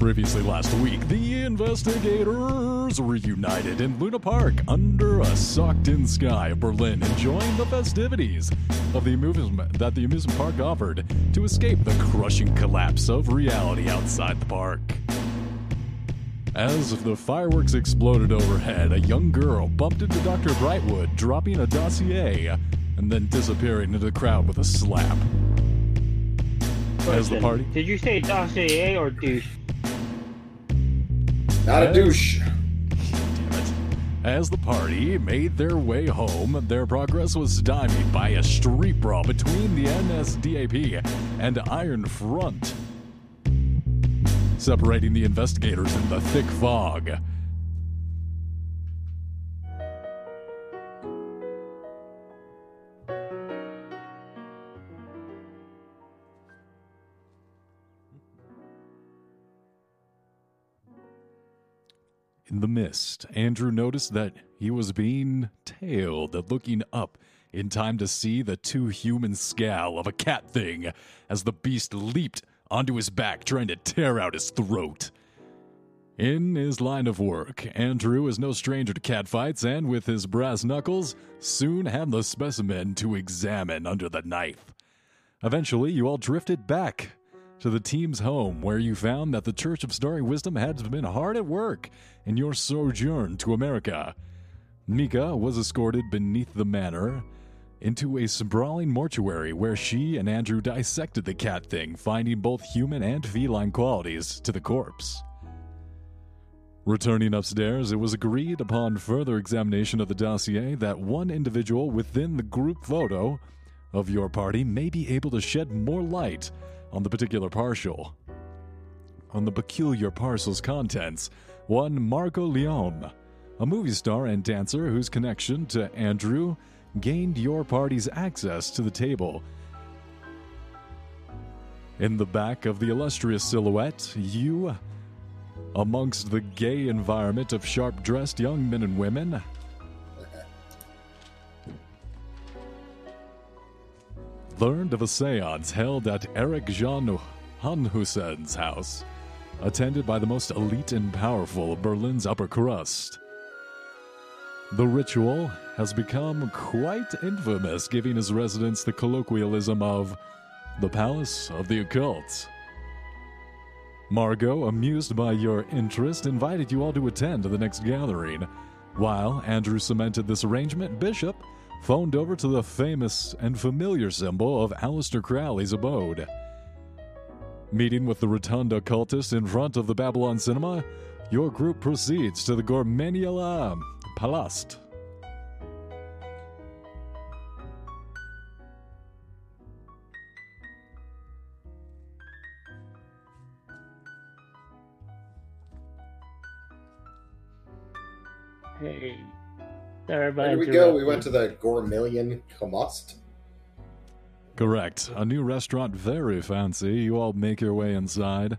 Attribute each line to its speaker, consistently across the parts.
Speaker 1: Previously last week, the investigators reunited in Luna Park under a socked-in sky of Berlin, enjoying the festivities of the amusement that the amusement park offered to escape the crushing collapse of reality outside the park. As the fireworks exploded overhead, a young girl bumped into Dr. Brightwood, dropping a dossier and then disappearing into the crowd with a slap. As the party
Speaker 2: Did you say dossier or douche?
Speaker 3: Not a douche.
Speaker 1: As the party made their way home, their progress was stymied by a street brawl between the NSDAP and Iron Front, separating the investigators in the thick fog. In the mist, Andrew noticed that he was being tailed, looking up in time to see the two human scowl of a cat thing as the beast leaped onto his back, trying to tear out his throat. In his line of work, Andrew is no stranger to catfights, and with his brass knuckles, soon had the specimen to examine under the knife. Eventually, you all drifted back to the team's home, where you found that the Church of Starry Wisdom had been hard at work in your sojourn to America. Mika was escorted beneath the manor into a sprawling mortuary where she and Andrew dissected the cat thing, finding both human and feline qualities to the corpse. Returning upstairs, it was agreed upon further examination of the dossier that one individual within the group photo of your party may be able to shed more light on the particular partial. On the peculiar parcel's contents, one Marco Leone, a movie star and dancer whose connection to Andrew gained your party's access to the table. In the back of the illustrious silhouette, you, amongst the gay environment of sharp dressed young men and women, learned of a seance held at Erik Jan Hanussen's house, attended by the most elite and powerful of Berlin's upper crust. The ritual has become quite infamous, giving his residents the colloquialism of the Palace of the Occult. Margot, amused by your interest, invited you all to attend the next gathering. While Andrew cemented this arrangement, Bishop phoned over to the famous and familiar symbol of Aleister Crowley's abode. Meeting with the rotund occultist in front of the Babylon Cinema, your group proceeds to the Gormaniela Palast.
Speaker 2: Hey. Sorry about
Speaker 3: There we go. We went to the Gourmillion Comust.
Speaker 1: Correct. A new restaurant, very fancy. You all make your way inside.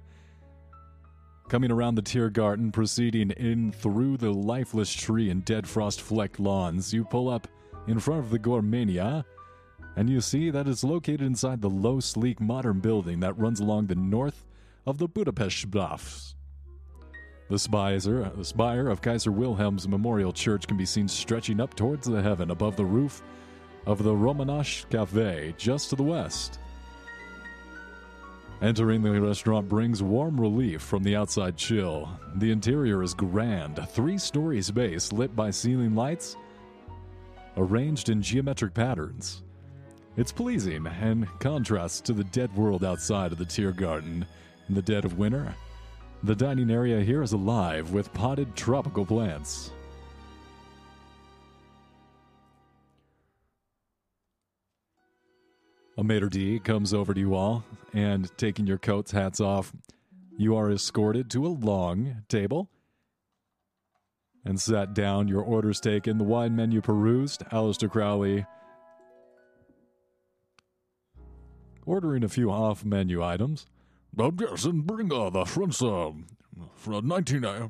Speaker 1: Coming around the Tiergarten, proceeding in through the lifeless tree and dead frost flecked lawns, you pull up in front of the Gourmenia, and you see that it's located inside the low, sleek, modern building that runs along the north of the Budapest Strasse. The spire, uh, the spire of Kaiser Wilhelm's Memorial Church can be seen stretching up towards the heaven above the roof of the Romanisches Cafe just to the west. Entering the restaurant brings warm relief from the outside chill. The interior is grand, three story space lit by ceiling lights arranged in geometric patterns. It's pleasing and contrasts to the dead world outside of the Tiergarten in the dead of winter. The dining area here is alive with potted tropical plants. A maitre d' comes over to you all, and taking your coats, hats off, you are escorted to a long table and sat down. Your orders taken, the wine menu perused. Aleister Crowley ordering a few off menu items.
Speaker 4: Uh, yes, and bring uh, the fronts uh, um, from 19. Uh,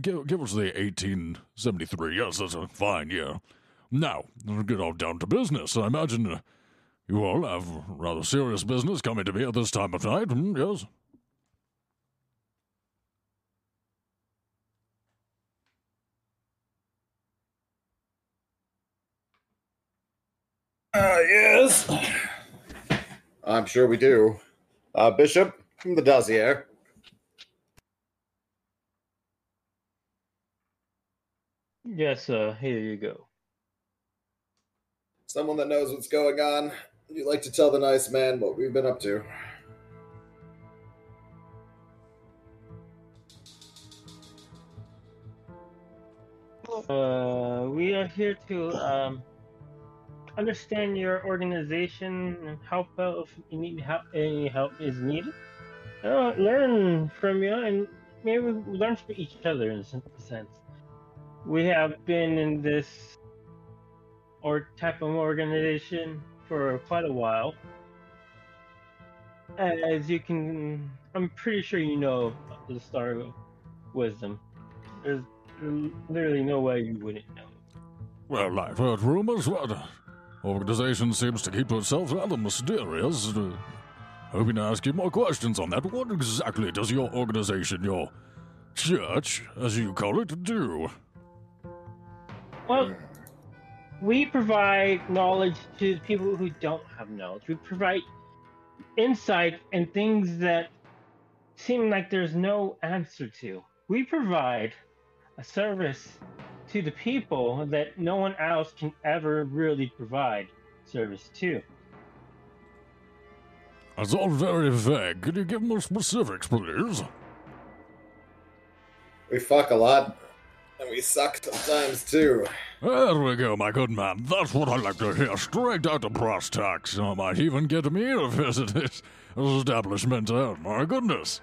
Speaker 4: give, give us the 1873. Yes, that's a fine, year. Now, let's get on down to business. I imagine you all have rather serious business coming to me at this time of night, mm, yes?
Speaker 3: Uh, yes. I'm sure we do. Uh, Bishop, from the dossier.
Speaker 5: Yes, uh, here you go.
Speaker 3: Someone that knows what's going on. Would you like to tell the nice man what we've been up to?
Speaker 5: Uh, we are here to um, understand your organization and help out if you need help. Any help is needed. Uh, learn from you and maybe learn from each other in a sense. We have been in this or type of organization for quite a while. As you can, I'm pretty sure you know the Star of Wisdom. There's literally no way you wouldn't know.
Speaker 4: Well, I've heard rumors. Well, the organization seems to keep itself rather mysterious. Hoping to ask you more questions on that. What exactly does your organization, your church, as you call it, do?
Speaker 5: Well, we provide knowledge to people who don't have knowledge. We provide insight and things that seem like there's no answer to. We provide a service to the people that no one else can ever really provide service to.
Speaker 4: That's all very vague. Could you give more specifics, please?
Speaker 3: We fuck a lot, and we suck sometimes too.
Speaker 4: There we go, my good man. That's what I like to hear. Straight out of brass tacks. Um, I might even get me to visit this establishment. Oh, my goodness.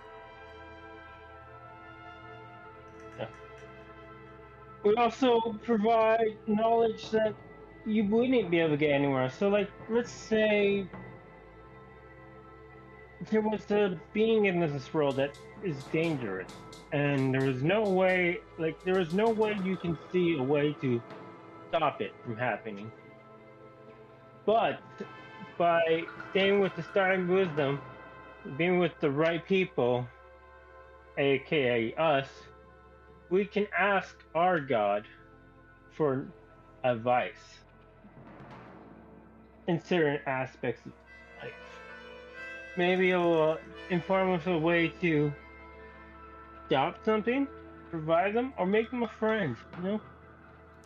Speaker 5: We also provide knowledge that you wouldn't be able to get anywhere. So, like, let's say there was a being in this world that is dangerous, and there was no way, like, there was no way you can see a way to stop it from happening. But by staying with the starting wisdom, being with the right people, aka us, we can ask our God for advice in certain aspects of life. Maybe it'll uh, inform us a way to stop something, provide them, or make them a friend, you know?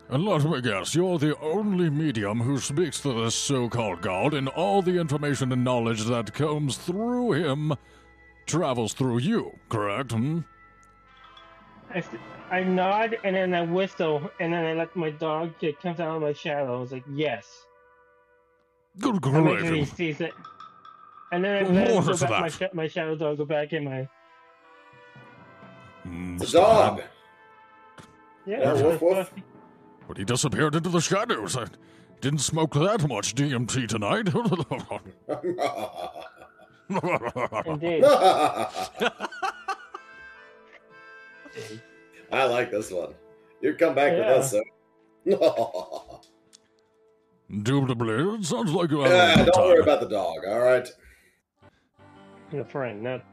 Speaker 4: And let me guess, you're the only medium who speaks to this so called God, and all the information and knowledge that comes through him travels through you, correct? Hmm?
Speaker 5: I, s- I nod and then I whistle and then I let my dog it comes out of my shadow. I was like, yes.
Speaker 4: Good
Speaker 5: I make sure he sees it. And then I let him go
Speaker 4: is
Speaker 5: back, my,
Speaker 4: that?
Speaker 5: sh- my shadow dog go back in my
Speaker 4: Hmm,
Speaker 3: It's dog.
Speaker 5: yeah.
Speaker 3: Yeah, woof, woof.
Speaker 4: But he disappeared into the shadows. I didn't smoke that much DMT tonight.
Speaker 5: Indeed.
Speaker 3: I like this one. You come back with us, sir.
Speaker 4: Indubitably, it sounds like you had a
Speaker 3: yeah,
Speaker 4: good
Speaker 3: don't
Speaker 4: time.
Speaker 3: worry about the dog, all right?
Speaker 5: Your friend, not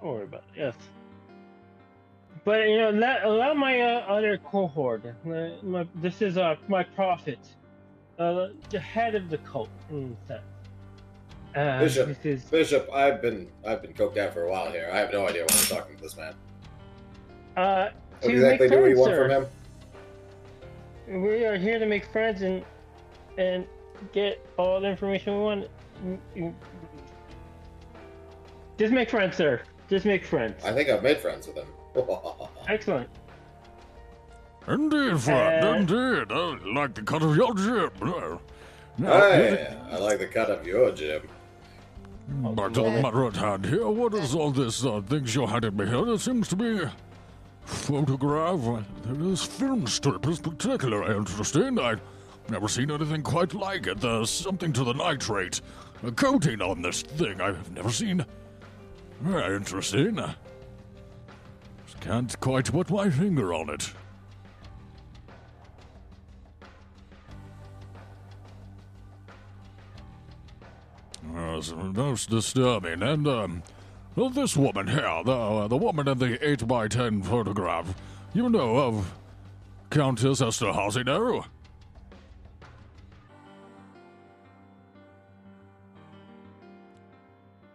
Speaker 5: don't worry about it. Yes. But you know, let, allow my uh, other cohort. Uh, my, this is uh, my prophet, uh, the head of the cult. In a. Uh,
Speaker 3: Bishop.
Speaker 5: This is
Speaker 3: Bishop, I've been I've been coked out for a while here. I have no idea why I'm talking to this man.
Speaker 5: uh,
Speaker 3: What
Speaker 5: to
Speaker 3: exactly
Speaker 5: make
Speaker 3: do we
Speaker 5: friends,
Speaker 3: want
Speaker 5: sir.
Speaker 3: from him?
Speaker 5: We are here to make friends and and get all the information we want. Just make friends, sir. Just make friends.
Speaker 3: I think I've made friends with him.
Speaker 5: Excellent.
Speaker 4: Indeed, friend,
Speaker 5: Uh,
Speaker 4: indeed. I like the cut of your jib. No, no,
Speaker 3: hey, I like the cut of your jib.
Speaker 4: But uh, matter at hand here, what is all this uh, things you're handing me here? There seems to be a photograph. This film strip is particularly interesting. I've never seen anything quite like it. There's something to the nitrate, a coating on this thing I've never seen. Very interesting. Just can't quite put my finger on it. Uh, most disturbing. And, um, well, this woman here, the, uh, the woman in the 8x10 photograph, you know of Countess Esterhazy, no?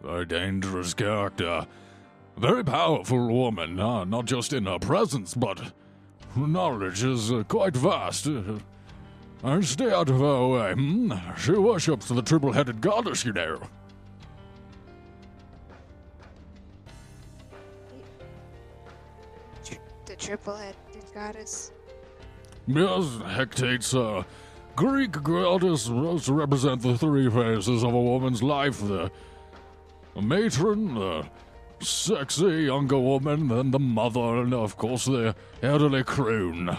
Speaker 4: A dangerous character. Very powerful woman, uh, not just in her presence, but her knowledge is uh, quite vast. Uh, I stay out of her way. Hmm? She worships the triple headed goddess, you know.
Speaker 6: The triple-headed goddess.
Speaker 4: Yes, Hectate's uh, Greek goddess represent the three phases of a woman's life the, matron, the sexy younger woman, then the mother, and of course the elderly crone.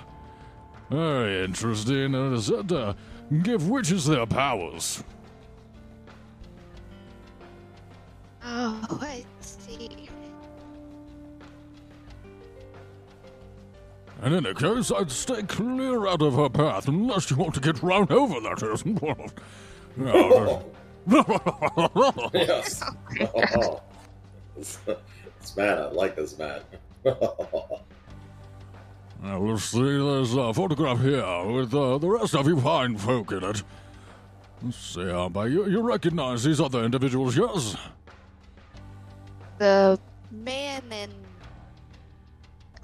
Speaker 4: Very interesting, and is said to give witches their powers.
Speaker 6: Oh, I see.
Speaker 4: In any case, I'd stay clear out of her path unless you want to get run over, that is. Yeah,
Speaker 3: yes. Oh. This, this man, I like this man.
Speaker 4: Now, we'll see, there's a photograph here with uh, the rest of you fine folk in it. Let's see, uh, but you, you recognize these other individuals, yes?
Speaker 6: The man in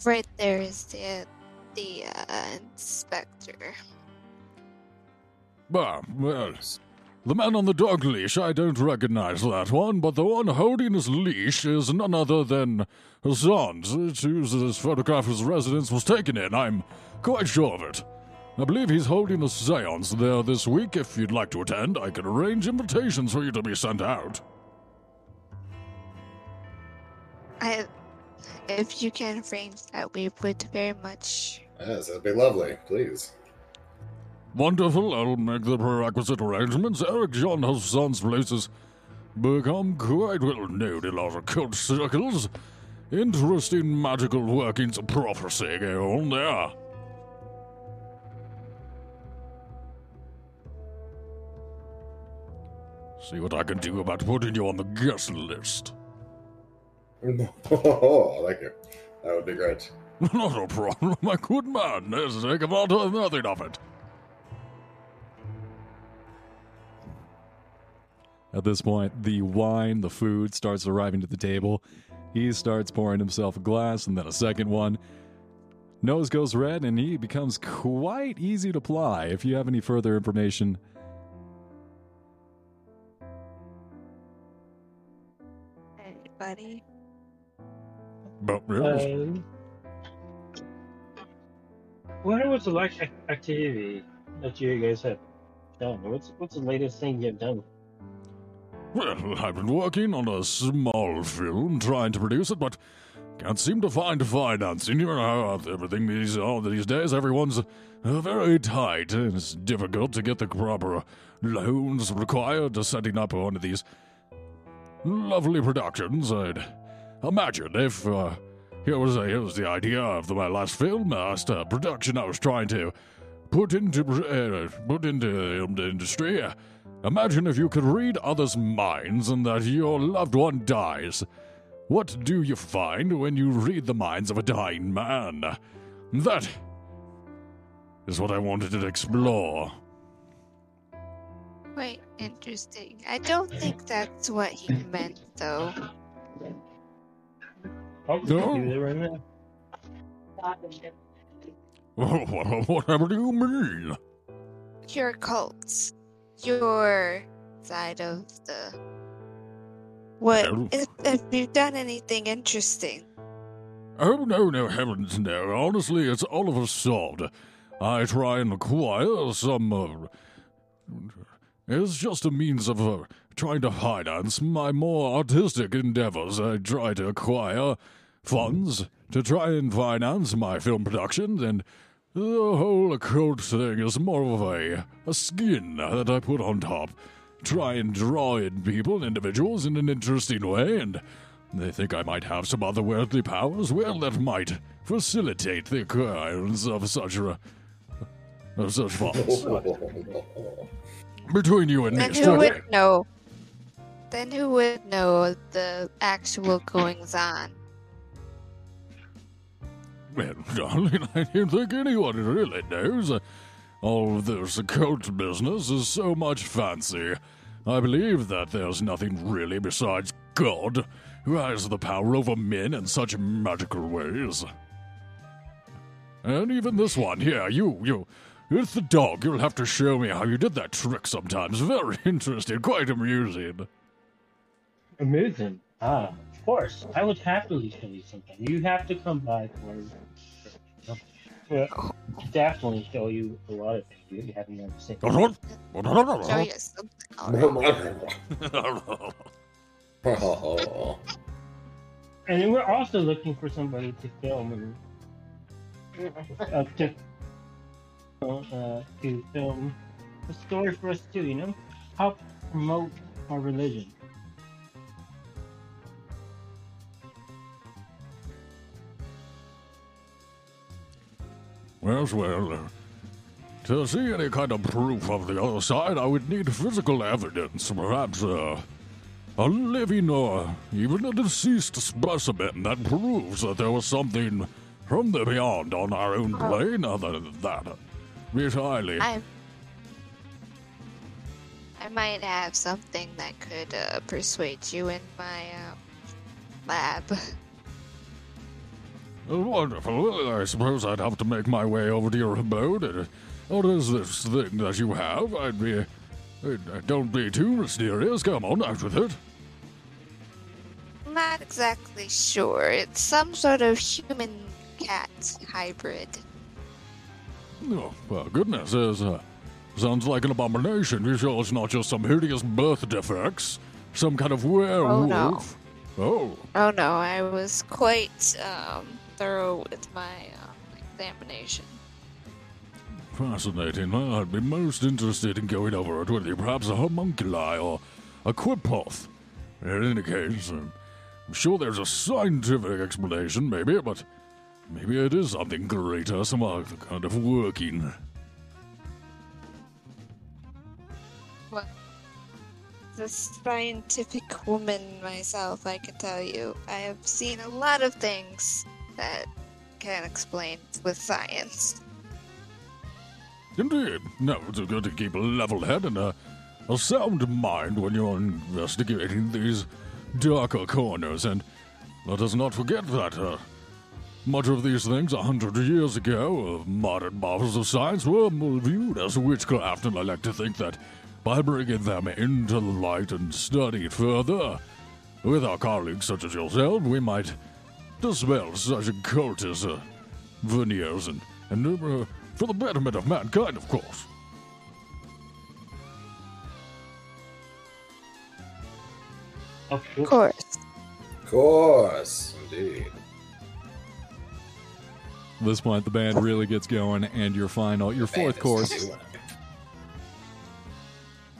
Speaker 6: right there is the the uh, inspector.
Speaker 4: Bah, well, the man on the dog leash, I don't recognize that one, but the one holding his leash is none other than Hanussen's, whose this photographer's residence was taken in. I'm quite sure of it. I believe he's holding a seance there this week. If you'd like to attend, I can arrange invitations for you to be sent out.
Speaker 6: I, if you can arrange that, we would very much.
Speaker 3: yes, that'd be lovely. Please.
Speaker 4: Wonderful, I'll make the prerequisite arrangements. Erik Jan Hanussen's place has become quite well known in our occult circles. Interesting magical workings of prophecy go on there. See what I can do about putting you on the guest list.
Speaker 3: Oh, I like it. That would be great.
Speaker 4: Not a problem, my good man. There's a heck of a nothing of it.
Speaker 1: At this point, the wine, the food starts arriving to the table. He starts pouring himself a glass and then a second one. Nose goes red and he becomes quite easy to ply. If you have any further information,
Speaker 6: Anybody?
Speaker 4: But yes,
Speaker 2: Um, what was the last activity that you guys have done? What's what's the latest thing you've done?
Speaker 4: Well, I've been working on a small film, trying to produce it, but can't seem to find financing. You know how everything these all these days, everyone's very tight, and it's difficult to get the proper loans required to setting up one of these lovely productions. I'd imagine if uh, here was here was the idea of the, my last film, last uh, production I was trying to put into uh, put into the industry. Imagine if you could read others' minds and that your loved one dies. What do you find when you read the minds of a dying man? That is what I wanted to explore.
Speaker 6: Quite interesting. I don't think that's what he meant, though.
Speaker 2: Oh,
Speaker 4: No.
Speaker 2: do that right now.
Speaker 4: Whatever do you mean?
Speaker 6: Your cults. Your side of the. What?
Speaker 4: Oh.
Speaker 6: If, if you've done anything interesting.
Speaker 4: Oh, no, no, heavens, no. Honestly, it's all of a solved. I try and acquire some. Uh, it's just a means of uh, trying to finance my more artistic endeavors. I try to acquire funds to try and finance my film production, and the whole occult thing is more of a, a skin that I put on top. Try and draw in people and individuals in an interesting way, and they think I might have some otherworldly powers. Well, that might facilitate the occurrence of such a, of such funds. Between you and me,
Speaker 6: Then who would know? Then who would know the actual goings on?
Speaker 4: Well, darling, I don't think anyone really knows. All of this occult business is so much fancy. I believe that there's nothing really besides god who has the power over men in such magical ways. And even this one here, you, you, it's the dog. You'll have to show me how you did that trick sometimes. Very interesting, quite amusing.
Speaker 2: Amusing. Ah, of course. I would happily show you something. You have to come by for. for definitely show you a lot of things you haven't never seen.
Speaker 6: Show you something.
Speaker 3: oh,
Speaker 2: And then we're also looking for somebody to film and uh, to uh, to film a story for us too. You know, help promote our religion.
Speaker 4: Yes, well, uh, to see any kind of proof of the other side, I would need physical evidence, perhaps uh, a living or even a deceased specimen that proves that there was something from the beyond on our own plane. Other than that, uh, highly.
Speaker 6: I I might have something that could uh, persuade you in my um, lab.
Speaker 4: Uh, Wonderful. I suppose I'd have to make my way over to your abode. Uh, What is this thing that you have? I'd be. uh, Don't be too mysterious. Come on, out with it.
Speaker 6: Not exactly sure. It's some sort of human cat hybrid.
Speaker 4: Oh, well, goodness, there's, uh, sounds like an abomination. You sure it's not just some hideous birth defects? Some kind of werewolf? Oh,
Speaker 6: Oh no, I was quite um, thorough with my um, examination.
Speaker 4: fascinating. Well, I'd be most interested in going over it with you. Perhaps a homunculi or a qliphoth. In any case, um, I'm sure there's a scientific explanation, maybe, but maybe it is something greater, some other kind of working.
Speaker 6: Well, a scientific woman myself, I can tell you, I have seen a lot of things that can explain with science.
Speaker 4: Indeed. No, it's good to keep a level head and a, a sound mind when you're investigating these darker corners. And let us not forget that uh, much of these things a hundred years ago, uh, modern marvels of science, were viewed as witchcraft. And I like to think that by bringing them into the light and studied further, with our colleagues such as yourself, we might dispel such occultist uh, veneers and, and uh, for the betterment of mankind, of course.
Speaker 2: Of
Speaker 6: Of course.
Speaker 3: of course, indeed.
Speaker 1: At this point, the band really gets going, and your final, your fourth course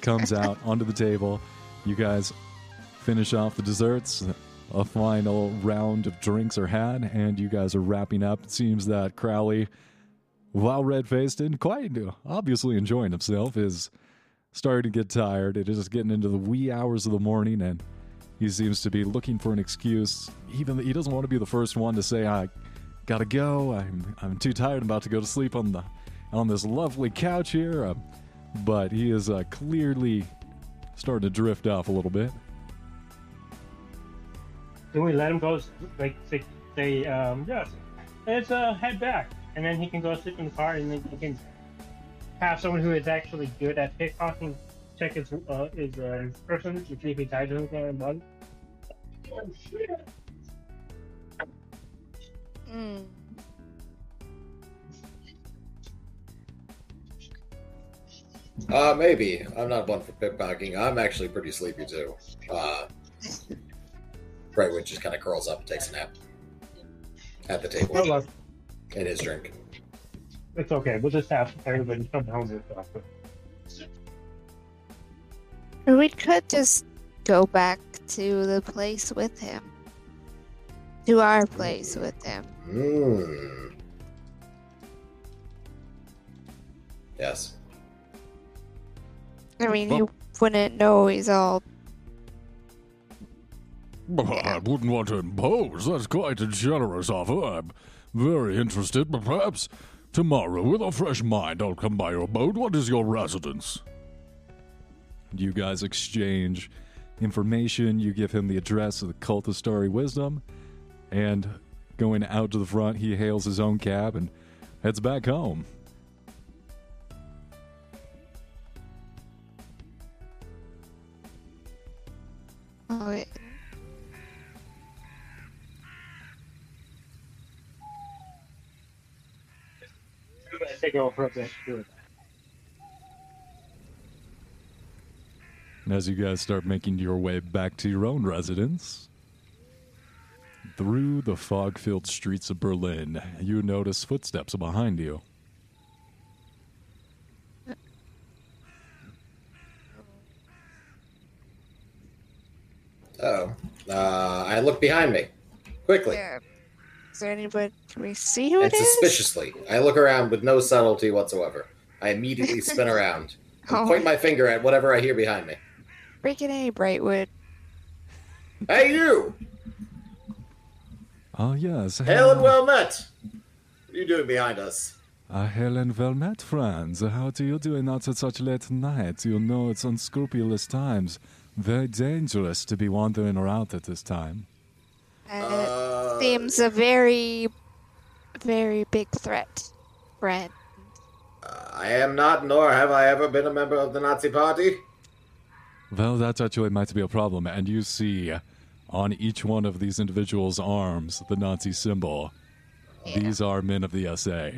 Speaker 1: comes out onto the table. You guys finish off the desserts. A final round of drinks are had, and you guys are wrapping up. It seems that Crowley, while red faced and quite obviously enjoying himself, is starting to get tired. It is getting into the wee hours of the morning, and he seems to be looking for an excuse. Even he doesn't want to be the first one to say, "I gotta go. I'm I'm too tired. I'm about to go to sleep on the on this lovely couch here." Uh, but he is uh, clearly starting to drift off a little bit.
Speaker 2: Then we let him go, like say, say um, yes, let's uh, head back, and then he can go sit in the car, and then he can have someone who is actually good at pickpocketing check his uh, his, uh, his person to see if he ties anything on his body. Oh shit!
Speaker 6: Hmm.
Speaker 3: Uh, maybe. I'm not one for pickpocketing. I'm actually pretty sleepy too. Uh, Brightwood just kind of curls up and takes a nap at the table
Speaker 2: Well, look,
Speaker 3: in his drink.
Speaker 2: it's okay. We'll just have everybody come home with us.
Speaker 6: We could just go back to the place with him. To our place with him.
Speaker 3: Hmm. Yes.
Speaker 6: I mean, you wouldn't know he's all.
Speaker 4: I wouldn't want to impose. That's quite a generous offer. I'm very interested, but perhaps tomorrow, with a fresh mind, I'll come by your boat. What is your residence?
Speaker 1: You guys exchange information. You give him the address of the cult of Starry Wisdom, and going out to the front, he hails his own cab and heads back home.
Speaker 6: Oh, wait.
Speaker 2: Take over a bit. Do it.
Speaker 1: And as you guys start making your way back to your own residence, through the fog filled streets of Berlin, you notice footsteps behind you.
Speaker 3: Oh. Uh, I look behind me. Quickly.
Speaker 6: Where? Is there anybody? Can we see who
Speaker 3: And
Speaker 6: it is?
Speaker 3: suspiciously. I look around with no subtlety whatsoever. I immediately spin around and
Speaker 6: Oh,
Speaker 3: point my finger at whatever I hear behind me.
Speaker 6: freaking A, Brightwood.
Speaker 3: Hey, you!
Speaker 1: Ah, yes.
Speaker 3: Hail and well met! What are you doing behind us?
Speaker 1: Ah, Helen well met, friends. How do you doing out at such late night? You know it's unscrupulous times. Very dangerous to be wandering around at this time.
Speaker 3: Uh,
Speaker 6: it seems a very, very big threat, friend.
Speaker 3: I am not, nor have I ever been a member of the Nazi Party.
Speaker 1: Well, that actually might be a problem. And you see on each one of these individuals' arms the Nazi symbol.
Speaker 6: Yeah.
Speaker 1: These are men of the SA.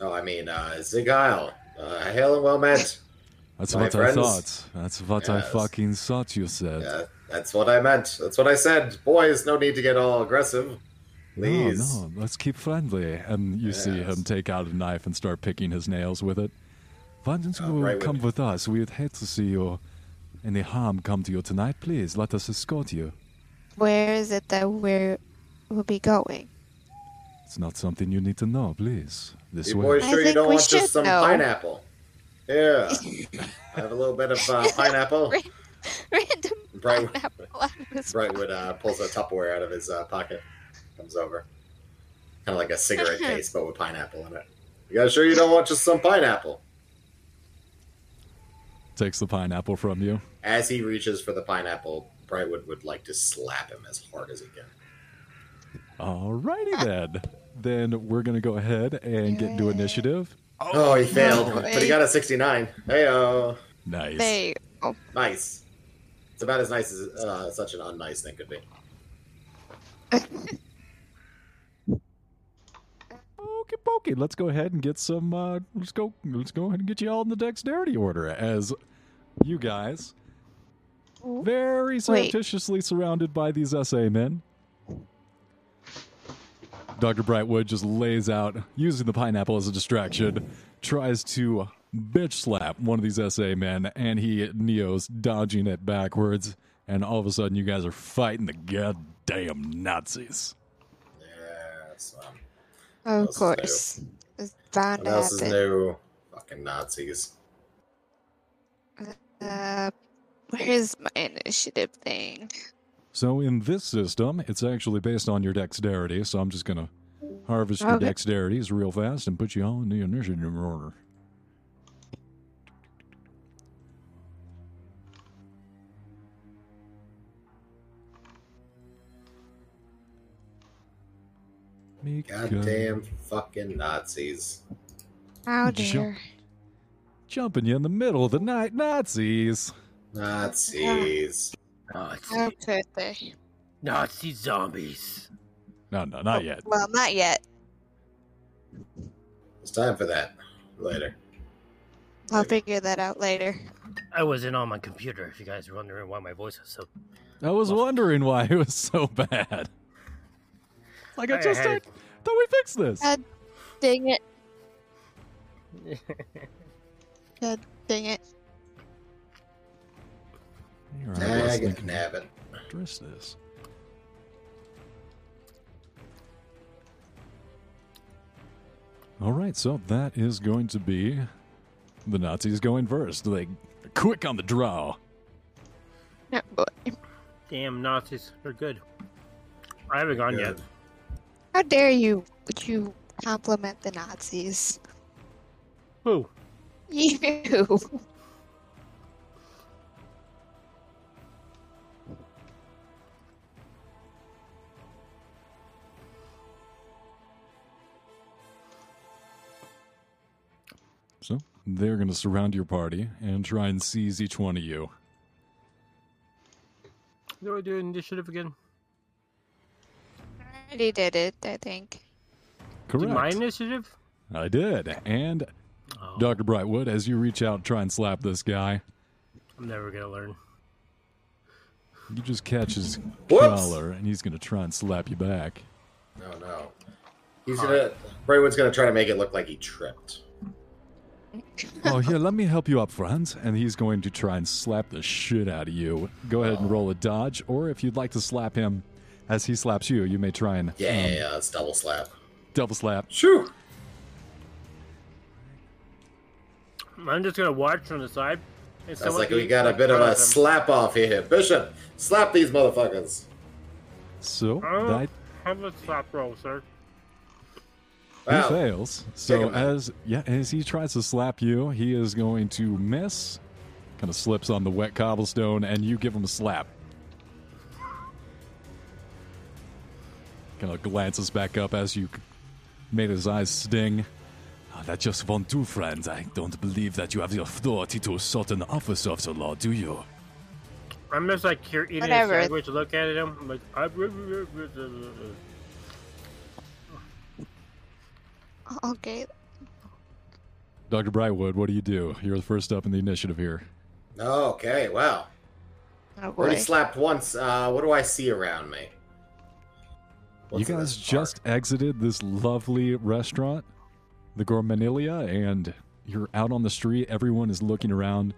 Speaker 3: No, I mean, uh, Sieg Heil. Uh, hail and well met.
Speaker 1: That's
Speaker 3: My
Speaker 1: what
Speaker 3: friends?
Speaker 1: I thought. That's what I fucking thought you said.
Speaker 3: Yeah, that's what I meant. That's what I said. Boys, no need to get all aggressive. Please.
Speaker 1: No, no, let's keep friendly. And you see him take out a knife and start picking his nails with it. Why don't you
Speaker 3: Oh, right,
Speaker 1: come
Speaker 3: with-
Speaker 1: with us? We'd hate to see you any harm come to you tonight. Please let us escort you.
Speaker 6: Where is it that we're we'll be going?
Speaker 1: It's not something you need to know, please. This
Speaker 3: You
Speaker 1: way.
Speaker 3: boys
Speaker 6: I
Speaker 3: you
Speaker 6: think
Speaker 3: don't
Speaker 6: we
Speaker 3: want just
Speaker 6: should
Speaker 3: some
Speaker 6: know.
Speaker 3: pineapple? Yeah. I have a little bit of uh, pineapple.
Speaker 6: Random
Speaker 3: Bright,
Speaker 6: pineapple out of his
Speaker 3: Brightwood uh, pulls a Tupperware out of his uh, pocket. Comes over. Kind of like a cigarette case, but with pineapple in it. You guys sure you don't want just some pineapple?
Speaker 1: Takes the pineapple from you.
Speaker 3: As he reaches for the pineapple, Brightwood would like to slap him as hard as he can.
Speaker 1: Alrighty then. Then we're gonna go ahead and get into initiative.
Speaker 3: Oh, he failed,
Speaker 6: no
Speaker 3: but he got a 69. Hey, oh.
Speaker 1: Nice.
Speaker 6: They oh,
Speaker 3: Nice. It's about as nice as uh, such an unnice thing could be.
Speaker 1: Okay, pokey. Let's go ahead and get some. Uh, let's go. Let's go ahead and get you all in the dexterity order as you guys, very surreptitiously surrounded by these SA men. Dr. Brightwood just lays out, using the pineapple as a distraction, tries to bitch slap one of these SA men, and he Neo's dodging it backwards, and all of a sudden you guys are fighting the goddamn Nazis.
Speaker 3: Yes. Um,
Speaker 6: of course. It's bound
Speaker 3: what
Speaker 6: to
Speaker 3: else is new? Fucking Nazis.
Speaker 6: Uh, where's my initiative thing?
Speaker 1: So in this system, it's actually based on your dexterity. So I'm just gonna harvest your
Speaker 6: Okay.
Speaker 1: dexterities real fast and put you all in the initiative order. Mika,
Speaker 3: Goddamn fucking Nazis.
Speaker 6: Oh, How
Speaker 1: Jump. Jumping you in the middle of the night, Nazis.
Speaker 3: Nazis.
Speaker 5: Nazi,
Speaker 6: How oh, could?
Speaker 5: Nazi zombies.
Speaker 1: No, no, not yet.
Speaker 6: Well, not yet.
Speaker 3: It's time for that. Later.
Speaker 6: I'll figure that out later.
Speaker 5: I wasn't on my computer. If you guys are wondering why my voice is so.
Speaker 1: I was wondering why it was so bad. Like I
Speaker 5: I
Speaker 1: just
Speaker 5: had-
Speaker 1: said, thought we fixed this.
Speaker 6: Uh, Dang it. God dang it.
Speaker 1: Here, I was
Speaker 3: Nag
Speaker 1: thinking,
Speaker 3: nabbit.
Speaker 1: address this. All right, so that is going to be the Nazis going first. Like quick on the draw.
Speaker 6: No, boy.
Speaker 5: Damn Nazis, they're good. I haven't gone yet.
Speaker 6: How dare you? Would you compliment the Nazis?
Speaker 5: Who?
Speaker 6: You.
Speaker 1: So they're going to surround your party and try and seize each one of you.
Speaker 5: Do I do initiative again?
Speaker 6: I already did it, I think.
Speaker 1: Correct.
Speaker 5: Do my initiative?
Speaker 1: I did. And
Speaker 5: Oh,
Speaker 1: Dr. Brightwood, as you reach out and try and slap this guy,
Speaker 5: I'm never gonna learn.
Speaker 1: you just catch his
Speaker 3: Whoops.
Speaker 1: collar and he's going to try and slap you back.
Speaker 3: No, no. He's gonna. Brightwood's gonna try to make it look like he tripped.
Speaker 1: oh, here, let me help you up, friends. And he's going to try and slap the shit out of you. Go ahead and oh. roll a dodge, or if you'd like to slap him as he slaps you, you may try and
Speaker 3: Yeah,
Speaker 1: um,
Speaker 3: yeah, yeah. It's double slap.
Speaker 1: double slap.
Speaker 3: Shoo!
Speaker 5: I'm just gonna watch from the side. and
Speaker 3: Sounds like we got a bit of a slap off here. Bishop, slap these motherfuckers.
Speaker 1: So
Speaker 5: Oh,
Speaker 1: that
Speaker 5: have a slap roll, sir.
Speaker 1: he
Speaker 3: Wow.
Speaker 1: fails. So as yeah, as he tries to slap you, he is going to miss. Kind of slips on the wet cobblestone, and you give him a slap. Kind of glances back up as you made his eyes sting.
Speaker 4: Ah, that just won't do, friends. I don't believe that you have the authority to assault an officer of the law, do you?
Speaker 5: I'm just like here eating
Speaker 6: Whatever.
Speaker 5: a sandwich, look at him. I'm like, I...
Speaker 6: Okay.
Speaker 1: Dr. Brightwood, what do you do? You're the first up in the initiative here.
Speaker 3: Okay, wow.
Speaker 6: Oh
Speaker 3: Already slapped once. Uh, what do I see around me?
Speaker 1: You guys just exited this lovely restaurant, the Gourmanilia, and you're out on the street. Everyone is looking around.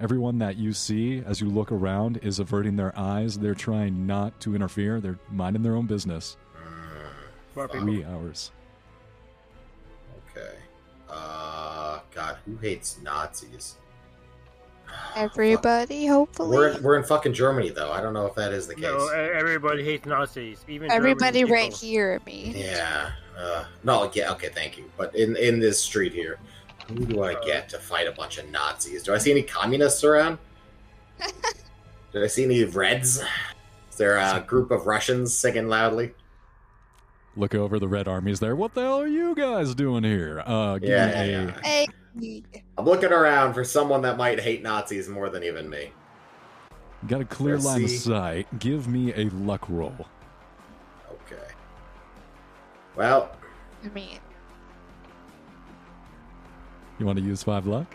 Speaker 1: Everyone that you see as you look around is averting their eyes. They're trying not to interfere. They're minding their own business.
Speaker 5: People.
Speaker 1: We ours.
Speaker 3: Okay. Uh, God, who hates Nazis?
Speaker 6: Everybody, hopefully.
Speaker 3: We're in, we're in fucking Germany, though. I don't know if that is the case.
Speaker 5: No, everybody hates Nazis. Even
Speaker 6: Everybody
Speaker 5: German
Speaker 6: right
Speaker 5: people.
Speaker 6: here, me.
Speaker 3: Yeah. Uh, no, yeah, okay, thank you. But in in this street here, who do I get to fight a bunch of Nazis? Do I see any communists around? Did I see any Reds? Is there a group of Russians singing loudly?
Speaker 1: Look over the Red Army's there. What the hell are you guys doing here? Uh, give
Speaker 3: Yeah,
Speaker 1: me
Speaker 3: yeah,
Speaker 1: a,
Speaker 3: yeah.
Speaker 6: Hey.
Speaker 3: I'm looking around for someone that might hate Nazis more than even me.
Speaker 1: got a clear
Speaker 3: Let's
Speaker 1: line of sight. Give me a luck roll.
Speaker 3: Okay. Well,
Speaker 6: I mean,
Speaker 1: You want to use five luck?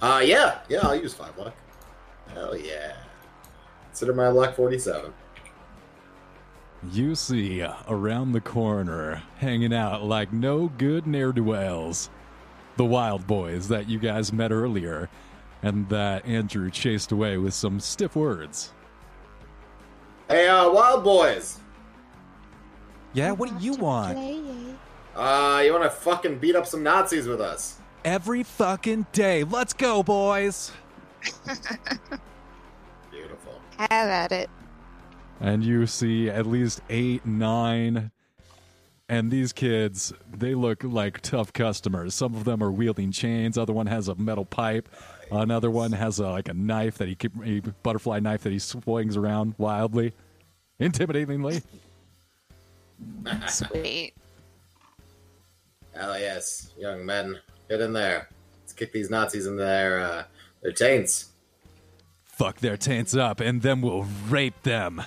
Speaker 3: uh, yeah, yeah, I'll use five luck. Hell yeah. Consider my luck 47.
Speaker 1: You see around the corner, hanging out like no good ne'er do wells, the wild boys that you guys met earlier and that Andrew chased away with some stiff words.
Speaker 3: Hey, uh, Wild Boys!
Speaker 1: Yeah, what do you want?
Speaker 6: play.
Speaker 3: Uh, you want to fucking beat up some Nazis with us?
Speaker 1: Every fucking day. Let's go, boys.
Speaker 3: Beautiful.
Speaker 6: Have at it.
Speaker 1: And you see at least eight, nine. And these kids, they look like tough customers. Some of them are wielding chains. Other one has a metal pipe. Another one has a, like a knife that he keep, a butterfly knife that he swings around wildly, intimidatingly.
Speaker 6: Sweet.
Speaker 3: Hell yes, young men, get in there. Let's kick these Nazis in their uh, their taints.
Speaker 1: Fuck their taints up, and then we'll rape them.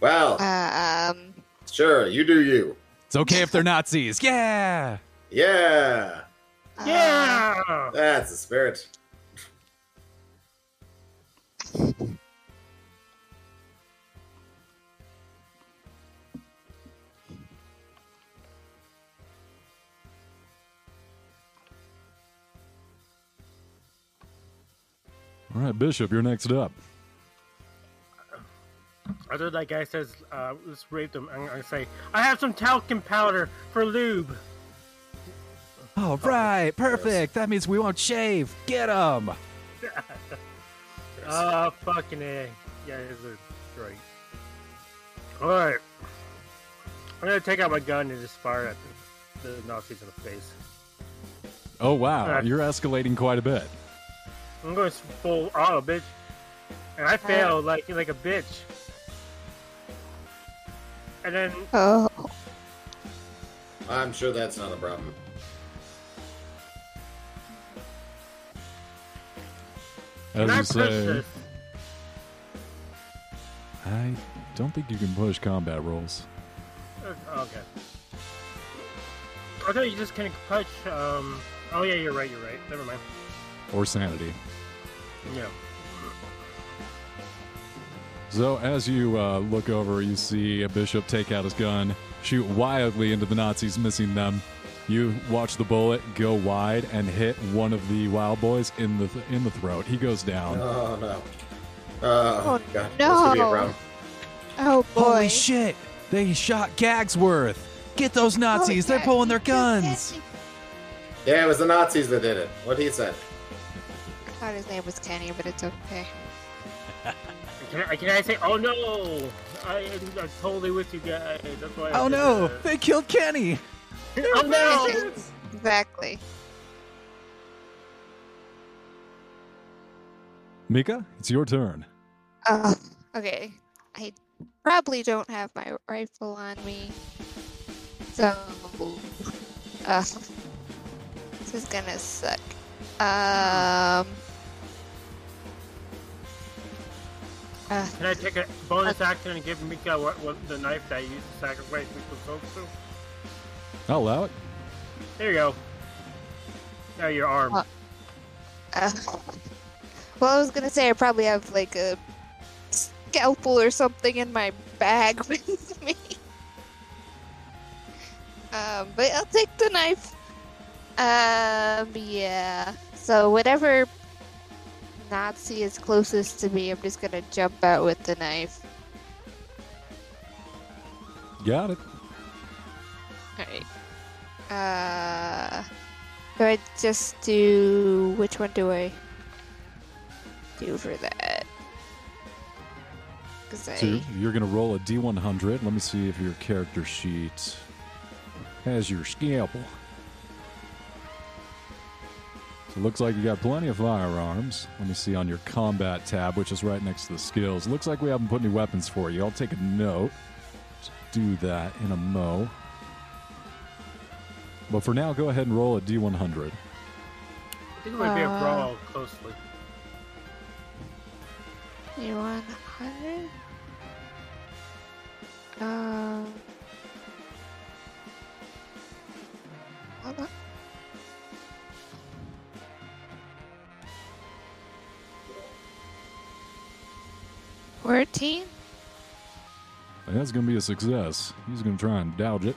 Speaker 3: Well,
Speaker 6: Uh, um,
Speaker 3: sure, you do you.
Speaker 1: It's okay if they're Nazis. Yeah.
Speaker 3: Yeah,
Speaker 5: Yeah.
Speaker 3: Ah, that's the spirit.
Speaker 1: All right, Bishop, you're next up.
Speaker 5: After that guy says, uh, let's rape them, I'm gonna say, I have some talcum powder for lube.
Speaker 1: All right, perfect. That means we won't shave. Get them.
Speaker 5: Ah, fucking A. Yeah, these are great. Alright. I'm gonna take out my gun and just fire at the, the Nazis in the face.
Speaker 1: Oh wow,
Speaker 5: Alright.
Speaker 1: you're escalating quite a bit.
Speaker 5: I'm going full auto, bitch. And I failed like like a bitch and then
Speaker 6: oh.
Speaker 3: I'm sure that's not a problem.
Speaker 5: Can I As
Speaker 1: you
Speaker 5: push
Speaker 1: say,
Speaker 5: this?
Speaker 1: I don't think you can push combat rolls.
Speaker 5: Okay. I thought you just can push. Um. Oh yeah, you're right. You're right. Never mind.
Speaker 1: or sanity.
Speaker 5: Yeah.
Speaker 1: So as you uh, look over, you see a bishop take out his gun, shoot wildly into the Nazis, missing them. You watch the bullet go wide and hit one of the wild boys in the in the throat. He goes down.
Speaker 3: Oh no. Oh,
Speaker 6: Oh,
Speaker 3: god.
Speaker 6: no.
Speaker 3: This could be a.
Speaker 6: Oh boy.
Speaker 1: Holy shit! They shot Gagsworth. Get those Nazis! They're pulling their guns.
Speaker 3: Yeah, it was the Nazis that did it. What he said.
Speaker 6: I thought his name was Kenny, but it's okay.
Speaker 5: Can I, can I say? Oh no! I, I'm totally with you guys. That's why.
Speaker 1: Oh
Speaker 5: did
Speaker 1: no!
Speaker 5: that.
Speaker 1: They killed Kenny.
Speaker 5: Oh no!
Speaker 6: Exactly.
Speaker 1: Mika, it's your turn.
Speaker 6: Oh, okay. I probably don't have my rifle on me. So, uh, this is gonna suck. Um, uh,
Speaker 5: Can I take a bonus action and give Mika what, what the knife that I used to sacrifice Mika's soul to?
Speaker 1: I'll allow it.
Speaker 5: There you go. Now your arm.
Speaker 6: Uh, uh, well, I was gonna say I probably have like a scalpel or something in my bag with me. Um, but I'll take the knife. Um, yeah. So whatever Nazi is closest to me, I'm just gonna jump out with the knife.
Speaker 1: Got it.
Speaker 6: Alright. Uh, do I just do which one do I do for that? Cause I
Speaker 1: So you're gonna roll a d100. Let me see if your character sheet has your scalpel. It looks like you got plenty of firearms. Let me see on your combat tab, which is right next to the skills. Looks like we haven't put any weapons for you. I'll take a note to do that in a mo. But for now, go ahead and roll a D100.
Speaker 5: I think it might be a brawl closely.
Speaker 6: D100? Um. Uh, 14.
Speaker 1: That's going to be a success. He's going to try and dodge it.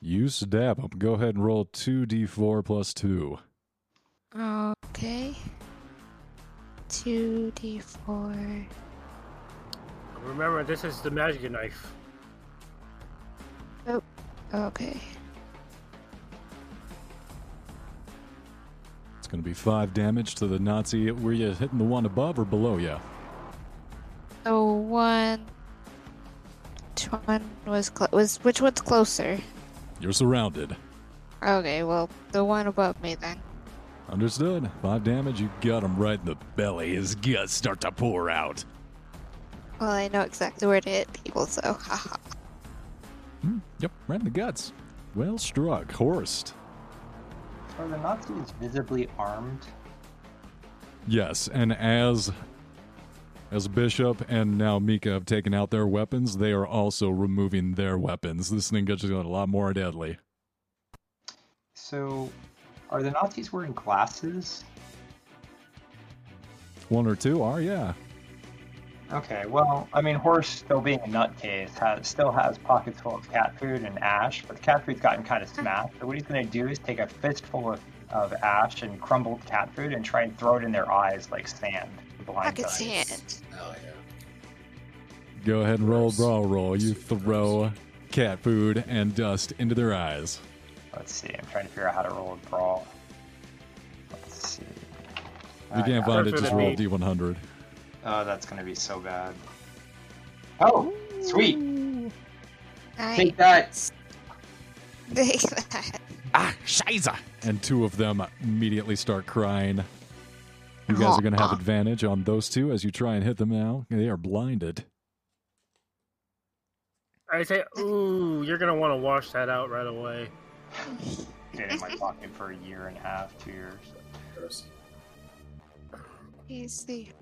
Speaker 1: Use Dabum. Go ahead and roll 2d4 plus 2.
Speaker 6: Okay. 2d4.
Speaker 5: Remember, this is the magic knife.
Speaker 6: Oh, okay.
Speaker 1: It's gonna be 5 damage to the Nazi. Were you hitting the one above or below you?
Speaker 6: So one. Which one was clo- was which one's closer?
Speaker 1: You're surrounded.
Speaker 6: Okay, well the one above me then.
Speaker 1: Understood. 5 damage, you got him right in the belly. His guts start to pour out.
Speaker 6: Well, I know exactly where to hit people, so haha.
Speaker 1: Hmm, yep, right in the guts. Well struck. Horst.
Speaker 7: Are the Nazis visibly armed?
Speaker 1: Yes, and as as Bishop and now Mika have taken out their weapons, they are also removing their weapons. This thing gets a lot more deadly.
Speaker 7: So, are the Nazis wearing glasses?
Speaker 1: One or two are, yeah.
Speaker 7: Okay, well, I mean, Horst, still being a nutcase, has, still has pockets full of cat food and ash, but the cat food's gotten kind of smashed. So what he's going to do is take a fistful of, of ash and crumbled cat food and try and throw it in their eyes like sand. to blind
Speaker 6: Pocket
Speaker 7: them.
Speaker 6: sand.
Speaker 3: Oh yeah.
Speaker 1: Go ahead and roll
Speaker 3: Gross.
Speaker 1: brawl roll. You throw cat food and dust into their eyes.
Speaker 7: Let's see, I'm trying to figure out how to roll a brawl. Let's see.
Speaker 1: If you
Speaker 7: I
Speaker 1: can't find it, just
Speaker 5: to
Speaker 1: roll D100.
Speaker 7: Oh, that's gonna be so bad. Oh, sweet.
Speaker 6: Nice.
Speaker 7: Take that.
Speaker 6: Take that.
Speaker 1: Ah, shiza! And two of them immediately start crying. You guys are going to have advantage on those two as you try and hit them now. They are blinded.
Speaker 5: I say, ooh, you're gonna want to wash that out right away.
Speaker 7: Been in my pocket for a year and a half, two years.
Speaker 3: Gross.
Speaker 6: Easy.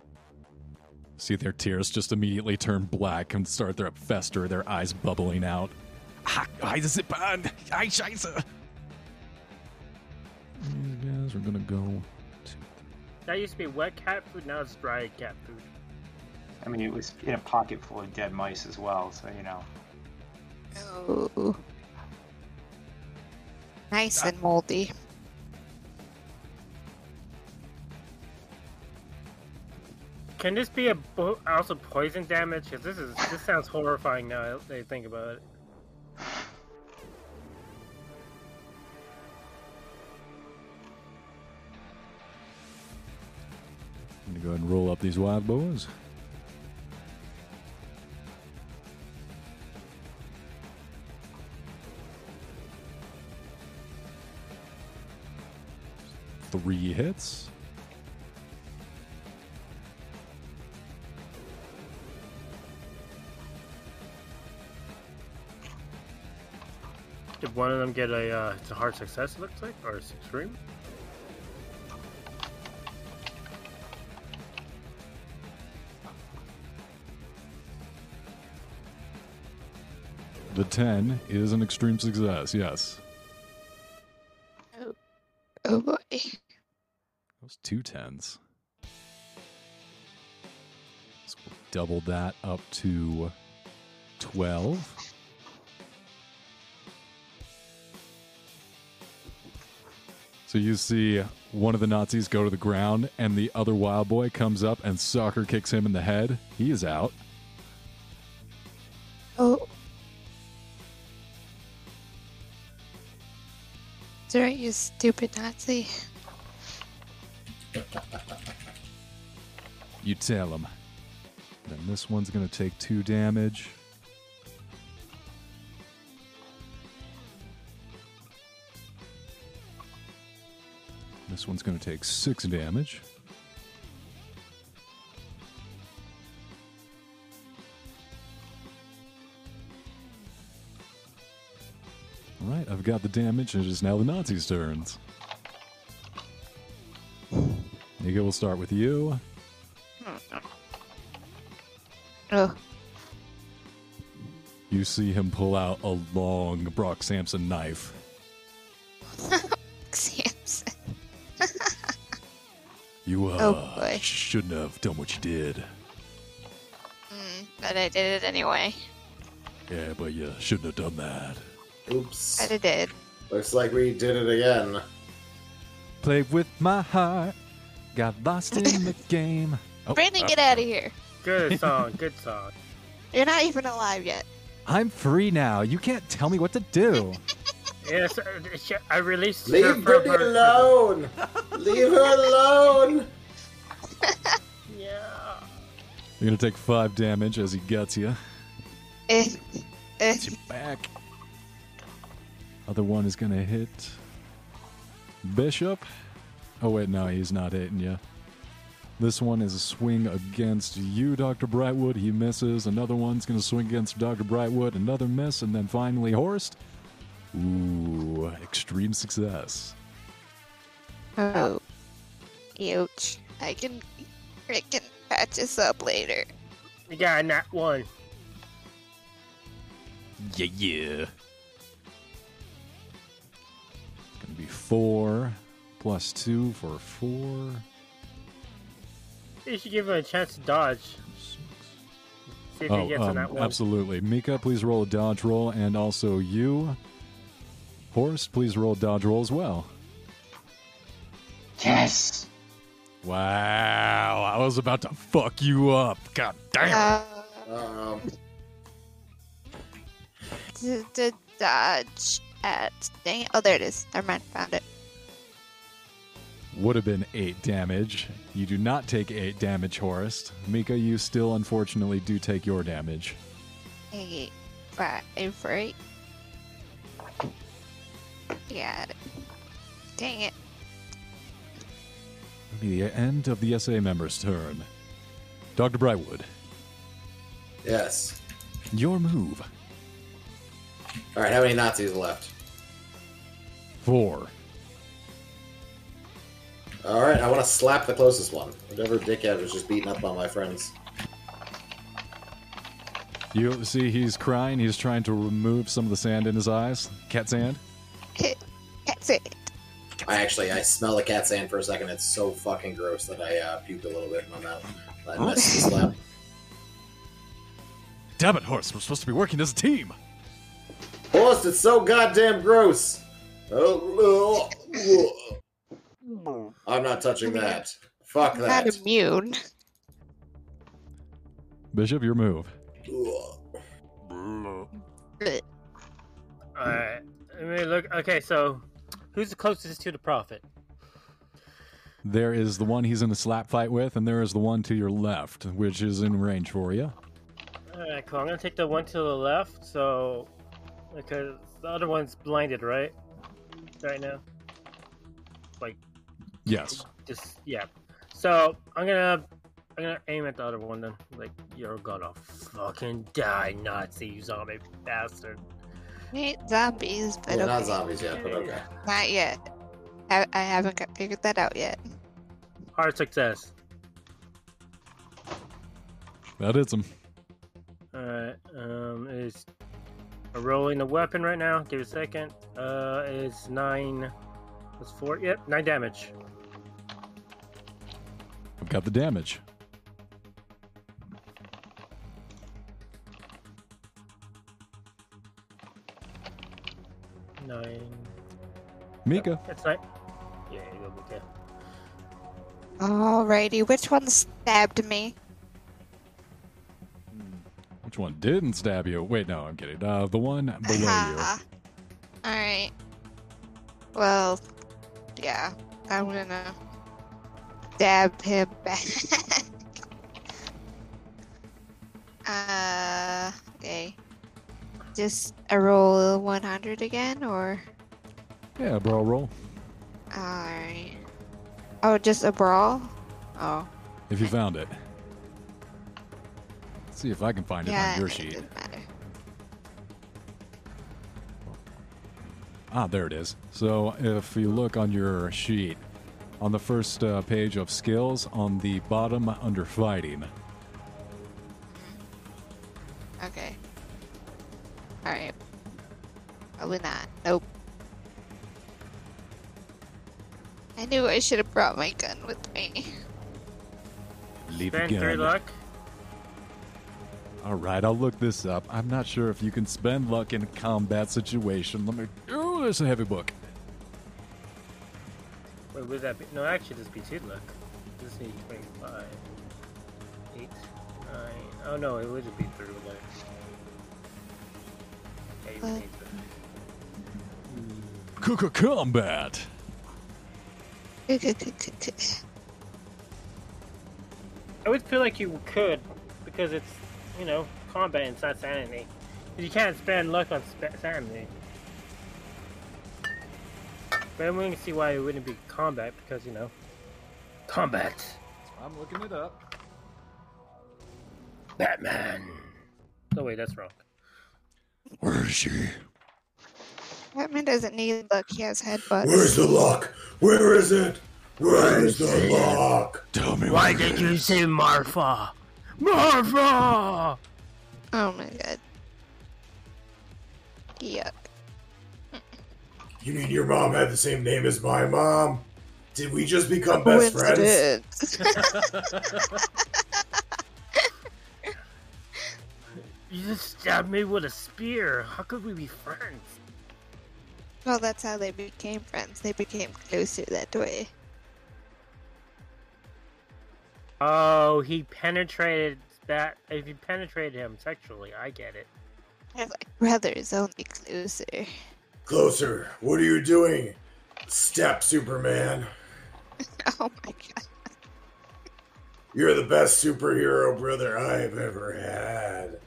Speaker 1: See their tears just immediately turn black and start to fester, their eyes bubbling out. Ah, Eisenbahn! Ei, Scheiße! You guys are gonna go. To...
Speaker 5: That used to be wet cat food, now it's dry cat food.
Speaker 7: I mean, it was in a pocket full of dead mice as well, so you know.
Speaker 6: Oh. Nice and moldy.
Speaker 5: Can this be a bo- also poison damage? Because this is this sounds horrifying now I think about it.
Speaker 1: I'm gonna go ahead and roll up these wild boys. Three hits.
Speaker 5: Did one of them get a uh, it's a hard success? It looks like, or it's extreme.
Speaker 1: The 10 is an extreme success, yes.
Speaker 6: Oh boy.
Speaker 1: Those two tens. So we'll double that up to 12. So you see one of the Nazis go to the ground, and the other wild boy comes up and soccer kicks him in the head. He is out.
Speaker 6: Oh. It's alright, you stupid Nazi.
Speaker 1: You tell him. Then this one's to take two damage. This one's going to take six damage. All right, I've got the damage, and it is now the Nazis' turns. Nika, we'll start with you.
Speaker 6: Oh.
Speaker 1: You see him pull out a long Brock Samson knife. You uh,
Speaker 6: Oh, boy.
Speaker 1: shouldn't have done what you did.
Speaker 6: Mm, but I did it anyway.
Speaker 1: Yeah, but you shouldn't have done that.
Speaker 3: Oops.
Speaker 6: But I did.
Speaker 3: Looks like we did it again.
Speaker 1: Played with my heart, got lost in the game. Oh,
Speaker 6: Brandon,
Speaker 1: uh,
Speaker 6: get out of here.
Speaker 5: Good song, good song.
Speaker 6: You're not even alive yet.
Speaker 1: I'm free now. You can't tell me what to do.
Speaker 5: Yes, uh, I released her
Speaker 3: Leave
Speaker 5: for-
Speaker 3: Britney
Speaker 5: for-
Speaker 3: alone! Leave her alone!
Speaker 5: Yeah.
Speaker 1: You're gonna take five damage as he gets you.
Speaker 6: Eh, eh.
Speaker 1: Gets you back. Other one is gonna hit Bishop. Oh wait, no, he's not hitting you. This one is a swing against you, Dr. Brightwood. He misses. Another one's gonna swing against Dr. Brightwood. Another miss, and then finally Horst. Ooh, extreme success.
Speaker 6: Oh. Ouch. I can freaking patch this up later.
Speaker 5: You got a nat one.
Speaker 1: Yeah, yeah. It's Gonna be four plus two for four.
Speaker 5: You should give him a chance to dodge. See if
Speaker 1: Oh,
Speaker 5: he gets on
Speaker 1: um,
Speaker 5: that one.
Speaker 1: absolutely. Mika, please roll a dodge roll, and also you, Horst, please roll a dodge roll as well.
Speaker 7: Yes.
Speaker 1: Wow, I was about to fuck you up. God damn.
Speaker 6: Uh,
Speaker 3: Um,
Speaker 6: to, to dodge at. Dang it. Oh, there it is. Never mind. Found it.
Speaker 1: Would have been eight damage. You do not take eight damage, Horst. Mika, you still unfortunately do take your damage.
Speaker 6: Eight, five, eight. Got Yeah. Dang it.
Speaker 1: It'll be the end of the SA member's turn. Dr. Brightwood,
Speaker 3: yes.
Speaker 1: your move.
Speaker 3: Alright, how many Nazis left?
Speaker 1: four.
Speaker 3: All right, I want to slap the closest one. Whatever dickhead was just beating up on my friends.
Speaker 1: You see, he's crying. He's trying to remove some of the sand in his eyes. Cat sand.
Speaker 6: That's it.
Speaker 3: I actually I smell the cat sand for a second. It's so fucking gross that I uh, puked a little bit in my mouth. I missed the slap.
Speaker 1: Damn it, Horst! We're supposed to be working as a team.
Speaker 3: Horst, it's so goddamn gross. Oh, I'm not touching that. Fuck
Speaker 6: I'm not
Speaker 3: that.
Speaker 6: immune.
Speaker 1: Bishop, your move.
Speaker 6: Ugh.
Speaker 5: Alright. Let me look. Okay, so who's the closest to the prophet?
Speaker 1: There is the one he's in a slap fight with, and there is the one to your left, which is in range for you.
Speaker 5: Alright, cool. I'm gonna take the one to the left, so because the other one's blinded, right? Right now. Like
Speaker 1: Yes.
Speaker 5: just yeah. So I'm gonna I'm gonna aim at the other one then. Like you're gonna fucking die, Nazi you zombie bastard.
Speaker 6: Ain't zombies, but
Speaker 3: Well,
Speaker 6: okay.
Speaker 3: not zombies yet, but okay.
Speaker 6: Not yet. I, I haven't got, figured that out yet.
Speaker 5: Hard success.
Speaker 1: That hits him.
Speaker 5: Alright, um is rolling the weapon right now. Give it a second. Uh is nine that's four yep, nine damage.
Speaker 1: I've got the damage. Mika.
Speaker 5: that's right. Yeah, you'll be okay.
Speaker 6: Alrighty, which one stabbed me?
Speaker 1: Which one didn't stab you? Wait, no, I'm kidding. Uh, the one below you.
Speaker 6: Alright. Well, yeah, I'm gonna stab him back. uh, okay. Just a roll 100 again, or?
Speaker 1: Yeah, brawl roll.
Speaker 6: Alright. Oh, just a brawl? Oh,
Speaker 1: If you found it. Let's see if I can find it on your
Speaker 6: it
Speaker 1: sheet. Ah, there it is. So if you look on your sheet, on the first uh, page of skills, on the bottom under fighting,
Speaker 6: should have brought my gun with me.
Speaker 1: leave
Speaker 5: Spend three luck.
Speaker 1: All right, I'll look this up. I'm not sure if you can spend luck in a combat situation. Let me. Oh, there's a heavy book.
Speaker 5: Wait, would that be? No, actually, this be two luck. This need 25. 8, 9. Oh no, it would just be three luck. Yeah, you would need three.
Speaker 1: Cook a combat.
Speaker 5: I would feel like you could, because it's, you know, combat and it's not sanity. You can't spend luck on sp- sanity. But we to see why it wouldn't be combat, because, you know, combat.
Speaker 1: I'm looking it up.
Speaker 5: Batman. Oh wait, that's wrong.
Speaker 4: Where is she?
Speaker 6: Batman doesn't need luck, he has headbutts.
Speaker 3: Where's the lock? Where is it? Where is the lock?
Speaker 4: Tell me
Speaker 5: Why did you
Speaker 4: is.
Speaker 5: say Marfa? Marfa!
Speaker 6: Oh my god. Yuck.
Speaker 3: You mean your mom had the same name as my mom? Did we just become best friends?
Speaker 6: Coincidence.
Speaker 5: You just stabbed me with a spear. How could we be friends?
Speaker 6: Well, that's how they became friends. They became closer that way.
Speaker 5: Oh, he penetrated that. If you penetrated him sexually, I get it.
Speaker 6: They're like brothers, only closer.
Speaker 3: Closer. What are you doing? Step, Superman.
Speaker 6: Oh my god.
Speaker 3: You're the best superhero brother I've ever had.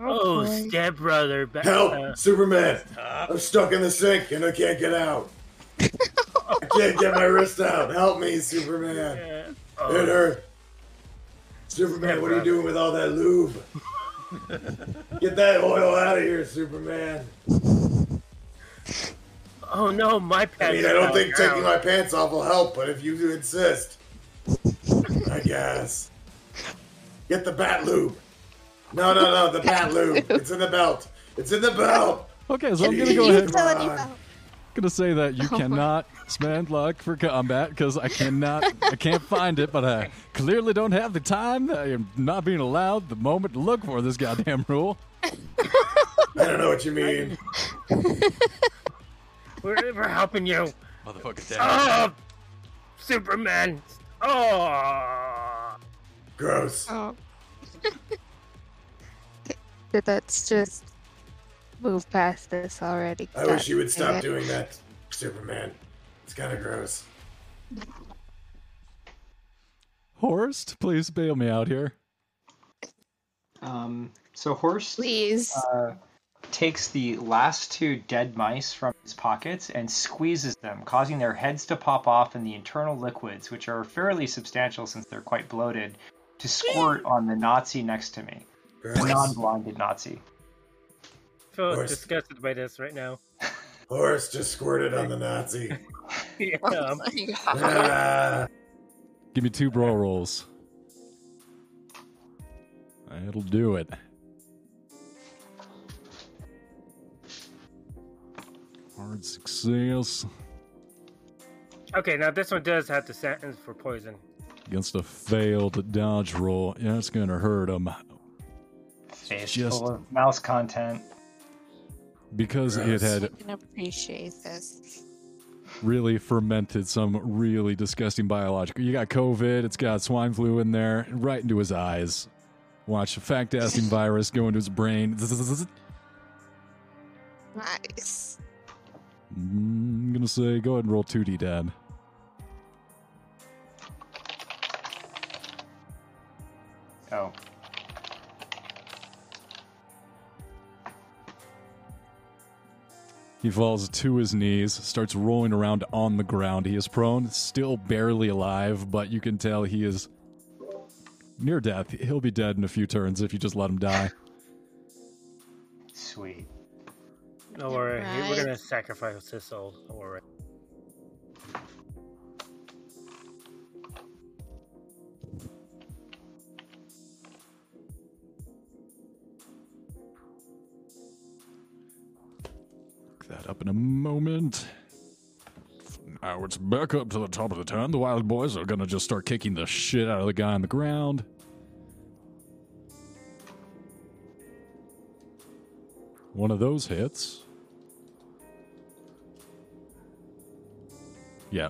Speaker 5: Oh,
Speaker 6: boy.
Speaker 5: stepbrother. Ba-
Speaker 3: Help,
Speaker 5: uh,
Speaker 3: Superman!
Speaker 5: stop.
Speaker 3: I'm stuck in the sink and I can't get out. I can't get my wrist out. Help me, Superman.
Speaker 5: Yeah.
Speaker 3: It
Speaker 5: Oh,
Speaker 3: hurt. Superman, what are you doing with all that lube? Get that oil out of here, Superman.
Speaker 5: Oh no, my pants.
Speaker 3: I mean, I don't
Speaker 5: all
Speaker 3: think
Speaker 5: down.
Speaker 3: taking my pants off will help, but if you insist, I guess. Get the bat lube. No, no, no, the bat lube. It's in the belt. It's in the belt.
Speaker 1: Okay, so I'm gonna go
Speaker 6: You
Speaker 1: ahead.
Speaker 6: tell
Speaker 3: Come
Speaker 6: any
Speaker 3: on.
Speaker 6: about-
Speaker 1: Gonna say that you
Speaker 6: Oh my-
Speaker 1: cannot spend luck for combat because I cannot, I can't find it, but I clearly don't have the time. I am not being allowed the moment to look for this goddamn rule.
Speaker 3: I don't know what you mean.
Speaker 5: We're, we're helping you.
Speaker 1: Motherfucker,
Speaker 5: Oh, Superman. Oh.
Speaker 3: Gross.
Speaker 6: Oh. Let's just move past this already.
Speaker 3: I wish you would stop
Speaker 6: it.
Speaker 3: doing that, Superman. It's kind of gross.
Speaker 1: Horst, please bail me out here.
Speaker 7: Um, so Horst
Speaker 6: Please.
Speaker 7: uh, takes the last two dead mice from his pockets and squeezes them, causing their heads to pop off and the internal liquids, which are fairly substantial since they're quite bloated, to squirt on the Nazi next to me. The non-blinded Nazi.
Speaker 5: I feel
Speaker 3: Horst.
Speaker 5: disgusted by this right now.
Speaker 3: Horace just squirted on the Nazi.
Speaker 5: yeah.
Speaker 6: oh.
Speaker 3: Ah.
Speaker 1: Give me two bro rolls. It'll do it. Hard success
Speaker 5: Okay, now this one does have the sentence for poison.
Speaker 1: against a failed dodge roll. Yeah, it's gonna hurt him
Speaker 7: Face
Speaker 1: Just-
Speaker 7: full of mouse content.
Speaker 1: because it had
Speaker 6: I can appreciate this.
Speaker 1: really fermented some really disgusting biological. You got COVID, it's got swine flu in there, right into his eyes. Watch a fact-asking virus go into his brain.
Speaker 6: Nice.
Speaker 1: I'm gonna say, go ahead and roll 2d, Dad.
Speaker 7: Oh,
Speaker 1: He falls to his knees, starts rolling around on the ground. He is prone, still barely alive, but you can tell he is near death. He'll be dead in a few turns if you just let him die.
Speaker 7: sweet.
Speaker 5: Don't worry, we're gonna sacrifice his soul. Don't worry.
Speaker 1: That up in a moment. Now it's back up to the top of the town. The wild boys are gonna just start kicking the shit out of the guy on the ground. One of those hits. Yeah.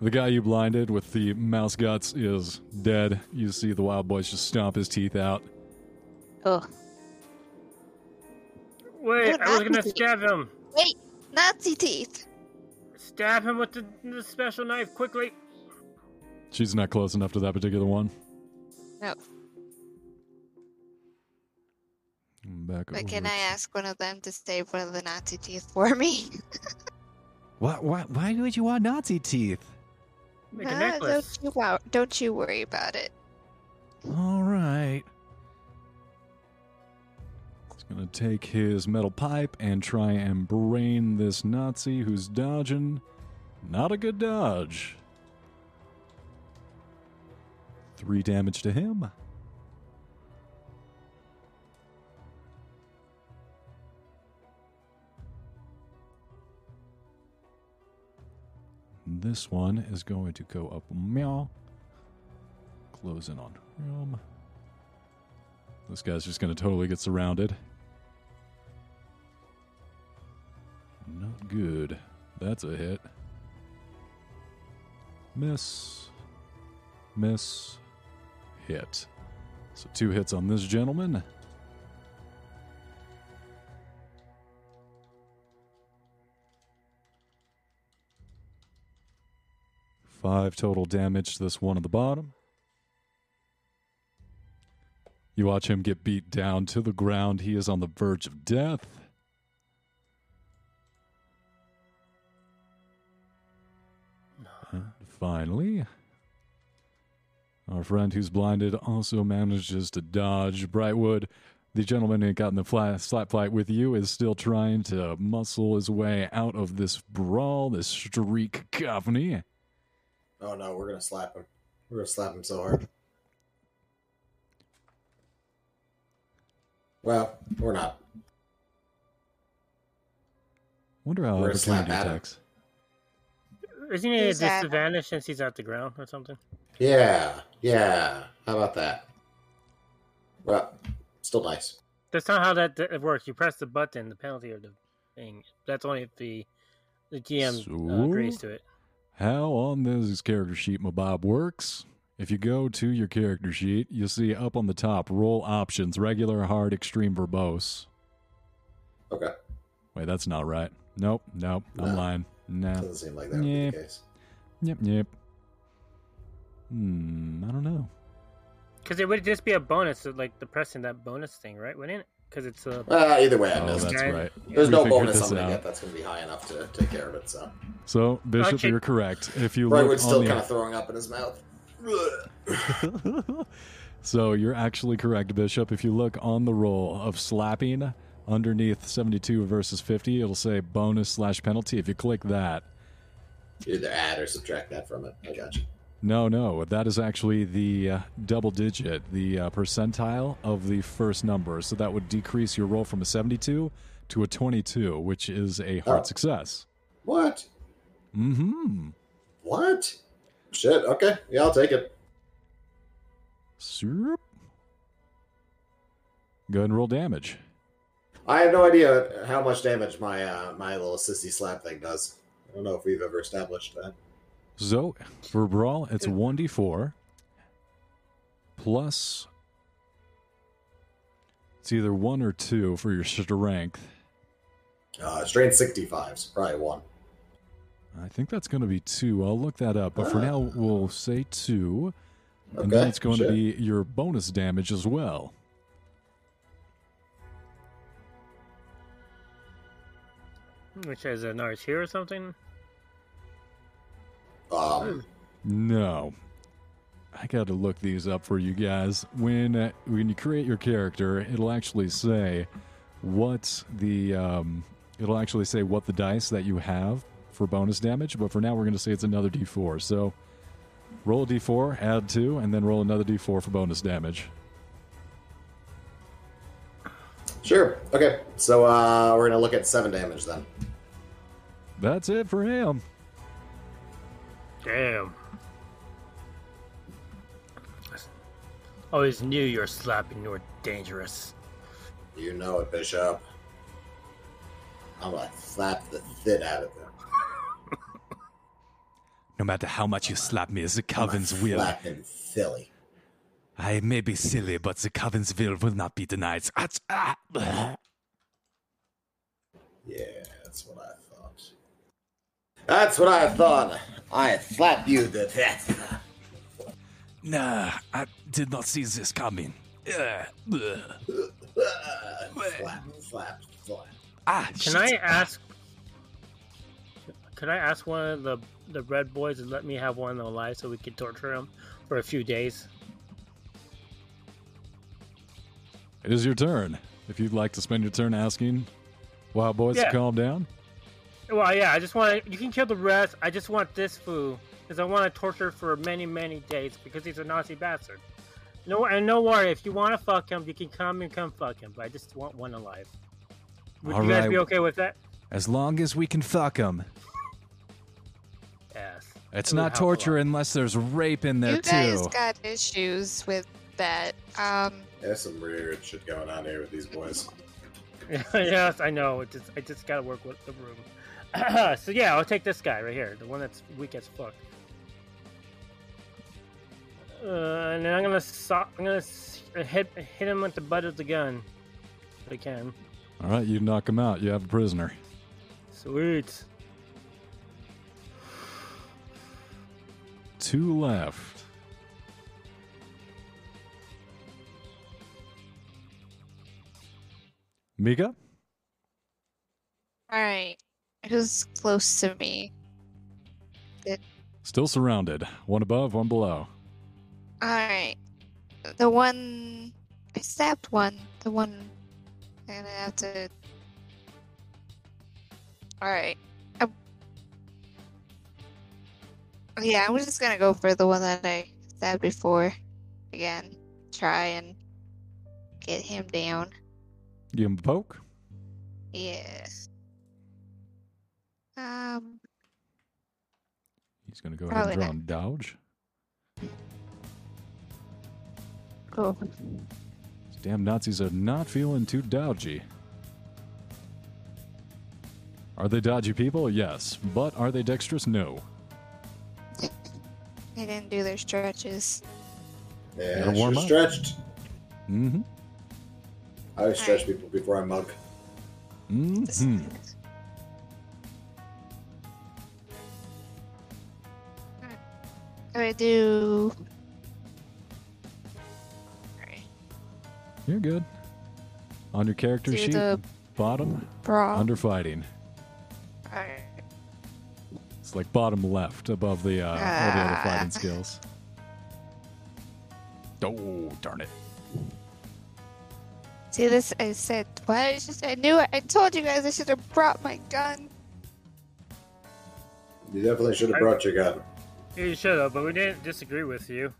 Speaker 1: The guy you blinded with the mouse guts is dead. You see the wild boys just stomp his teeth out.
Speaker 6: Ugh.
Speaker 5: Wait, I was gonna stab him.
Speaker 6: Wait, Nazi teeth.
Speaker 5: Stab him with the, the special knife quickly.
Speaker 1: She's not close enough to that particular one.
Speaker 6: No.
Speaker 1: Back
Speaker 6: But
Speaker 1: over
Speaker 6: can I ask one of them to save one of the Nazi teeth for me?
Speaker 1: Why, why, why would you want Nazi teeth?
Speaker 5: Make a
Speaker 6: Ah,
Speaker 5: necklace.
Speaker 6: Don't you, don't you worry about it.
Speaker 1: All right. Gonna take his metal pipe and try and brain this Nazi who's dodging. Not a good dodge. Three damage to him. This one is going to go up meow. Close in on him. This guy's just going to totally get surrounded. Not good. That's a hit. Miss. Miss. Hit. So two hits on this gentleman. Five total damage to this one at the bottom. You watch him get beat down to the ground. He is on the verge of death. Finally, our friend who's blinded also manages to dodge. Brightwood, The gentleman who got in the fly, slap fight with you is still trying to muscle his way out of this brawl, this streak cacophony.
Speaker 3: Oh no, we're gonna slap him. We're gonna slap him so hard. Well, we're not.
Speaker 1: Wonder how
Speaker 3: We're
Speaker 1: opportunity attacks.
Speaker 5: Isn't he at a
Speaker 6: Who's that?
Speaker 5: disadvantage since he's at the ground or something?
Speaker 3: Yeah, yeah. How about that? Well, still nice.
Speaker 5: That's not how that, that works. You press the button, the penalty or the thing. That's only if the the GM uh, agrees to it.
Speaker 1: How on this character sheet my Bob works. If you go to your character sheet, you'll see up on the top roll options regular, hard, extreme, verbose.
Speaker 3: Okay,
Speaker 1: Wait, that's not right. Nope, nope, I'm
Speaker 3: No.
Speaker 1: lying. Nah.
Speaker 3: doesn't seem like that would
Speaker 1: Yeah.
Speaker 3: be the case.
Speaker 1: Yep, yep. Hmm, I don't know.
Speaker 5: Because it would just be a bonus, so like the pressing that bonus thing, right? Wouldn't it? Because it's a.
Speaker 3: Uh, either way, I
Speaker 1: Oh,
Speaker 3: missed.
Speaker 1: that's
Speaker 5: Okay.
Speaker 1: right.
Speaker 3: There's
Speaker 1: We
Speaker 3: no bonus
Speaker 1: this
Speaker 3: I'm gonna get that's gonna be high enough to take care of it. So
Speaker 1: So, Bishop,
Speaker 5: Okay.
Speaker 1: you're correct. If you look
Speaker 3: Brightwood's still
Speaker 1: on
Speaker 3: kind of throwing up in his mouth.
Speaker 1: so you're actually correct, Bishop. If you look on the roll of slapping underneath 72 versus 50, it'll say bonus slash penalty. If you click that,
Speaker 3: Either add or subtract that from it. I got you.
Speaker 1: no, no, that is actually the uh, double digit, the uh, percentile of the first number. So that would decrease your roll from a 72 to a 22, which is a hard
Speaker 3: Oh.
Speaker 1: success.
Speaker 3: What?
Speaker 1: Mm-hmm.
Speaker 3: What? Shit. Okay. Yeah, I'll take it.
Speaker 1: Swoop. Go ahead and roll damage.
Speaker 3: I have no idea how much damage my uh, my little sissy slap thing does. I don't know if we've ever established that.
Speaker 1: So for brawl, it's one d four plus. It's either one or two for your strength.
Speaker 3: Uh, strength 65 so probably one.
Speaker 1: I think that's going to be two. I'll look that up, but for now we'll say two, and
Speaker 3: Okay,
Speaker 1: then it's going to be your bonus damage as well.
Speaker 5: Which has an arch here or something?
Speaker 3: Um,
Speaker 1: No. I got to look these up for you guys. When uh, when you create your character, it'll actually say what the um, it'll actually say what the dice that you have for bonus damage. But for now, we're going to say it's another D4. So roll a D4, add two, and then roll another D4 for bonus damage.
Speaker 3: sure. Okay. So uh, we're gonna look at seven damage then.
Speaker 1: That's it for him.
Speaker 5: Damn. Always knew your slapping were dangerous.
Speaker 3: You know it, Bishop. I'm gonna slap the shit out of them.
Speaker 4: No matter how much you slap me, the
Speaker 3: I'm
Speaker 4: Coven's
Speaker 3: gonna
Speaker 4: will.
Speaker 3: slap him silly.
Speaker 4: I may be silly, but the Coven's will will not be denied. Ah, ah, ah.
Speaker 3: Yeah, that's what I thought. That's what I thought. I slap you to death.
Speaker 4: Nah, I did not see this coming. Ugh, ugh.
Speaker 3: slap, slap, slap.
Speaker 4: Ah,
Speaker 5: Can
Speaker 4: shit.
Speaker 5: I ask? Could I ask one of the the red boys to let me have one alive so we could torture him for a few days?
Speaker 1: It is your turn. If you'd like to spend your turn asking Wild Boys
Speaker 5: Yeah.
Speaker 1: to calm down,
Speaker 5: Well, yeah, I just want to. You can kill the rest. I just want this fool because I want to torture for many, many days because he's a Nazi bastard. No, and no worry. If you want to fuck him, you can come and come fuck him. But I just want one alive. Would
Speaker 4: All
Speaker 5: you guys
Speaker 4: right.
Speaker 5: be okay with that?
Speaker 4: As long as we can fuck him.
Speaker 5: Yes.
Speaker 4: It's
Speaker 5: It
Speaker 4: not torture unless there's rape in there
Speaker 6: you guys
Speaker 4: too.
Speaker 6: got issues with that. Um,
Speaker 3: There's some weird shit going on here with these boys.
Speaker 5: yes, I know. It just, I just gotta work with the room. so yeah, I'll take this guy right here, the one that's weak as fuck. Uh, and then I'm gonna so- I'm gonna hit hit him with the butt of the gun. If I can.
Speaker 1: all right, you knock him out. You have a prisoner.
Speaker 5: Sweet.
Speaker 1: Two left. Mika?
Speaker 6: all right. Who's close to me?
Speaker 1: Still surrounded. One above, one below.
Speaker 6: All right. The one I stabbed one. The one. I'm gonna have to. Alright. I'm... Yeah, I'm just gonna go for the one that I stabbed before. Again. Try and get him down.
Speaker 1: Give him a poke.
Speaker 6: Yeah. Um,
Speaker 1: He's going to go ahead and draw
Speaker 6: not.
Speaker 1: and dodge.
Speaker 6: cool.
Speaker 1: These damn Nazis are not feeling too dodgy. Are they dodgy people? Yes. But are they dexterous? No.
Speaker 6: They didn't do their stretches.
Speaker 3: Yeah,
Speaker 1: Gotta warm up.
Speaker 3: stretched.
Speaker 1: Mm-hmm.
Speaker 3: I always stretch
Speaker 6: Alright.
Speaker 3: people before I mug.
Speaker 1: Mm-hmm.
Speaker 6: Do I do? Alright.
Speaker 1: You're good. On your character
Speaker 6: Do
Speaker 1: sheet,
Speaker 6: the
Speaker 1: bottom,
Speaker 6: brawl.
Speaker 1: under fighting.
Speaker 6: Alright.
Speaker 1: It's like bottom left above the uh, all the other
Speaker 6: Ah.
Speaker 1: fighting skills. Oh, darn it.
Speaker 6: See this? I said, why? I, just, I knew it. I told you guys I should have brought my gun.
Speaker 3: You definitely should have brought your gun.
Speaker 5: You should have, but we didn't disagree with you.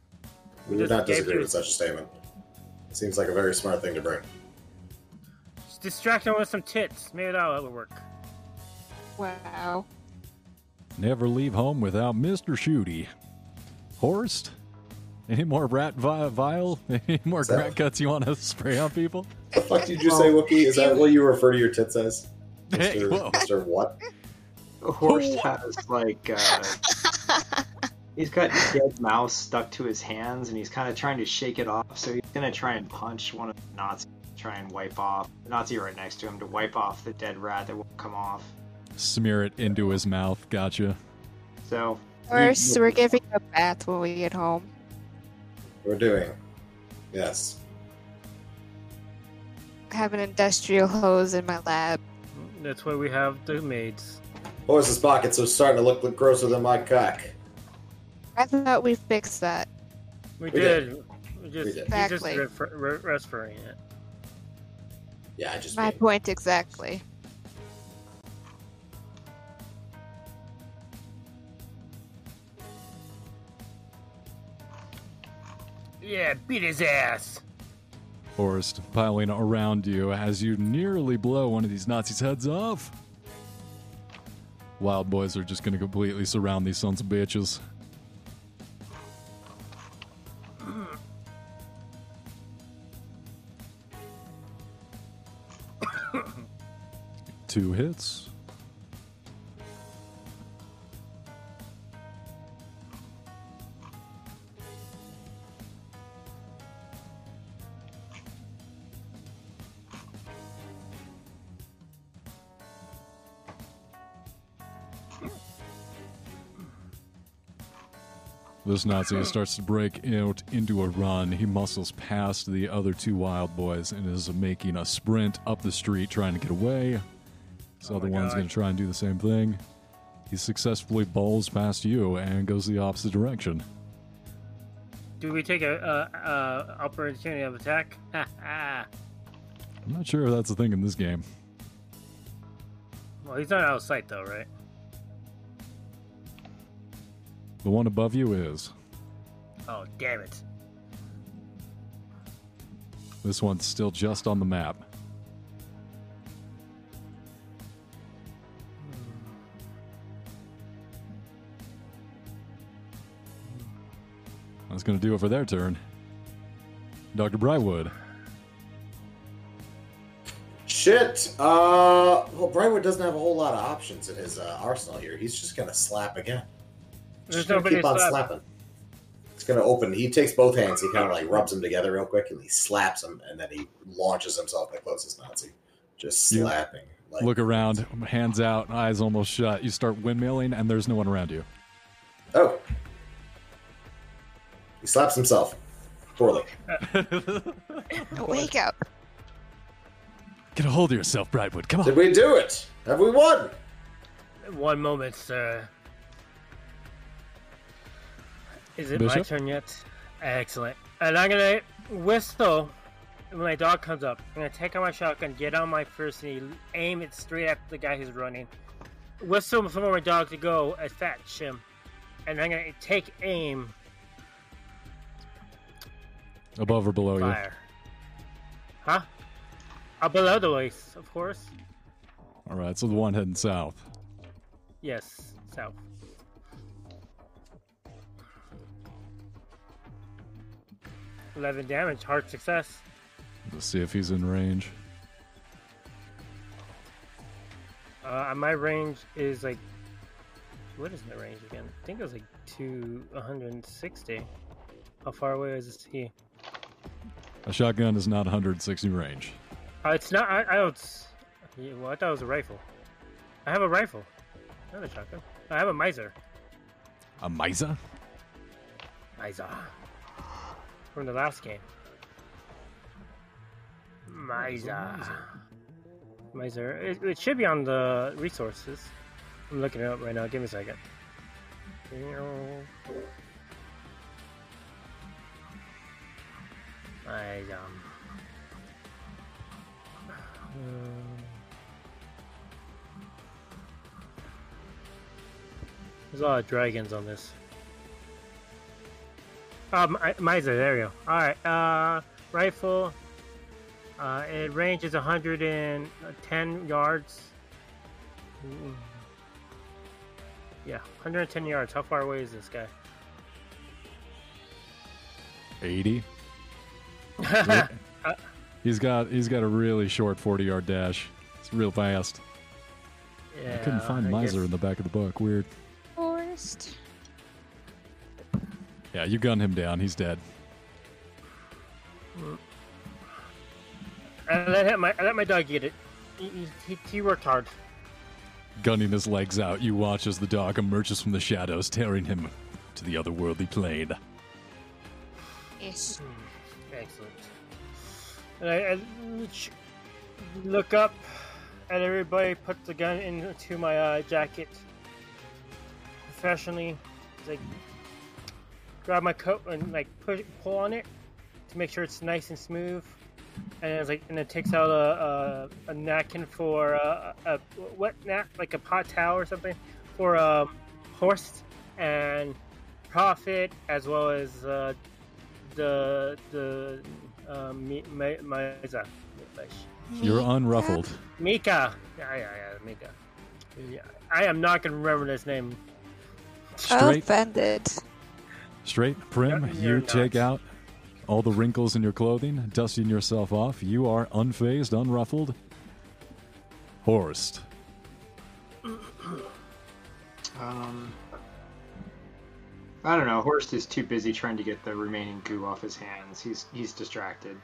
Speaker 3: We
Speaker 5: We
Speaker 3: would
Speaker 5: just
Speaker 3: not disagree
Speaker 5: you-
Speaker 3: with such a statement. It Seems like a very smart thing to bring.
Speaker 5: Just distract him with some tits. Maybe that'll work.
Speaker 6: Wow.
Speaker 1: Never leave home without Mr. Shooty. Horst? Any more rat vi- vial? Any more
Speaker 3: Is that-
Speaker 1: crack cuts you want to spray on people?
Speaker 3: The fuck did you say, Wookie? Is that what you refer to your tits as? Mr.
Speaker 1: whoa.
Speaker 3: Mr. What?
Speaker 8: Horst has like uh, he's got dead mouse stuck to his hands, and he's kind of trying to shake it off. So he's gonna try and punch one of the Nazis, try and wipe off the Nazi right next to him to wipe off the dead rat that won't come off.
Speaker 1: Smear it into his mouth. Gotcha.
Speaker 8: So
Speaker 6: First, we're giving a bath when we get home.
Speaker 3: We're doing. Yes.
Speaker 6: I have an industrial hose in my lab.
Speaker 5: That's why we have the maids.
Speaker 3: Horst's pockets are starting to look, look grosser than my cock.
Speaker 6: I thought we fixed that.
Speaker 5: We,
Speaker 3: We
Speaker 5: did.
Speaker 3: did.
Speaker 5: We just,
Speaker 3: We did.
Speaker 5: we just
Speaker 6: Exactly.
Speaker 5: refer, re- referring it.
Speaker 3: Yeah, I just.
Speaker 6: My
Speaker 3: mean-
Speaker 6: point exactly.
Speaker 5: Yeah, beat his ass.
Speaker 1: Horst piling around you as you nearly blow one of these Nazis' heads off. Wild boys are just going to completely surround these sons of bitches. Two hits. This Nazi starts to break out into a run. He muscles past the other two wild boys and is making a sprint up the street trying to get away. This
Speaker 5: Oh
Speaker 1: other one's going to try and do the same thing. He successfully bowls past you and goes the opposite direction.
Speaker 5: Do we take a, a, a opportunity of attack?
Speaker 1: I'm not sure if that's a thing in this game.
Speaker 5: Well, he's not out of sight though, right?
Speaker 1: The one above you is.
Speaker 5: Oh, damn it.
Speaker 1: This one's still just on the map. Going to do it for their turn. Dr. Brightwood.
Speaker 3: Shit. Uh, well, Brightwood doesn't have a whole lot of options in his uh, arsenal here. He's just gonna slap again.
Speaker 5: There's
Speaker 3: Just
Speaker 5: nobody
Speaker 3: keep on
Speaker 5: to slap.
Speaker 3: slapping. It's gonna open. He takes both hands. He kind of like rubs them together real quick, and he slaps them, and then he launches himself the closest Nazi, just
Speaker 1: You
Speaker 3: slapping. Like,
Speaker 1: Look around, hands out, eyes almost shut. You start windmilling, and there's no one around you.
Speaker 3: oh, he slaps himself poorly.
Speaker 6: Wake up.
Speaker 1: Get a hold of yourself, Brightwood. Come on.
Speaker 3: Did we do it? Have we won?
Speaker 5: One moment, sir. Is it my turn yet? Excellent. And I'm gonna whistle when my dog comes up, I'm gonna take out my shotgun, get on my first knee, aim it straight at the guy who's running, whistle for my dog to go and fetch him, and I'm gonna take aim,
Speaker 1: Above or below you?
Speaker 5: fire. Huh? Up below the waist, of course.
Speaker 1: All right, so the one heading south.
Speaker 5: Yes, south. Eleven damage, hard success.
Speaker 1: Let's see if he's in range.
Speaker 5: Uh, my range is like, what is my range again? I think it was like two 160. How far away is this he?
Speaker 1: A shotgun is not 160 range.
Speaker 5: Uh, it's not. I, I don't. Well, I thought it was a rifle. I have a rifle, not a shotgun. I have a miser.
Speaker 1: A Misa?
Speaker 5: Miser. From the last game. Miser. Miser. It, it should be on the resources. I'm looking it up right now. Give me a second. Miser. Um, There's a lot of dragons on this. Um, Miser, there we go. Alright, uh, rifle. Uh, it ranges 110 yards. Yeah, 110 yards. How far away is this guy?
Speaker 1: 80. He's got he's got a really short 40 yard dash. It's real fast.
Speaker 5: yeah,
Speaker 1: I couldn't find
Speaker 5: I
Speaker 1: Miser
Speaker 5: guess-
Speaker 1: in the back of the book. Weird.
Speaker 6: Forest.
Speaker 1: Yeah, you gun him down. He's dead.
Speaker 5: I let him, my, I let my dog get it. He, he, he worked hard.
Speaker 1: Gunning his legs out, you watch as the dog emerges from the shadows, tearing him to the otherworldly plane.
Speaker 6: Yes.
Speaker 5: And I, I look up at everybody, put the gun into my uh, jacket professionally. Like, grab my coat and like push, pull on it to make sure it's nice and smooth. And it's like, and it takes out a a, a napkin for uh, a, a what nap like a pot towel or something for um, Horst and prophet as well as uh, the the um, Mi- Mi- Misa.
Speaker 1: You're unruffled.
Speaker 5: Mika. Yeah, yeah, yeah, Mika. Yeah, I am not gonna remember this name.
Speaker 1: Straight,
Speaker 6: Offended.
Speaker 1: straight, prim.
Speaker 5: No,
Speaker 1: You
Speaker 5: you're
Speaker 1: take out all the wrinkles in your clothing, dusting yourself off. You are unfazed, unruffled. Horst.
Speaker 8: Um, I don't know. Horst is too busy trying to get the remaining goo off his hands. He's he's distracted.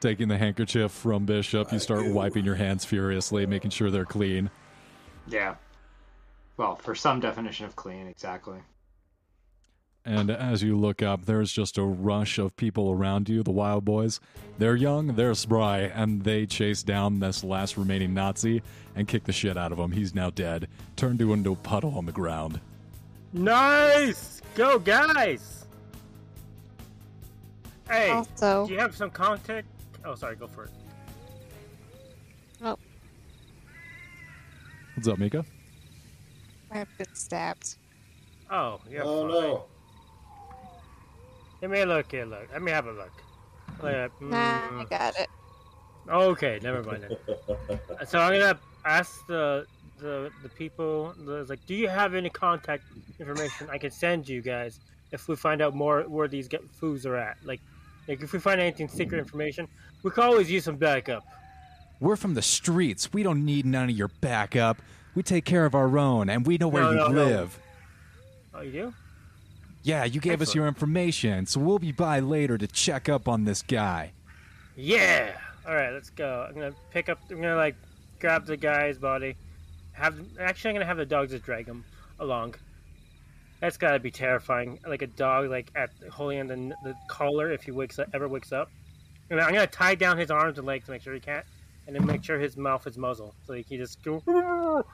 Speaker 1: Taking the handkerchief from Bishop, you start wiping your hands furiously, making sure they're clean.
Speaker 8: Yeah. Well, for some definition of clean, exactly.
Speaker 1: And as you look up, there's just a rush of people around you, the Wild Boys. They're young, they're spry, and they chase down this last remaining Nazi and kick the shit out of him. He's now dead, turned to into a puddle on the ground.
Speaker 5: Nice! Go, guys! Hey,
Speaker 6: Also,
Speaker 5: do you have some contact? Oh, sorry, go for it. Oh.
Speaker 1: What's up, Mika?
Speaker 6: I've been stabbed.
Speaker 5: Oh, yeah.
Speaker 3: oh
Speaker 5: fine.
Speaker 3: no.
Speaker 5: Let me look here, look. Let me have a look. Look at-
Speaker 6: Nah, I
Speaker 5: mm,
Speaker 6: got it.
Speaker 5: okay, never mind then. So I'm gonna ask the the the people. The, like, do you have any contact information I can send you guys if we find out more where these get foods are at? Like, like if we find anything secret information, we can always use some backup.
Speaker 9: We're from the streets. We don't need none of your backup. We take care of our own, and we know where
Speaker 5: No,
Speaker 9: you
Speaker 5: no, no.
Speaker 9: live.
Speaker 5: Oh, you do?
Speaker 9: Yeah, you gave us your information, so we'll be by later to check up on this guy.
Speaker 5: Yeah. All right, let's go. I'm gonna pick up. I'm gonna like grab the guy's body. Have actually, I'm gonna have the dogs just drag him along. That's gotta be terrifying. Like a dog, like at holding on the, the collar if he wakes up, ever wakes up. And I'm gonna tie down his arms and legs to make sure he can't, and then make sure his mouth is muzzled so he can just go.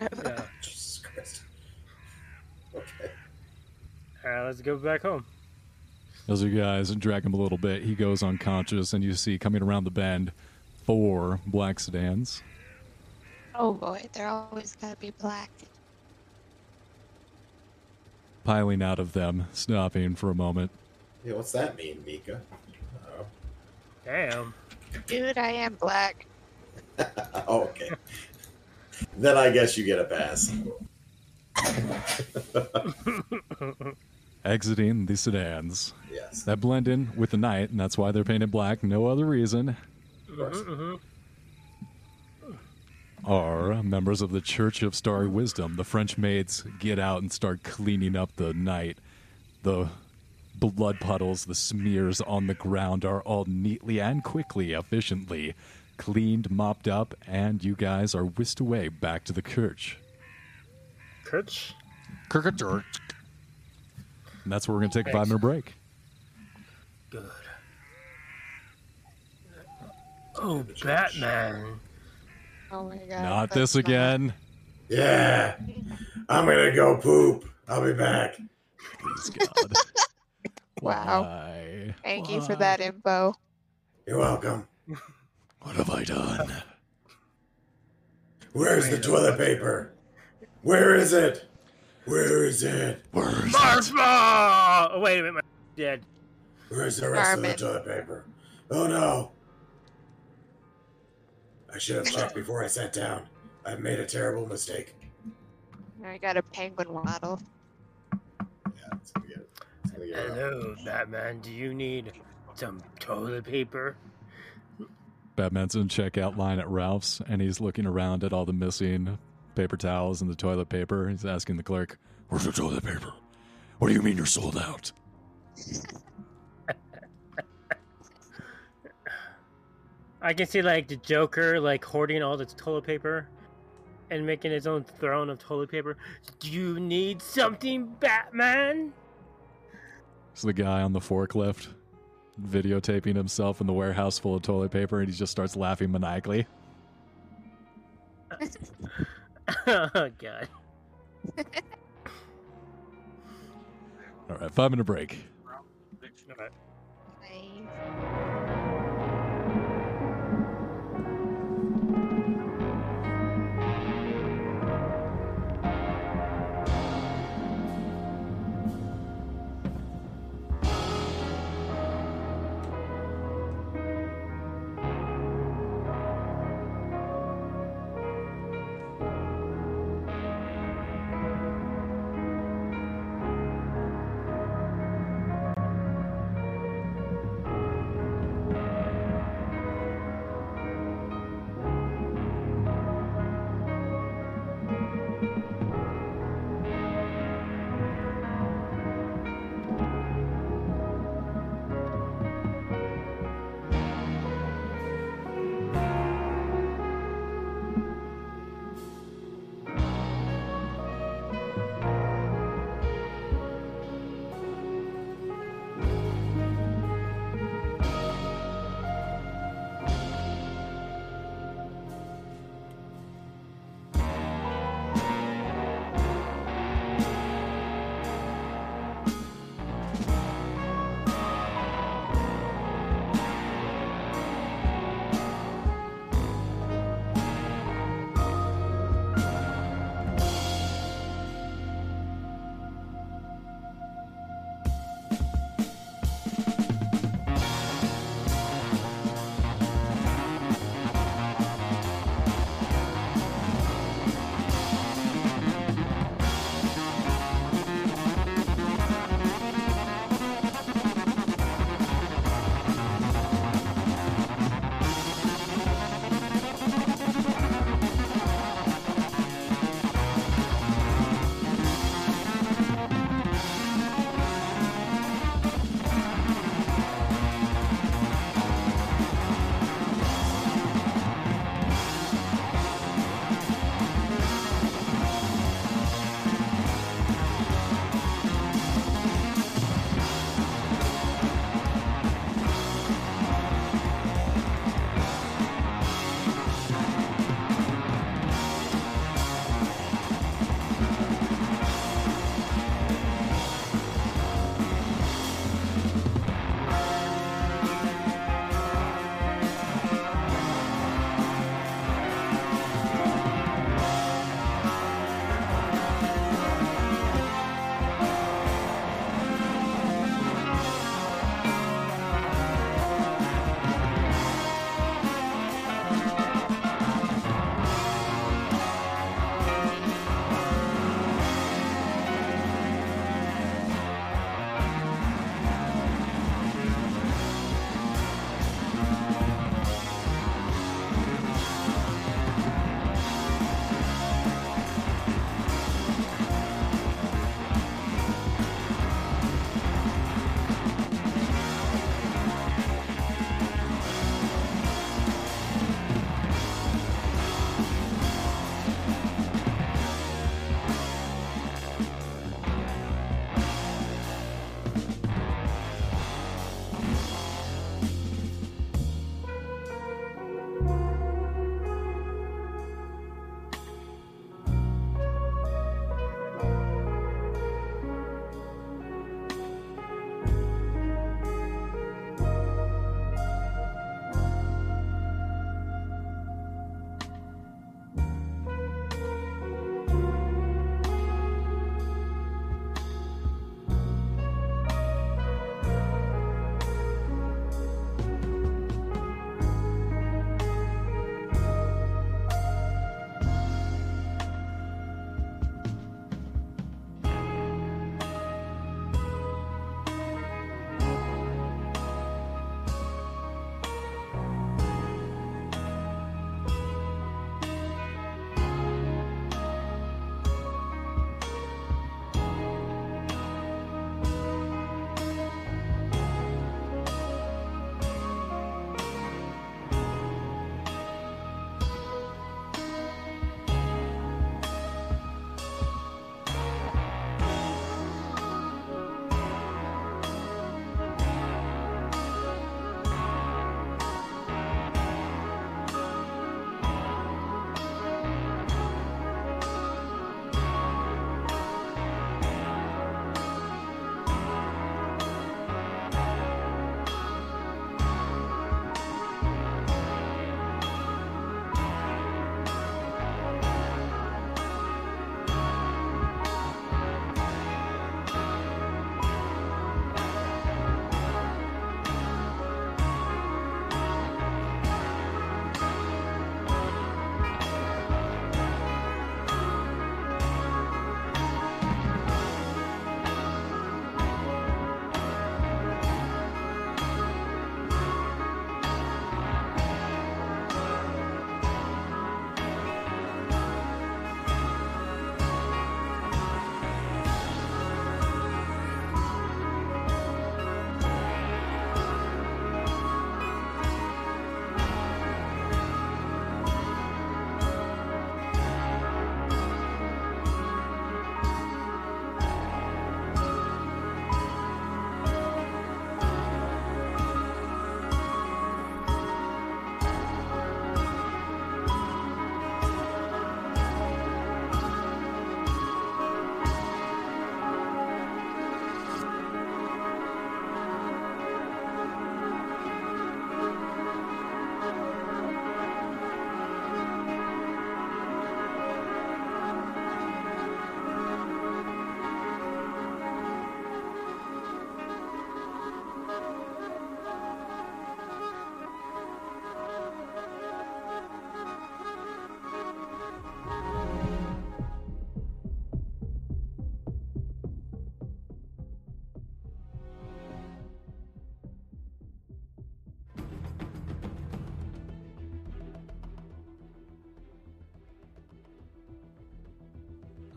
Speaker 5: yeah.
Speaker 3: Jesus Christ. Okay.
Speaker 5: All right, let's go back home.
Speaker 1: As you guys drag him a little bit, he goes unconscious, and you see coming around the bend four black sedans.
Speaker 6: Oh boy, they're always gotta be black.
Speaker 1: piling out of them, stopping for a moment.
Speaker 3: Yeah, what's that mean, Mika? Oh,
Speaker 5: Damn.
Speaker 6: Dude, I am black.
Speaker 3: oh okay. then I guess you get a pass.
Speaker 1: Exiting the sedans
Speaker 3: Yes.
Speaker 1: that blend in with the night, and that's why they're painted black. No other reason.
Speaker 3: Of course.
Speaker 1: Are members of the Church of Starry Wisdom. The French maids get out and start cleaning up the night. The blood puddles, the smears on the ground are all neatly and quickly, efficiently cleaned, mopped up, and you guys are whisked away back to the church.
Speaker 5: Kurtz?
Speaker 1: And that's where we're going to take a five minute break.
Speaker 5: Good. Oh, Batman.
Speaker 6: Oh my god.
Speaker 1: Not
Speaker 6: that's
Speaker 1: this again.
Speaker 3: Yeah. I'm gonna go poop. I'll be back.
Speaker 1: Please, God.
Speaker 6: Wow.
Speaker 1: Why?
Speaker 6: Thank you for that info.
Speaker 3: You're welcome.
Speaker 4: What have I done?
Speaker 3: Where's the toilet paper? Where is it? Where is it?
Speaker 4: Where's
Speaker 5: Marsma! Oh, wait a minute. My dead.
Speaker 3: Where's the rest
Speaker 6: Armin.
Speaker 3: of the toilet paper? Oh no. I should have checked before I sat down. I've made a terrible mistake.
Speaker 6: I got a penguin waddle.
Speaker 3: Yeah, it's gonna get, it's gonna get rough.
Speaker 5: Hello, Batman. Do you need some toilet paper?
Speaker 1: Batman's in checkout line at Ralph's, and he's looking around at all the missing paper towels and the toilet paper. He's asking the clerk,
Speaker 4: Where's the toilet paper? What do you mean you're sold out?
Speaker 5: I can see like the Joker like hoarding all the toilet paper and making his own throne of toilet paper. Do you need something, Batman?
Speaker 1: It's the guy on the forklift videotaping himself in the warehouse full of toilet paper, and he just starts laughing maniacally.
Speaker 5: oh god.
Speaker 1: All right, five minute break.
Speaker 5: Alright.
Speaker 6: Nice.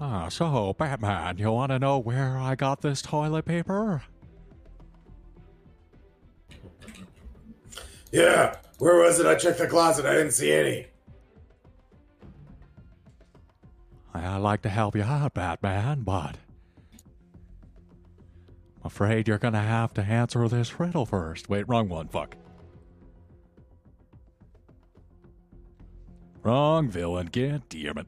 Speaker 1: Ah, so, Batman, you want to know where I got this toilet paper?
Speaker 3: Yeah, where was it? I checked the closet. I didn't see any.
Speaker 1: I'd like to help you out, Batman, but I'm afraid you're gonna have to answer this riddle first. Wait, wrong one. Fuck. Wrong villain. get damn it.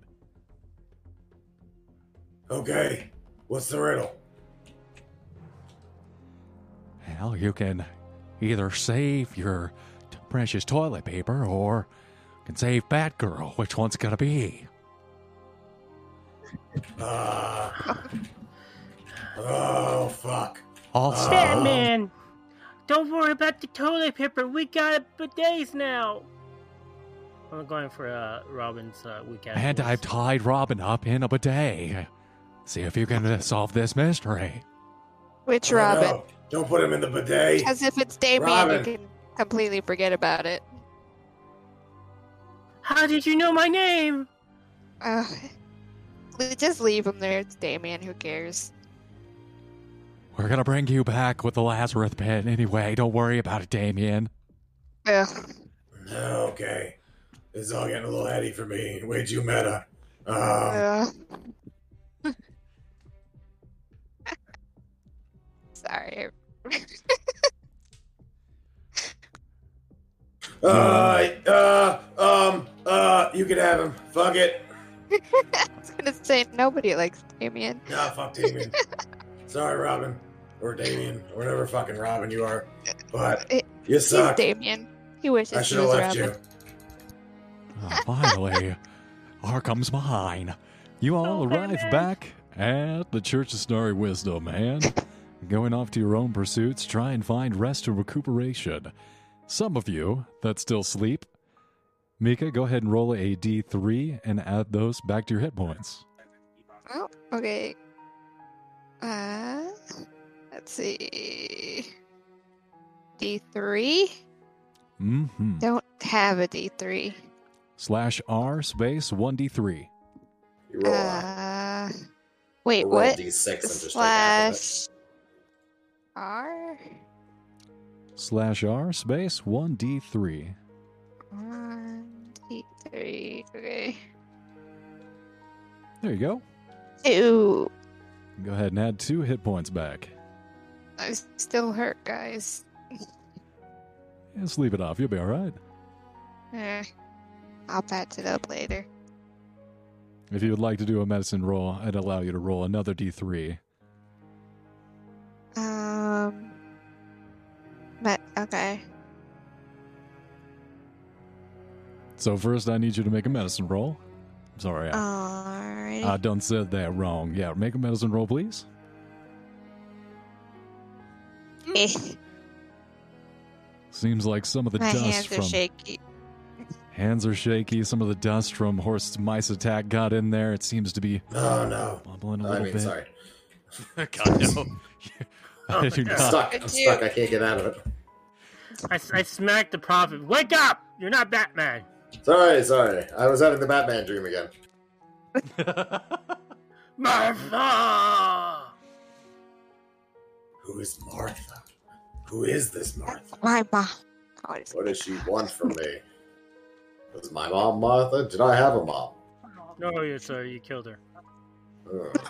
Speaker 3: Okay, what's the riddle?
Speaker 1: Well, you can either save your t- precious toilet paper or you can save Batgirl. Which one's gonna be?
Speaker 3: Uh, oh, fuck.
Speaker 1: Also,
Speaker 3: Uh,
Speaker 5: Batman! Don't worry about the toilet paper. We got bidets now. I'm going for uh, Robin's uh, weekend.
Speaker 1: and I've tied Robin up in a bidet. See if you can solve this mystery.
Speaker 6: Which
Speaker 3: Oh,
Speaker 6: Robin?
Speaker 3: no. Don't put him in the bidet.
Speaker 6: As if it's Damian,
Speaker 3: Robin.
Speaker 6: you can completely forget about it.
Speaker 5: How did you know my name?
Speaker 6: Uh, just leave him there. It's Damian. Who cares?
Speaker 1: We're gonna bring you back with the Lazarus pit anyway. Don't worry about it, Damian.
Speaker 6: Ugh.
Speaker 3: Okay. This is all getting a little heady for me. Way too meta. Um,
Speaker 6: Ugh. Sorry.
Speaker 3: uh, uh, um, uh, you can have him. Fuck it.
Speaker 6: I was gonna say nobody likes Damian.
Speaker 3: Nah, fuck Damian. Sorry, Robin. Or Damian. Or whatever fucking Robin you are. But
Speaker 6: It-
Speaker 3: you
Speaker 6: He's
Speaker 3: suck.
Speaker 6: Damian. He wishes
Speaker 3: I
Speaker 6: he
Speaker 3: should have
Speaker 6: was
Speaker 3: left
Speaker 6: Robin.
Speaker 3: you.
Speaker 1: Oh, finally, Arkham's mine. You all
Speaker 5: Oh,
Speaker 1: arrive back at the Church of Starry Wisdom and going off to your own pursuits, try and find rest and recuperation. Some of you that still sleep, Mika, go ahead and roll a d3 and add those back to your hit points.
Speaker 6: Oh, okay. Uh, let's see. D3?
Speaker 1: Mm-hmm.
Speaker 6: Don't have a D3.
Speaker 1: Slash R space 1d3.
Speaker 10: You roll, a-
Speaker 6: Uh, wait,
Speaker 10: roll
Speaker 6: what?
Speaker 10: d6 and just take half of it.
Speaker 6: Slash R?
Speaker 1: Slash R space 1d3.
Speaker 6: One, D3. Okay.
Speaker 1: There you go.
Speaker 6: Ew.
Speaker 1: Go ahead and add two hit points back.
Speaker 6: I still hurt, guys.
Speaker 1: Yeah, leave it off. You'll be all right.
Speaker 6: Eh, I'll patch it up later.
Speaker 1: If you would like to do a medicine roll, I'd allow you to roll another d3.
Speaker 6: Um. But, okay.
Speaker 1: So first, I need you to make a medicine roll. Sorry, I,
Speaker 6: Alrighty.
Speaker 1: I done said that wrong. Yeah, make a medicine roll, please.
Speaker 6: Eh,
Speaker 1: Seems like some of the
Speaker 6: my
Speaker 1: dust
Speaker 6: hands
Speaker 1: from
Speaker 6: are shaky.
Speaker 1: hands are shaky. Some of the dust from horse mice attack got in there. It seems to be
Speaker 3: Oh, no.
Speaker 1: bubbling a
Speaker 3: I
Speaker 1: little
Speaker 3: mean,
Speaker 1: bit.
Speaker 3: sorry.
Speaker 1: God no. I do
Speaker 3: I'm
Speaker 1: not.
Speaker 3: stuck. I'm stuck. I can't get out of it.
Speaker 5: I, I smacked the prophet. Wake up! You're not Batman.
Speaker 3: Sorry, sorry. I was having the Batman dream again.
Speaker 5: Martha!
Speaker 3: Who is Martha? Who is this Martha?
Speaker 6: My mom. Oh,
Speaker 3: What does she want from me? Was my mom Martha? Did I have a mom?
Speaker 5: No, you sir, you killed her.
Speaker 3: Ugh.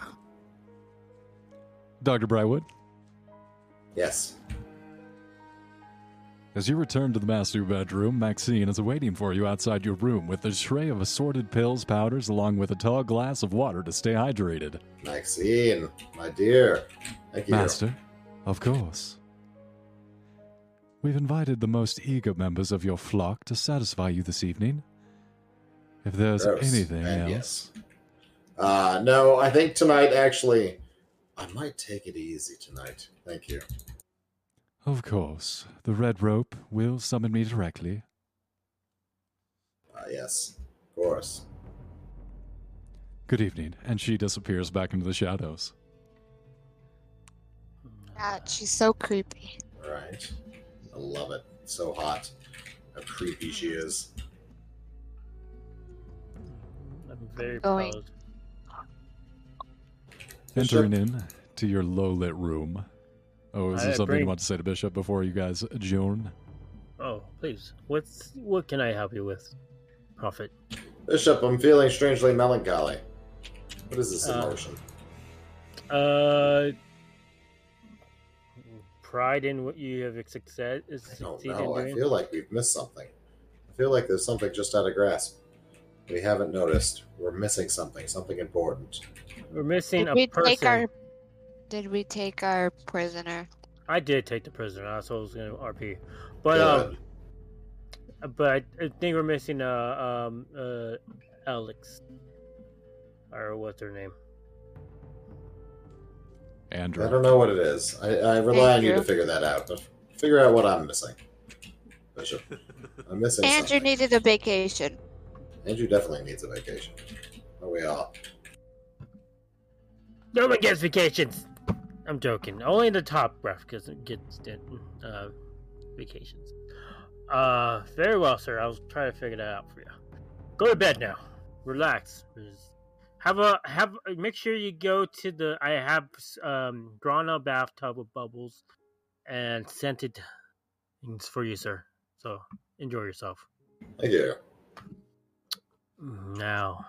Speaker 1: Dr. Brywood,
Speaker 3: Yes.
Speaker 1: as you return to the master bedroom, Maxine is awaiting for you outside your room with a tray of assorted pills, powders, along with a tall glass of water to stay hydrated.
Speaker 3: Maxine, my dear. Thank you.
Speaker 1: Master, of course. We've invited the most eager members of your flock to satisfy you this evening. If there's
Speaker 3: Gross.
Speaker 1: anything
Speaker 3: And
Speaker 1: else,
Speaker 3: yes. Uh, no, I think tonight actually, I might take it easy tonight. Thank you.
Speaker 1: Of course, the red rope will summon me directly.
Speaker 3: Uh, yes, of course.
Speaker 1: Good evening, and she disappears back into the shadows.
Speaker 6: God, she's so creepy.
Speaker 3: Right. I love it. So hot. How creepy she is.
Speaker 5: I'm very
Speaker 6: Going.
Speaker 5: proud.
Speaker 1: Entering in to your low lit room. Oh, is there
Speaker 5: I
Speaker 1: something
Speaker 5: bring-
Speaker 1: you want to say to Bishop before you guys adjourn?
Speaker 5: Oh, please. What's what can I help you with, Prophet?
Speaker 3: Bishop, I'm feeling strangely melancholy. What is this
Speaker 5: Uh,
Speaker 3: emotion?
Speaker 5: Uh, pride in what you have success is
Speaker 3: I don't
Speaker 5: succeeded
Speaker 3: know.
Speaker 5: in
Speaker 3: I feel like we've missed something. I feel like there's something just out of grasp. We haven't noticed. We're missing something, something important.
Speaker 5: We're missing
Speaker 6: Did
Speaker 5: a
Speaker 6: we
Speaker 5: person.
Speaker 6: take our? Did we take our prisoner?
Speaker 5: I did take the prisoner. That's what I was going to RP, but um, but I, I think we're missing uh um uh Alex, or what's her name?
Speaker 1: Andrew.
Speaker 3: I don't know what it is. I, I rely on you to figure that out. Figure out what I'm missing. Bishop, I'm missing
Speaker 6: Andrew
Speaker 3: something.
Speaker 6: needed a vacation.
Speaker 3: Andrew definitely needs a vacation. Are we all?
Speaker 5: No one gets vacations. I'm joking. Only the top ref gets gets uh, vacations. Uh, very well, sir. I'll try to figure that out for you. Go to bed now. Relax. Have a have. Make sure you go to the. I have um drawn a bathtub with bubbles, and scented things for you, sir. So enjoy yourself.
Speaker 3: Thank you.
Speaker 5: Now,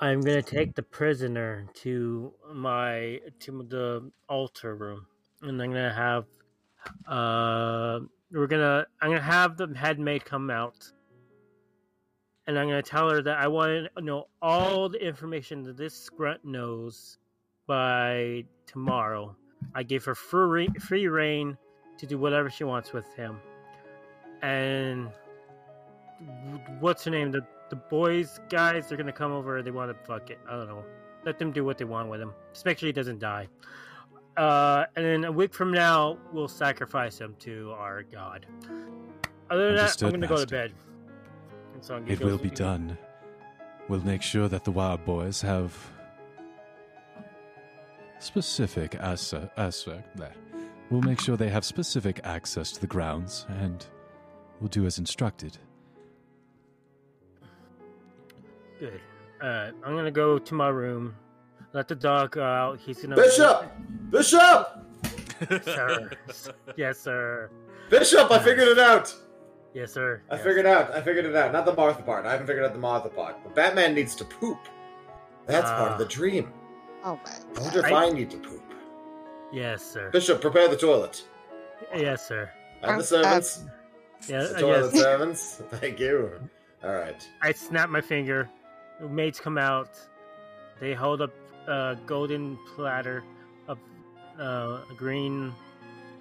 Speaker 5: I'm gonna take the prisoner to my to the altar room, and I'm gonna have uh we're gonna I'm gonna have the head maid come out, and I'm gonna tell her that I want to know all the information that this grunt knows by tomorrow. I gave her free free reign to do whatever she wants with him, and what's her name? The the boys guys they're gonna come over. They want to fuck it. I don't know. Let them do what they want with him. Just make sure he doesn't die. Uh, and then a week from now, we'll sacrifice him to our god. Other than that,
Speaker 1: Understood,
Speaker 5: I'm gonna go to bed. So
Speaker 1: It will be done. We'll make sure that the Wild Boys have specific as- aspect that we'll make sure they have specific access to the grounds and we'll do as instructed.
Speaker 5: Good. Alright, I'm gonna go to my room. Let the dog go out. He's gonna.
Speaker 3: Bishop! Bishop!
Speaker 5: Sir. yes, sir.
Speaker 3: Bishop, I figured it out!
Speaker 5: Yes, sir.
Speaker 3: I
Speaker 5: Yes.
Speaker 3: figured out. I figured it out. Not the Martha part. I haven't figured out the Martha part. But Batman needs to poop. That's part of the
Speaker 5: Ah.
Speaker 3: dream.
Speaker 6: Oh my
Speaker 3: I wonder if
Speaker 5: I-
Speaker 3: I need to poop.
Speaker 5: Yes, sir.
Speaker 3: Bishop, prepare the toilet.
Speaker 5: Yes, sir.
Speaker 3: And
Speaker 6: Um,
Speaker 3: the servants.
Speaker 5: Yeah,
Speaker 3: the
Speaker 5: uh,
Speaker 3: toilet
Speaker 5: yes.
Speaker 3: servants. Thank you. All right.
Speaker 5: I snap my finger. The maids come out. They hold up a golden platter of uh, green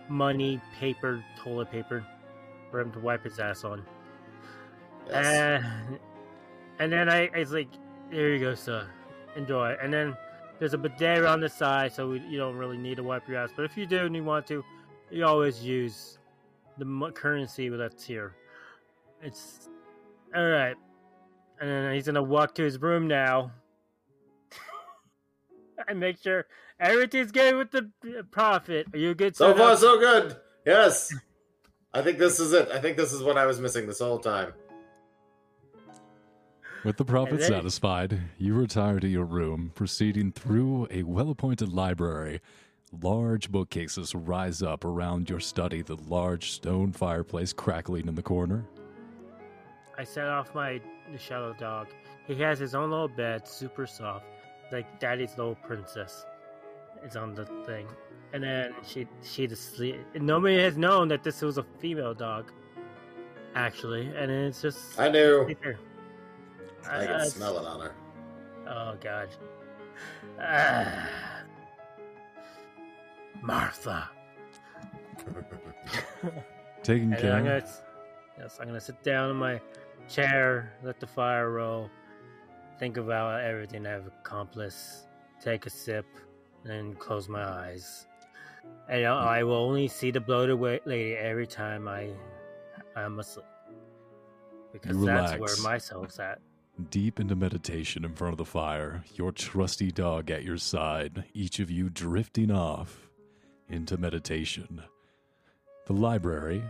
Speaker 5: money paper, toilet paper, for him to wipe his ass on.
Speaker 3: Yes.
Speaker 5: Uh, and then I, it's like, "There you go, sir. Enjoy." And then there's a bidet on the side, so you don't really need to wipe your ass. But if you do and you want to, you always use the currency that's here. It's all right. And then he's gonna walk to his room now. and make sure everything's good with the uh, prophet. Are you good?
Speaker 3: so
Speaker 5: son?
Speaker 3: far, so good. Yes. I think this is it. I think this is what I was missing this whole time.
Speaker 1: With the prophet
Speaker 5: then-
Speaker 1: satisfied, you retire to your room, proceeding through a well appointed library. Large bookcases rise up around your study, the large stone fireplace crackling in the corner.
Speaker 5: I set off my the shadow dog. He has his own little bed, super soft, like Daddy's little princess. Is on the thing, and then she she just sleep. and Nobody has known that this was a female dog, actually, and it's just
Speaker 3: I knew.
Speaker 5: right there.
Speaker 3: I
Speaker 5: Uh,
Speaker 3: can smell it on her.
Speaker 5: Oh God, Ah. Martha.
Speaker 1: Taking
Speaker 5: And I'm
Speaker 1: care.
Speaker 5: gonna, yes, I'm gonna sit down in my chair, let the fire roll, think about everything I've accomplished, take a sip, and then close my eyes. And I will only see the bloated lady every time I I'm asleep, because that's where my soul's at.
Speaker 1: Deep into meditation in front of the fire, your trusty dog at your side, each of you drifting off into meditation. The library,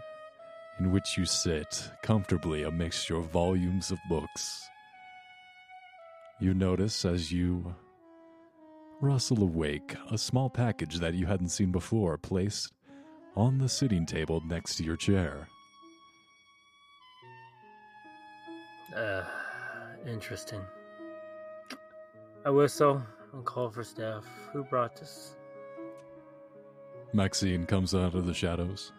Speaker 1: in which you sit comfortably amidst your volumes of books. You notice as you rustle awake, a small package that you hadn't seen before placed on the sitting table next to your chair.
Speaker 5: Uh, interesting. I whistle and call for staff. Who brought this?
Speaker 1: Maxine comes out of the shadows.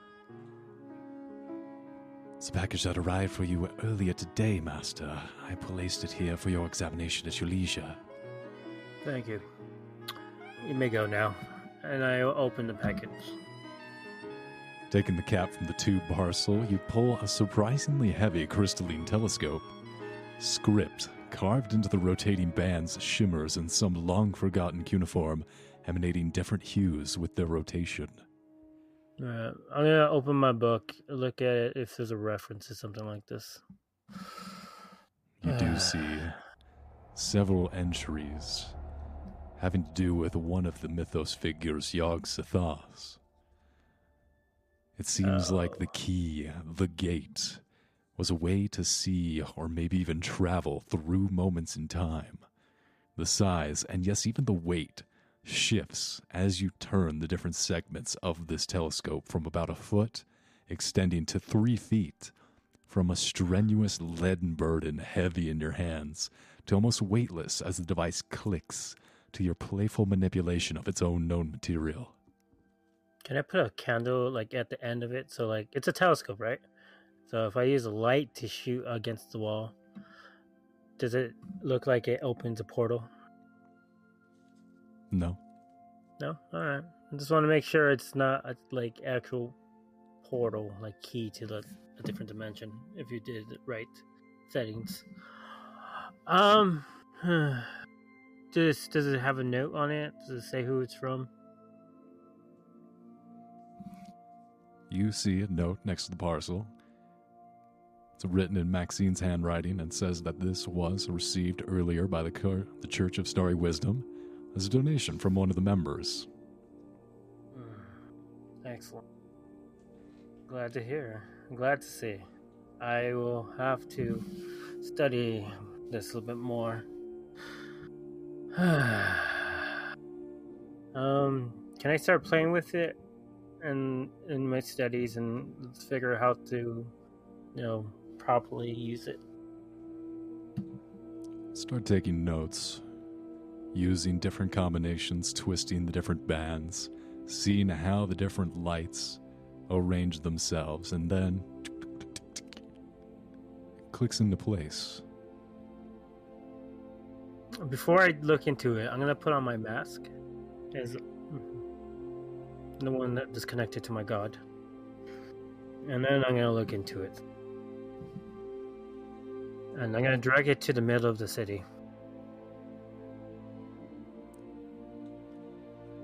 Speaker 9: It's a package that arrived for you earlier today, Master. I placed it here for your examination at your leisure.
Speaker 5: Thank you. You may go now. And I open the package.
Speaker 1: Taking the cap from the tube parcel, you pull a surprisingly heavy crystalline telescope. Script carved into the rotating bands shimmers in some long forgotten cuneiform, emanating different hues with their rotation.
Speaker 5: Uh, I'm gonna open my book, look at it if there's a reference to something like this.
Speaker 1: You do see several entries having to do with one of the mythos figures, Yog Sothoth. It seems like the key, the gate, was a way to see or maybe even travel through moments in time. The size, and yes, even the weight, shifts as you turn the different segments of this telescope from about a foot, extending to three feet, from a strenuous leaden burden heavy in your hands to almost weightless as the device clicks to your playful manipulation of its own known material.
Speaker 5: Can I put a candle like at the end of it? So like it's a telescope, right? So if I use a light to shoot against the wall, does it look like it opens a portal?
Speaker 1: No.
Speaker 5: No. All right. I just want to make sure it's not a, like actual portal, like key to the, a different dimension. If you did the right settings. Um. Does does it have a note on it? Does it say who it's from?
Speaker 1: You see a note next to the parcel. It's written in Maxine's handwriting and says that this was received earlier by the, Cur- the Church of Starry Wisdom as a donation from one of the members.
Speaker 5: Excellent. Glad to hear. Glad to see. I will have to study this a little bit more. um, can I start playing with it and in my studies and figure out how to, you know, properly use it?
Speaker 1: Start taking notes, using different combinations, twisting the different bands, seeing how the different lights arrange themselves, and then clicks into place.
Speaker 5: Before I look into it, I'm gonna put on my mask as mm-hmm, the one that is connected to my god, and then I'm gonna look into it, and I'm gonna drag it to the middle of the city.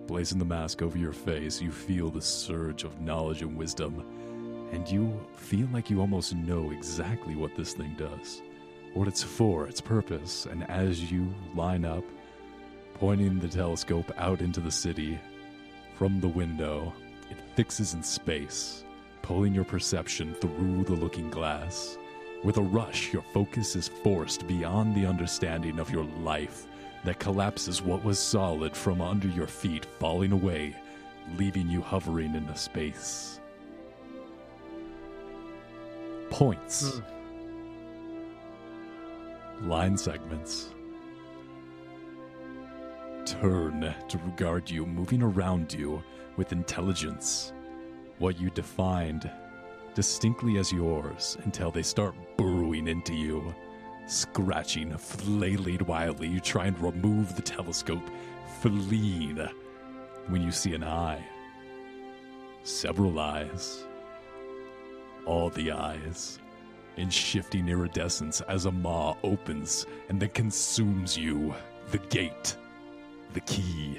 Speaker 1: Blazing the mask over your face, you feel the surge of knowledge and wisdom, and you feel like you almost know exactly what this thing does, what it's for, its purpose, and as you line up, pointing the telescope out into the city, from the window, it fixes in space, pulling your perception through the looking glass. With a rush, your focus is forced beyond the understanding of your life that collapses what was solid from under your feet, falling away, leaving you hovering in a space. Points. Hmm. Line segments. Turn to regard you moving around you with intelligence. What you defined distinctly as yours until they start burrowing into you. Scratching, flailing wildly, you try and remove the telescope, fleeing when you see an eye. Several eyes. All the eyes. In shifting iridescence as a maw opens and then consumes you. The gate. The key.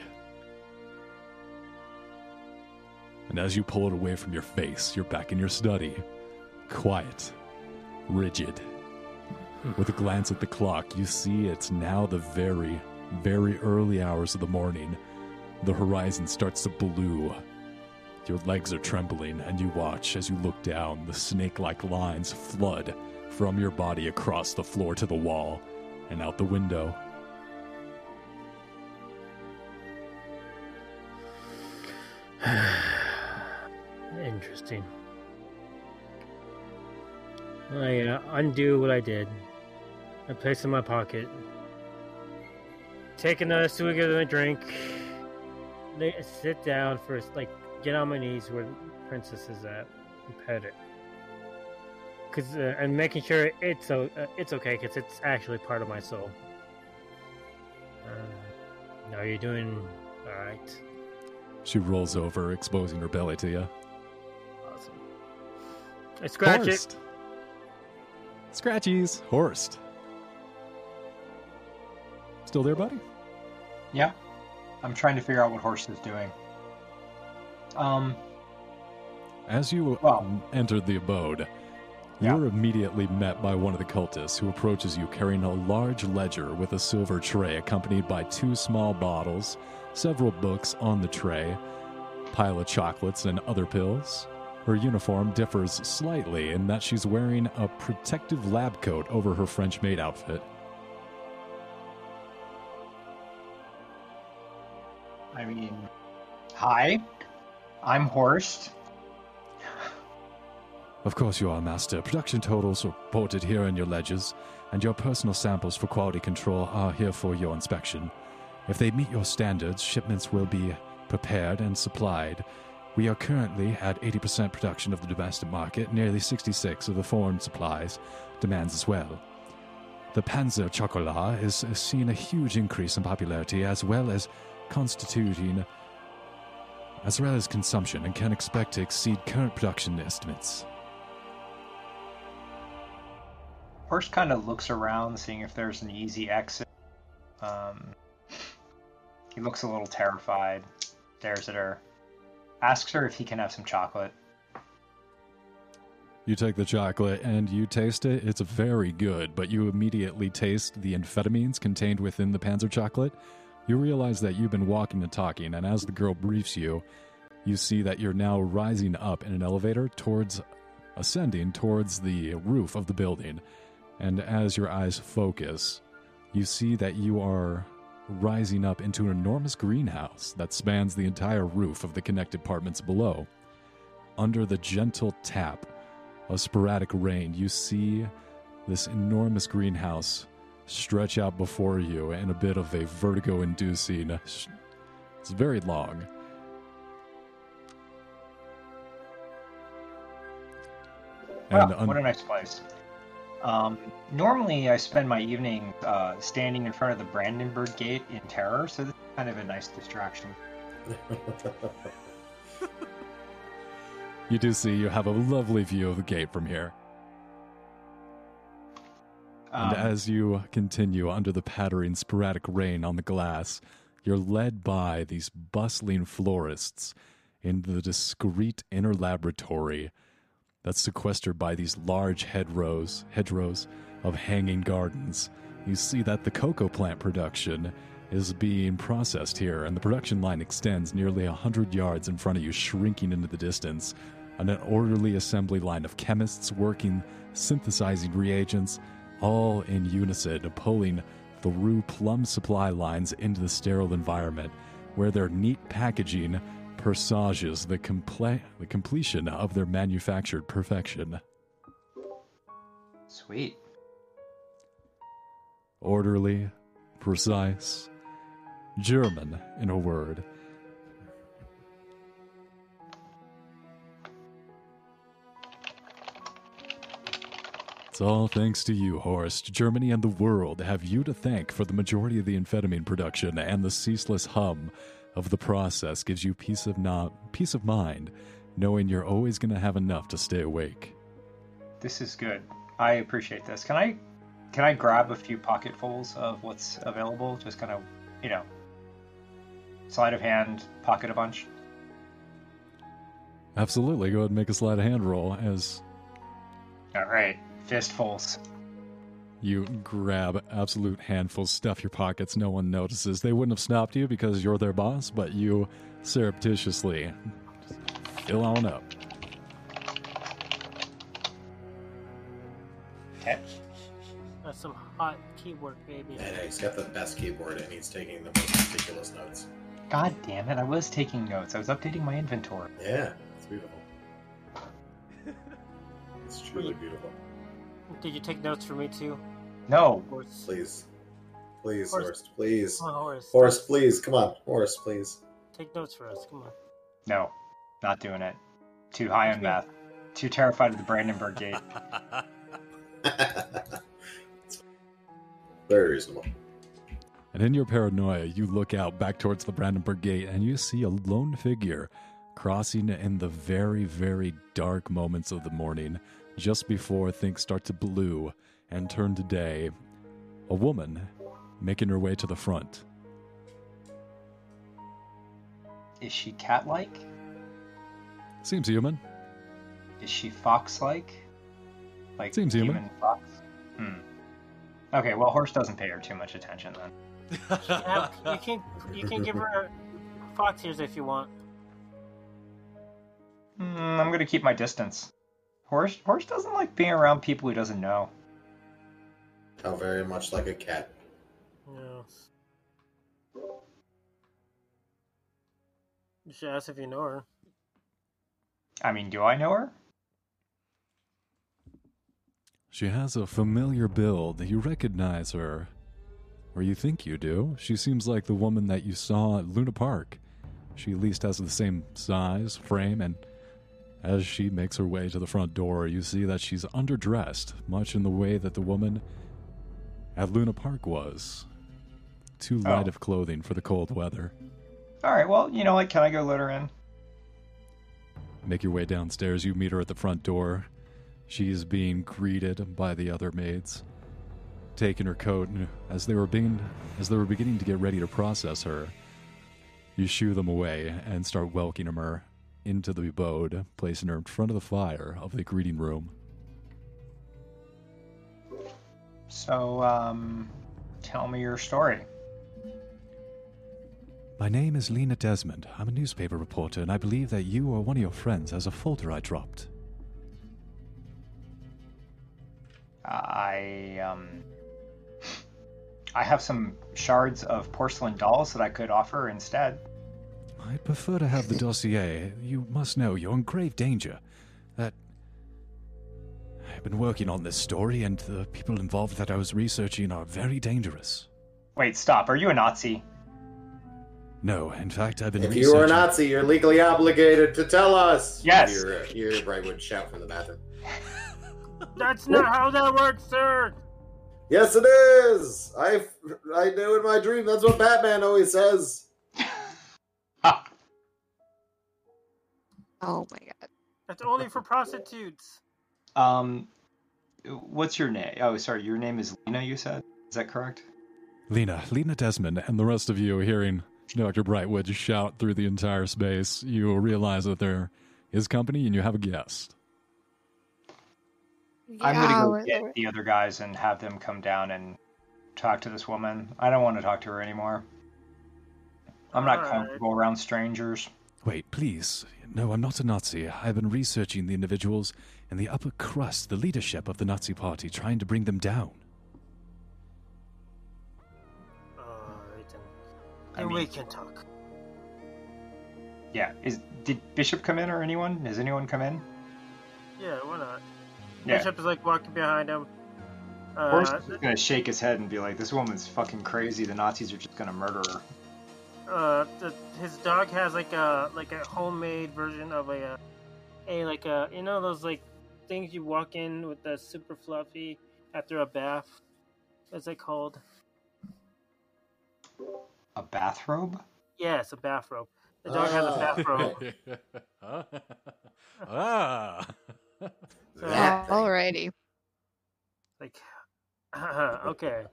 Speaker 1: And as you pull it away from your face, you're back in your study. Quiet. Rigid. Mm-hmm. With a glance at the clock, you see it's now the very, very early hours of the morning. The horizon starts to blue. Your legs are trembling, and you watch as you look down. The snake like lines flood from your body across the floor to the wall and out the window.
Speaker 5: Interesting. I uh, undo what I did I place it in my pocket. Take another swig of the drink. Lay, sit down first, like get on my knees where the princess is at, and pet it. Cause uh, and making sure it's o- uh, it's okay, cause it's actually part of my soul. Uh, now you're doing all right.
Speaker 1: She rolls over, exposing her belly to you.
Speaker 5: Awesome. I scratch it.
Speaker 1: Horst. Scratchies. Horst. Still there, buddy?
Speaker 7: Yeah. I'm trying to figure out what Horst is doing. Um,
Speaker 1: As you
Speaker 7: Well-
Speaker 1: entered the abode, you're immediately met by one of the cultists who approaches you carrying a large ledger with a silver tray accompanied by two small bottles, several books on the tray, pile of chocolates and other pills. Her uniform differs slightly in that she's wearing a protective lab coat over her French maid outfit.
Speaker 7: I mean, hi, I'm Horst.
Speaker 9: Of course you are, Master. Production totals reported here in your ledgers, and your personal samples for quality control are here for your inspection. If they meet your standards, shipments will be prepared and supplied. We are currently at 80% production of the domestic market, nearly 66 of the foreign supplies demands as well. The Panzer Chocolat has seen a huge increase in popularity as well as constituting as well as consumption and can expect to exceed current production estimates.
Speaker 7: Horst kind of looks around, seeing if there's an easy exit. Um, he looks a little terrified, stares at her, asks her if he can have some chocolate.
Speaker 1: You take the chocolate and you taste it. It's very good, but you immediately taste the amphetamines contained within the Panzer chocolate. You realize that you've been walking and talking, and as the girl briefs you, you see that you're now rising up in an elevator towards ascending towards the roof of the building. And as your eyes focus, you see that you are rising up into an enormous greenhouse that spans the entire roof of the connected apartments below. Under the gentle tap of sporadic rain, you see this enormous greenhouse stretch out before you in a bit of a vertigo inducing. It's very long.
Speaker 7: Wow,
Speaker 1: un-
Speaker 7: what a nice place. Um, normally, I spend my evening uh, standing in front of the Brandenburg Gate in terror, so this is kind of a nice distraction.
Speaker 1: you do see you have a lovely view of the gate from here. And
Speaker 7: Um,
Speaker 1: as you continue under the pattering sporadic rain on the glass, you're led by these bustling florists into the discreet inner laboratory that's sequestered by these large hedgerows, hedgerows of hanging gardens. You see that the cocoa plant production is being processed here, and the production line extends nearly a hundred yards in front of you, shrinking into the distance. And an orderly assembly line of chemists working, synthesizing reagents, all in unison, pulling through plumb supply lines into the sterile environment, where their neat packaging presages the, comple- the completion of their manufactured perfection.
Speaker 7: Sweet.
Speaker 1: Orderly, precise, German, in a word. It's all thanks to you, Horst. Germany and the world have you to thank for the majority of the amphetamine production, and the ceaseless hum of the process gives you peace of no- peace of mind, knowing you're always going to have enough to stay awake.
Speaker 7: This is good. I appreciate this. Can I can I grab a few pocketfuls of what's available? Just kind of, you know, sleight of hand, pocket a bunch.
Speaker 1: Absolutely. Go ahead and make a sleight of hand roll as
Speaker 7: All right, fistfuls.
Speaker 1: You grab absolute handfuls, stuff your pockets, no one notices. They wouldn't have stopped you because you're their boss, but you surreptitiously fill on up.
Speaker 7: Okay.
Speaker 5: That's some hot keyboard, baby.
Speaker 11: And he's got the best keyboard and he's taking the most ridiculous notes.
Speaker 7: God damn it! I was taking notes. I was updating my inventory.
Speaker 11: Yeah, it's beautiful. It's truly beautiful.
Speaker 5: Did you take notes for me too?
Speaker 7: No.
Speaker 5: Horst.
Speaker 11: Please. Please,
Speaker 5: Horse.
Speaker 11: Horst, please.
Speaker 5: Come on, horse.
Speaker 11: Horst, please. Come on. Horst, please.
Speaker 5: Take notes for us. Come on.
Speaker 7: No. Not doing it. Too high on math. Too terrified of the Brandenburg Gate.
Speaker 11: Very reasonable.
Speaker 1: And in your paranoia, you look out back towards the Brandenburg Gate and you see a lone figure crossing in the very, very dark moments of the morning, just before things start to blue and turn to day. A woman making her way to the front.
Speaker 7: Is she cat-like?
Speaker 1: Seems human.
Speaker 7: Is she fox-like? Like
Speaker 1: Seems human.
Speaker 7: fox? Hmm. Okay, well, Horst doesn't pay her too much attention then.
Speaker 5: Yeah, you can you can give her fox ears if you want.
Speaker 7: Hmm, I'm gonna keep my distance. Horst, Horst doesn't like being around people he doesn't know.
Speaker 11: Oh, very much like a cat.
Speaker 5: Yeah. You should ask if you know her.
Speaker 7: I mean, do I know her?
Speaker 1: She has a familiar build. You recognize her. Or you think you do. She seems like the woman that you saw at Luna Park. She at least has the same size, frame, and as she makes her way to the front door, you see that she's underdressed, much in the way that the woman at Luna Park was. Too oh. light
Speaker 7: Oh.
Speaker 1: of clothing for the cold weather.
Speaker 7: All right, well, you know what? Can I go let her in?
Speaker 1: Make your way downstairs. You meet her at the front door. She is being greeted by the other maids, taking her coat. And as they were being, as they were beginning to get ready to process her, you shoo them away and start welcoming her into the abode, placing her in front of the fire of the greeting room.
Speaker 7: So, um, tell me your story.
Speaker 9: My name is Lena Desmond. I'm a newspaper reporter, and I believe that you or one of your friends has a folder I dropped.
Speaker 7: I um I have some shards of porcelain dolls that I could offer instead.
Speaker 9: I'd prefer to have the dossier. You must know you're in grave danger. That. I've been working on this story, and the people involved that I was researching are very dangerous.
Speaker 7: Wait, stop. Are you a Nazi?
Speaker 9: No, in fact, I've been
Speaker 11: If
Speaker 9: researching.
Speaker 11: you were a Nazi, you're legally obligated to tell us.
Speaker 7: Yes.
Speaker 11: You hear, uh, you hear Brightwood shout from the bathroom.
Speaker 5: That's not how that works, sir.
Speaker 11: Yes, it is. I I knew in my dream. That's what Batman always says.
Speaker 6: Oh my god.
Speaker 5: That's only for prostitutes.
Speaker 7: Um what's your name? Oh, sorry, your name is Lena, you said? Is that correct?
Speaker 1: Lena, Lena Desmond, and the rest of you hearing Dr. Brightwood shout through the entire space, you will realize that there is company and you have a guest.
Speaker 7: I'm gonna go
Speaker 6: we're-
Speaker 7: get the other guys and have them come down and talk to this woman. I don't want to talk to her anymore. I'm not
Speaker 5: Alright.
Speaker 7: comfortable around strangers.
Speaker 9: Wait, please. No, I'm not a Nazi. I've been researching the individuals in the upper crust, the leadership of the Nazi Party, trying to bring them down.
Speaker 5: Alright then.
Speaker 7: I mean-
Speaker 5: we can talk.
Speaker 7: Yeah. Is did Bishop come in or anyone? Has anyone come in?
Speaker 5: Yeah, why not?
Speaker 7: Yeah.
Speaker 5: Bishop is like walking behind him. Uh,
Speaker 7: Horst is gonna shake his head and be like, "This woman's fucking crazy. The Nazis are just gonna murder her."
Speaker 5: Uh, the, his dog has like a like a homemade version of a, uh, a like a you know those like things you walk in with the super fluffy after a bath. What's it called?
Speaker 7: A bathrobe?
Speaker 5: Yes, a bathrobe. The dog has a
Speaker 11: Ah.
Speaker 5: bathrobe.
Speaker 1: ah.
Speaker 5: So,
Speaker 11: That.
Speaker 6: Alrighty.
Speaker 5: like, okay.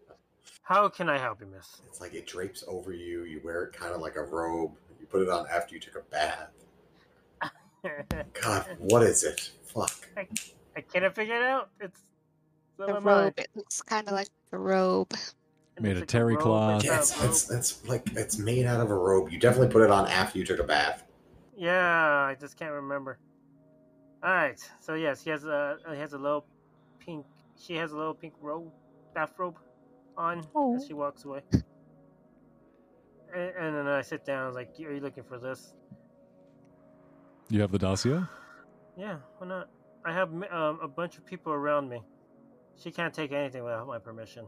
Speaker 5: How can I help you, Miss?
Speaker 11: It's like it drapes over you. You wear it kind of like a robe. You put it on after you took a bath. God, what is it? Fuck.
Speaker 5: I can't figure it out. It's
Speaker 6: The
Speaker 5: the
Speaker 6: robe. It looks kind of like the robe.
Speaker 1: Made of terry cloth.
Speaker 11: Yeah, it's, it's it's like it's made out of a robe. You definitely put it on after you took a bath.
Speaker 5: Yeah, I just can't remember. All right, so yes, he has a he has a little pink. She has a little pink robe, bathrobe, on
Speaker 6: Oh.
Speaker 5: as she walks away. And, and then I sit down. I was like, "Are you looking for this?"
Speaker 1: You have the dossier?
Speaker 5: Yeah, why not? I have um, a bunch of people around me. She can't take anything without my permission.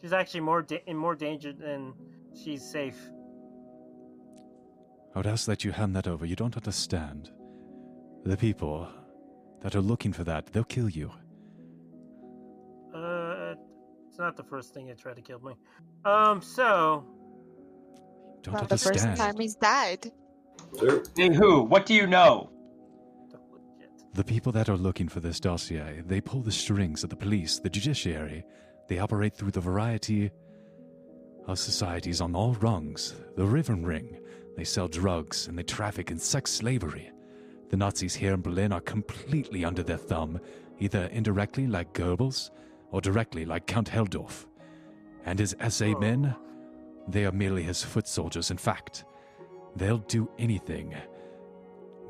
Speaker 5: She's actually more da- in more danger than she's safe.
Speaker 1: I would ask that you hand that over. You don't understand. The people that are looking for that, they'll kill you.
Speaker 5: Not the first thing you tried to kill me. Um, so
Speaker 1: Don't
Speaker 6: Not the first time he's died.
Speaker 12: Two.
Speaker 7: Hey, who? What do you know?
Speaker 1: The people that are looking for this dossier, they pull the strings of the police, the judiciary. They operate through the variety of societies on all rungs. The Riven Ring. They sell drugs and they traffic in sex slavery. The Nazis here in Berlin are completely under their thumb, either indirectly like Goebbels or directly like Count Helldorff. And his SA oh. men, they are merely his foot soldiers. In fact, they'll do anything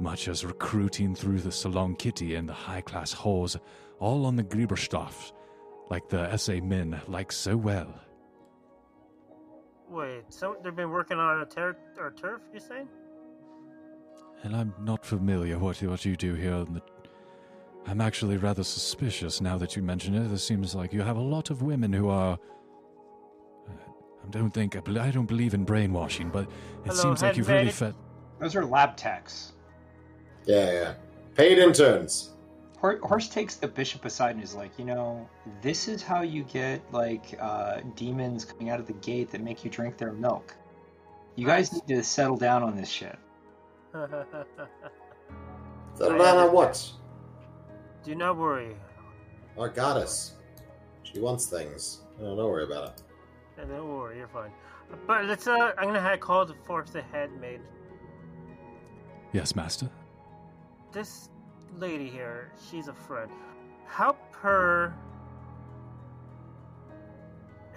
Speaker 1: much as recruiting through the Salon Kitty and the high class whores, all on the Grieberstoff, like the SA men like so well.
Speaker 5: wait, so they've been working on a ter- or turf? you're saying?
Speaker 1: And I'm not familiar what what you do here. In the, I'm actually rather suspicious now that you mention it. It seems like you have a lot of women who are. I don't think I, don't believe in brainwashing, but it
Speaker 5: Hello,
Speaker 1: seems like you've really
Speaker 5: medic.
Speaker 1: fed.
Speaker 7: Those are lab techs.
Speaker 3: Yeah, yeah. Paid interns.
Speaker 7: Hor- Horst takes the bishop aside and is like, you know, this is how you get like uh, demons coming out of the gate that make you drink their milk. You guys need to settle down on this shit.
Speaker 3: Settle down on what?
Speaker 5: Do not worry.
Speaker 3: Our goddess. She wants things. Oh, don't worry about it.
Speaker 5: Yeah, don't worry, you're fine. But let's. Uh, I'm gonna have call to force the head maid.
Speaker 1: Yes, master.
Speaker 5: This lady here, she's a friend. Help her.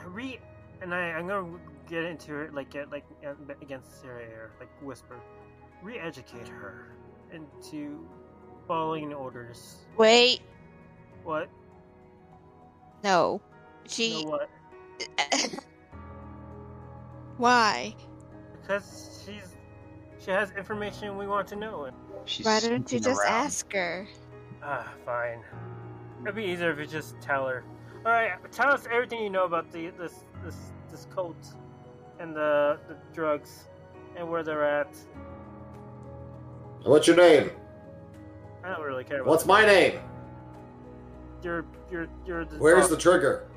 Speaker 5: Re, and I, I'm gonna get into her, like get like against her ear, like whisper, re-educate her into following orders.
Speaker 6: Wait,
Speaker 5: What?
Speaker 6: no. She.
Speaker 5: know what?
Speaker 6: Why?
Speaker 5: Because she's she has information we want to know. And
Speaker 7: She's
Speaker 6: Why don't you just
Speaker 7: around.
Speaker 6: ask her?
Speaker 5: ah, fine. It'd be easier if you just tell her. All right, tell us everything you know about the this this this cult and the the drugs and where they're at.
Speaker 3: What's your name?
Speaker 5: I don't really care about.
Speaker 3: What's my name?
Speaker 5: You're you're you're. The
Speaker 3: Where's
Speaker 5: boss.
Speaker 3: the trigger?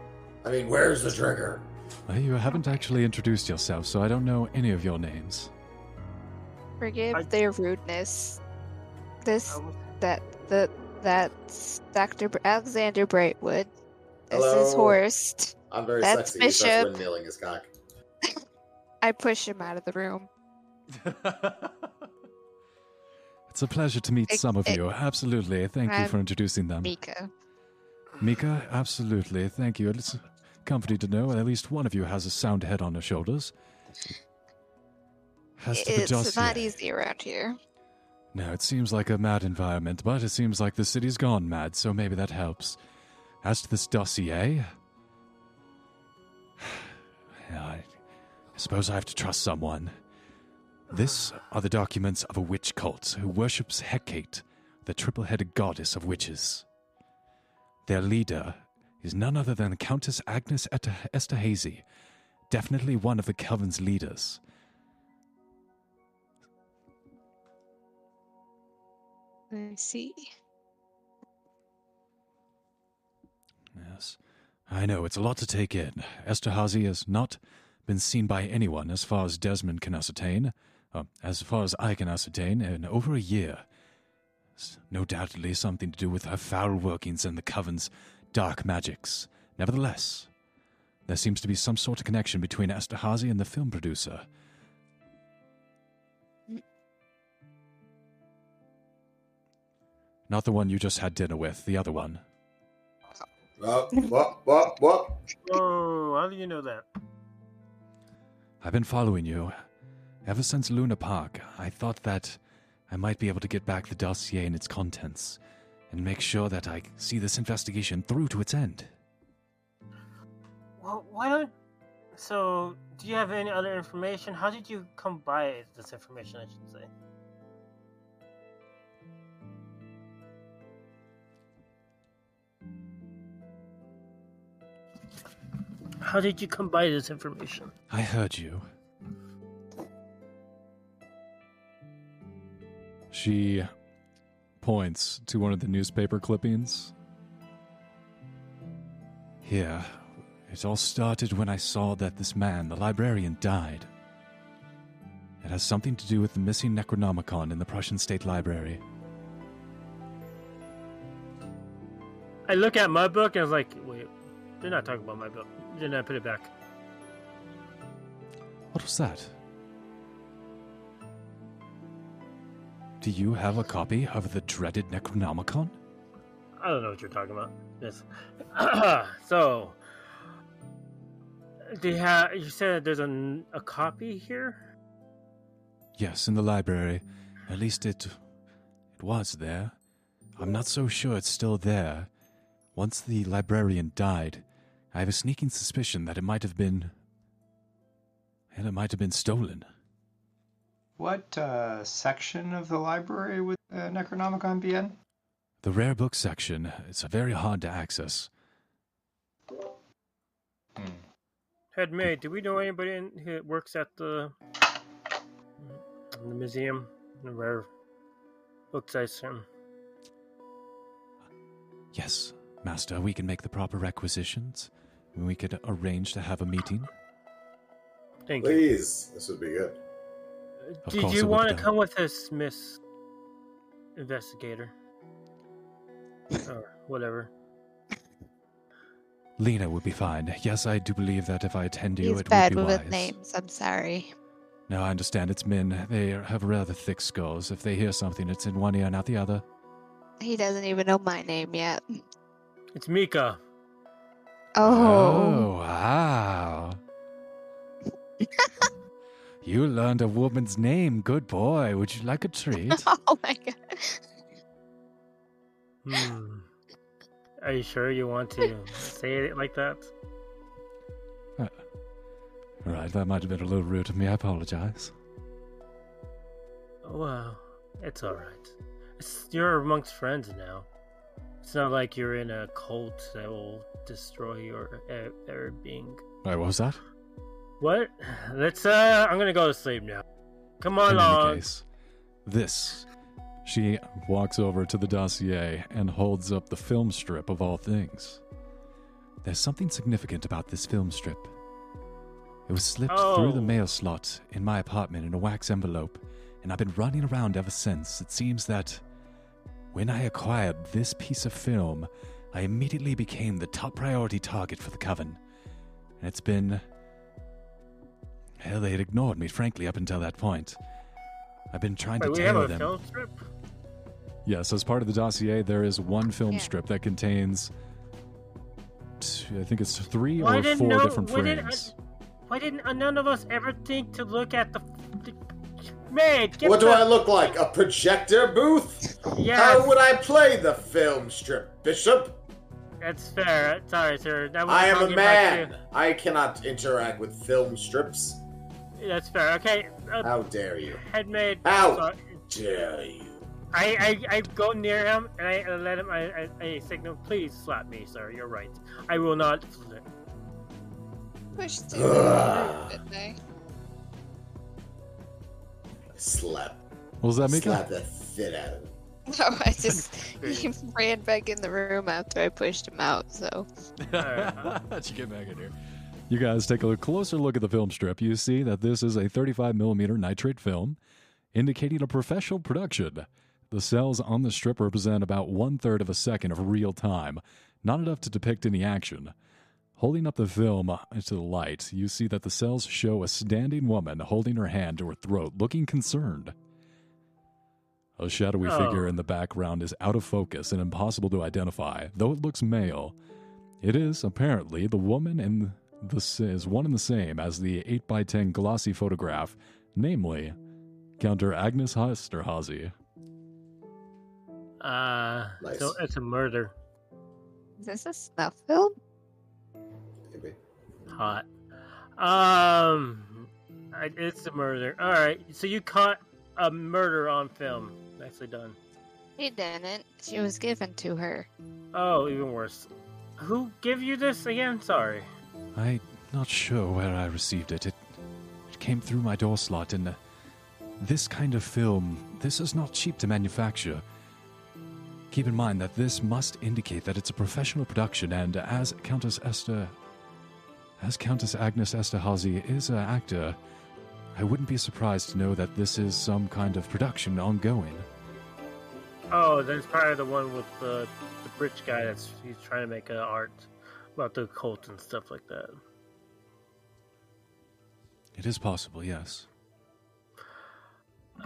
Speaker 3: I mean, where's the trigger?
Speaker 1: Well, you haven't actually introduced yourself, so I don't know any of your names.
Speaker 6: Forgive
Speaker 5: I-
Speaker 6: their rudeness. This, that, the, that's Dr. Alexander Brightwood. This is Horst.
Speaker 3: I'm very
Speaker 6: That's
Speaker 3: sexy. He starts
Speaker 6: Bishop.
Speaker 3: windmilling his cock.
Speaker 6: I push him out of the room.
Speaker 1: It's a pleasure to meet
Speaker 6: Ex-
Speaker 1: some of
Speaker 6: ex-
Speaker 1: you. Absolutely. Thank you for introducing them.
Speaker 6: Mika.
Speaker 1: Mika, absolutely. Thank you. It's comforting to know at least one of you has a sound head on her shoulders. As to
Speaker 6: It's not easy around here.
Speaker 1: No, it seems like a mad environment, but it seems like the city's gone mad, so maybe that helps. As to this dossier, I suppose I have to trust someone. This are the documents of a witch cult who worships Hecate, the triple headed goddess of witches. Their leader is none other than Countess Agnes Esterhazy, definitely one of the Coven's leaders.
Speaker 6: I see.
Speaker 1: Yes. I know, it's a lot to take in. Esterhazy has not been seen by anyone, as far as Desmond can ascertain, uh, as far as I can ascertain, in over a year. It's no doubtedly something to do with her foul workings and the Coven's dark magics. Nevertheless, there seems to be some sort of connection between Esterhazy and the film producer. Not the one you just had dinner with, the other one.
Speaker 3: What? What? What? What?
Speaker 5: Oh, how do you know that?
Speaker 1: I've been following you. Ever since Luna Park, I thought that I might be able to get back the dossier and its contents, and make sure that I see this investigation through to its end.
Speaker 5: Well, why don't. So, do you have any other information? How did you come by this information, I should say? How did you come by this information?
Speaker 1: I heard you.
Speaker 13: She points to one of the newspaper clippings.
Speaker 1: Here, it all started when I saw that this man, the librarian, died. It has something to do with the missing Necronomicon in the Prussian State Library.
Speaker 5: I look at my book and I was like, wait, they're not talking about my book. Then I put it back.
Speaker 1: What was that? Do you have a copy of the dreaded Necronomicon?
Speaker 5: I don't know what you're talking about. Yes. so, do you have? You said there's a, a copy here.
Speaker 1: Yes, in the library. At least it it was there. I'm not so sure it's still there. Once the librarian died, I have a sneaking suspicion that it might have been and it might have been stolen.
Speaker 7: What uh, section of the library would uh, Necronomicon be in?
Speaker 1: The rare book section, it's very hard to access.
Speaker 7: Hmm.
Speaker 5: Head maid, do we know anybody in, who works at the, the museum? The rare book section.
Speaker 1: Yes, Master, we can make the proper requisitions. We could arrange to have a meeting.
Speaker 5: Thank you.
Speaker 3: Please, this would be good.
Speaker 1: Of
Speaker 5: Did you want to
Speaker 1: be.
Speaker 5: come with us, Miss Investigator? or whatever.
Speaker 1: Lena would be fine. Yes, I do believe that if I attend you,
Speaker 6: He's
Speaker 1: it
Speaker 6: bad
Speaker 1: would be
Speaker 6: with
Speaker 1: wise.
Speaker 6: names. I'm sorry.
Speaker 1: No, I understand. It's men. They have rather thick skulls. If they hear something, it's in one ear, not the other.
Speaker 6: He doesn't even know my name yet.
Speaker 5: It's Mika.
Speaker 6: Oh.
Speaker 1: oh wow. you learned a woman's name. Good boy. Would you like a treat?
Speaker 6: Oh my god.
Speaker 5: Hmm. Are you sure you want to say it like that?
Speaker 1: right, that might have been a little rude of me. I apologize.
Speaker 5: Oh, Well, it's all right. You're amongst friends now. It's not like you're in a cult that will destroy your uh, their being.
Speaker 1: Wait, what was that?
Speaker 5: What? Let's. Uh, I'm gonna go to sleep now. Come on, along.
Speaker 13: case, this. She walks over to the dossier and holds up the film strip of all things.
Speaker 1: There's something significant about this film strip. It was slipped through the
Speaker 5: Oh.
Speaker 1: mail slot in my apartment in a wax envelope, and I've been running around ever since. It seems that when I acquired this piece of film, I immediately became the top priority target for the Coven. And it's been. Hell, they had ignored me, frankly, up until that point. I've been trying
Speaker 5: Wait,
Speaker 1: to
Speaker 5: we have
Speaker 1: tail them.
Speaker 5: film strip.
Speaker 13: Yes, as part of the dossier, there is one film
Speaker 6: Yeah.
Speaker 13: strip that contains. I think it's three
Speaker 5: Why
Speaker 13: or four
Speaker 5: no-
Speaker 13: different
Speaker 5: why didn't
Speaker 13: frames.
Speaker 5: Why didn't uh, none of us ever think to look at the? the maid, get
Speaker 3: What do I look like? A projector booth?
Speaker 5: Yes,
Speaker 3: How would I play the film strip, Bishop?
Speaker 5: that's fair. Sorry, sir. That
Speaker 3: I am a man. I cannot interact with film strips.
Speaker 5: To you. That's fair. Okay, uh,
Speaker 3: How dare you?
Speaker 5: head maid.
Speaker 3: How
Speaker 5: sorry.
Speaker 3: dare you?
Speaker 5: I, I I go near him and I uh, let him. I, I, I signal, please slap me, sir. You're right. I will not.
Speaker 6: Push you,
Speaker 3: Ugh.
Speaker 6: didn't they?
Speaker 3: Slap.
Speaker 13: What was that, Mika?
Speaker 3: Slap the shit out of him.
Speaker 6: No, I just he ran back in the room after I pushed him out. So
Speaker 13: How'd you get back in here? You guys take a closer look at the film strip. You see that this is a 35 millimeter nitrate film, indicating a professional production. The cells on the strip represent about one third of a second of real time, not enough to depict any action. Holding up the film into the light, you see that the cells show a standing woman holding her hand to her throat, looking concerned. A shadowy
Speaker 5: Oh.
Speaker 13: figure in the background is out of focus and impossible to identify, though it looks male. It is, apparently, the woman in the s- is one and the same as the 8x10 glossy photograph, namely, Counter Agnes Esterhazy.
Speaker 5: Uh,
Speaker 3: Nice.
Speaker 5: so it's a murder.
Speaker 6: is this a snuff film?
Speaker 3: Maybe.
Speaker 5: Hot. Um, it's a murder. All right. So you caught a murder on film. Nicely done.
Speaker 6: He didn't. She was given to her.
Speaker 5: Oh, even worse. Who gave you this again? Sorry.
Speaker 1: I not sure where I received it. It, it came through my door slot, and uh, this kind of film, this is not cheap to manufacture. Keep in mind that this must indicate that it's a professional production, and as Countess Esther, as Countess Agnes Esterhazy is an actor, I wouldn't be surprised to know that this is some kind of production ongoing.
Speaker 5: Oh, then it's probably the one with the the rich guy that's he's trying to make an art about the cult and stuff like that.
Speaker 1: It is possible, yes.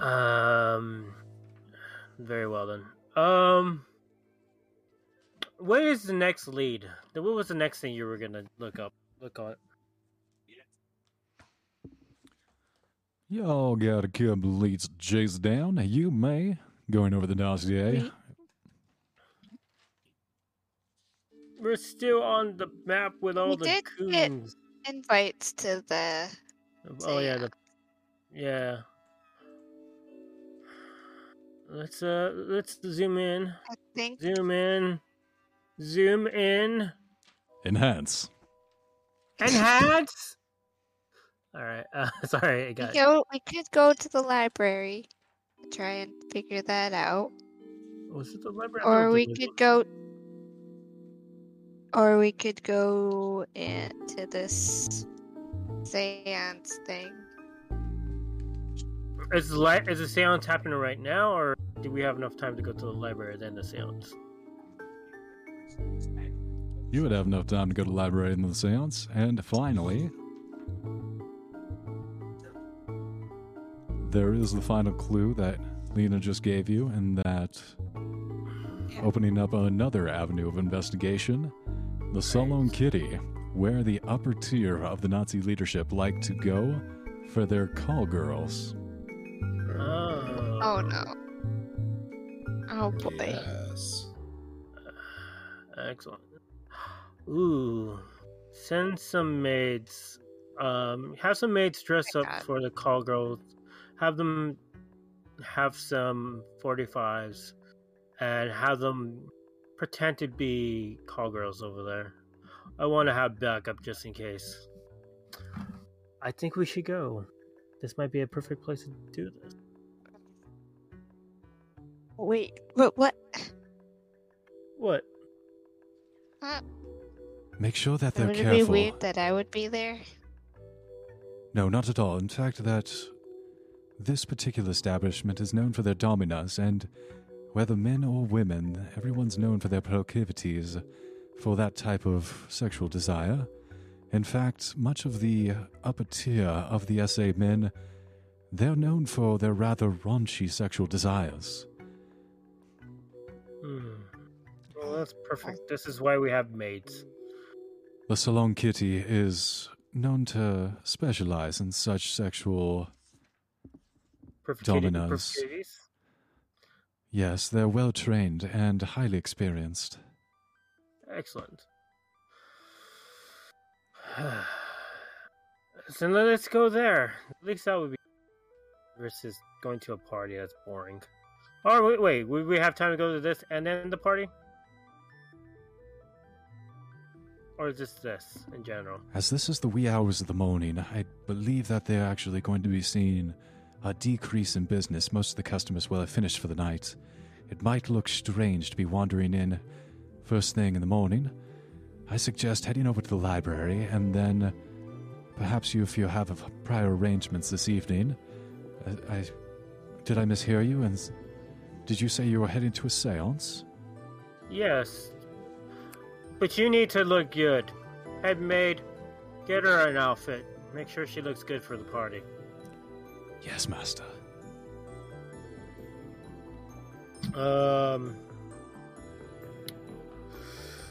Speaker 5: Um, very well then. Um, what is the next lead? What was the next thing you were gonna look up? Look on.
Speaker 14: Y'all got a couple leads to chase down. You may. Going over the dossier.
Speaker 6: We-
Speaker 5: We're still on the map with all
Speaker 6: We
Speaker 5: the
Speaker 6: did get- Invites to the
Speaker 5: Oh yeah, the yeah. Let's uh let's zoom in.
Speaker 6: I think
Speaker 5: Zoom in. Zoom in.
Speaker 14: Enhance.
Speaker 5: Enhance. All right. Uh, sorry, I
Speaker 6: we
Speaker 5: got.
Speaker 6: go. We could go to the library, try and figure that out,
Speaker 5: Was it the library?
Speaker 6: Or we could go. Or we could go into this seance thing.
Speaker 5: Is the li- is the seance happening right now, or do we have enough time to go to the library and then the seance?
Speaker 14: You would have enough time to go to the library and the seance. And finally, there is the final clue that Lena just gave you, and that opening up another avenue of investigation the Salon Kitty, where the upper tier of the Nazi leadership like to go for their call girls.
Speaker 5: Oh.
Speaker 6: Oh no. Oh boy.
Speaker 3: Yes.
Speaker 5: Excellent. Ooh, send some maids. Um, have some maids dress
Speaker 6: my
Speaker 5: up
Speaker 6: God.
Speaker 5: for the call girls. Have them have some 45s and have them pretend to be call girls over there. I want to have backup just in case. I think we should go. This might be a perfect place to do this.
Speaker 6: Wait, but what?
Speaker 5: What?
Speaker 6: Huh?
Speaker 1: Make sure that they're
Speaker 6: Would it be weird that I would be there?
Speaker 1: No, not at all. In fact, that this particular establishment is known for their dominas, and whether men or women, everyone's known for their proclivities for that type of sexual desire. In fact, much of the upper tier of the SA men, they're known for their rather raunchy sexual desires.
Speaker 5: Hmm. Well, that's perfect. This is why we have maids.
Speaker 1: The Salon Kitty is known to specialize in such sexual. Dominos. Yes, they're well trained and highly experienced.
Speaker 5: Excellent. so let's go there. At least that would be versus going to a party. That's boring. Or wait, wait, would we have time to go to this and then the party? Or just this in general?
Speaker 1: As this is the wee hours of the morning, I believe that they're actually going to be seeing a decrease in business. Most of the customers will have finished for the night. It might look strange to be wandering in first thing in the morning. I suggest heading over to the library and then perhaps you, if you have prior arrangements this evening. I, I did I mishear you? And did you say you were heading to a séance?
Speaker 5: Yes. But you need to look good. Head maid, get her an outfit. Make sure she looks good for the party.
Speaker 1: Yes, master.
Speaker 5: Um,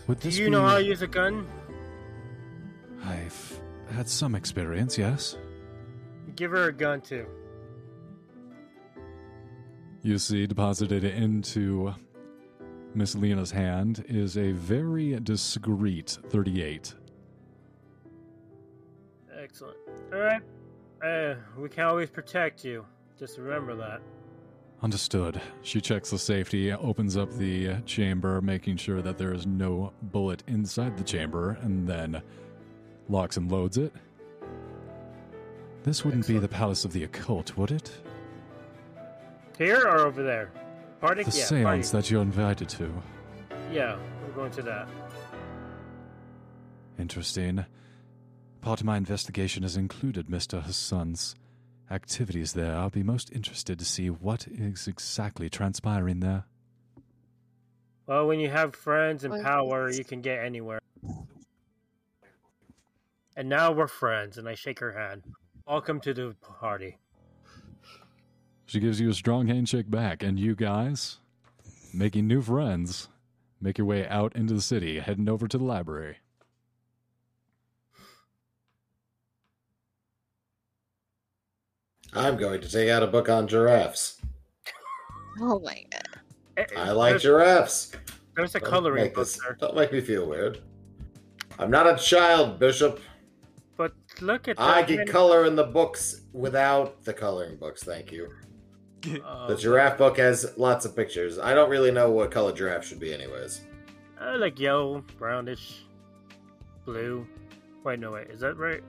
Speaker 1: Would
Speaker 5: do
Speaker 1: this
Speaker 5: you know how to use a gun?
Speaker 1: I've had some experience, yes.
Speaker 5: Give her a gun too.
Speaker 14: You see, deposited into Miss Lena's hand is a very discreet 38.
Speaker 5: Excellent. All right. Uh, we can always protect you. Just remember that.
Speaker 14: Understood. She checks the safety, opens up the chamber, making sure that there is no bullet inside the chamber, and then
Speaker 15: locks and loads it. This wouldn't be the Palace of the Occult, would it?
Speaker 5: Here or over there? Party?
Speaker 15: The
Speaker 5: yeah,
Speaker 15: seance
Speaker 5: party.
Speaker 15: that you're invited to.
Speaker 5: Yeah, we're going to that.
Speaker 15: Interesting. Part of my investigation has included Mr. Hanussen's activities there. I'll be most interested to see what is exactly transpiring there.
Speaker 5: Well, when you have friends and power, you can get anywhere. And now we're friends, and I shake her hand. Welcome to the party.
Speaker 1: She gives you a strong handshake back, and you guys, making new friends, make your way out into the city, heading over to the library.
Speaker 3: I'm going to take out a book on giraffes.
Speaker 6: Oh my god.
Speaker 3: I like
Speaker 5: there's,
Speaker 3: giraffes.
Speaker 5: There's a
Speaker 3: Don't
Speaker 5: coloring book
Speaker 3: this-
Speaker 5: there.
Speaker 3: Don't make me feel weird. I'm not a child, Bishop.
Speaker 5: But look at
Speaker 3: I can
Speaker 5: many-
Speaker 3: color in the books without the coloring books. Thank you.
Speaker 5: Oh,
Speaker 3: The giraffe book has lots of pictures. I don't really know what color giraffe should be, anyways.
Speaker 5: I like yellow, brownish, blue. Wait, no, wait. Is that right?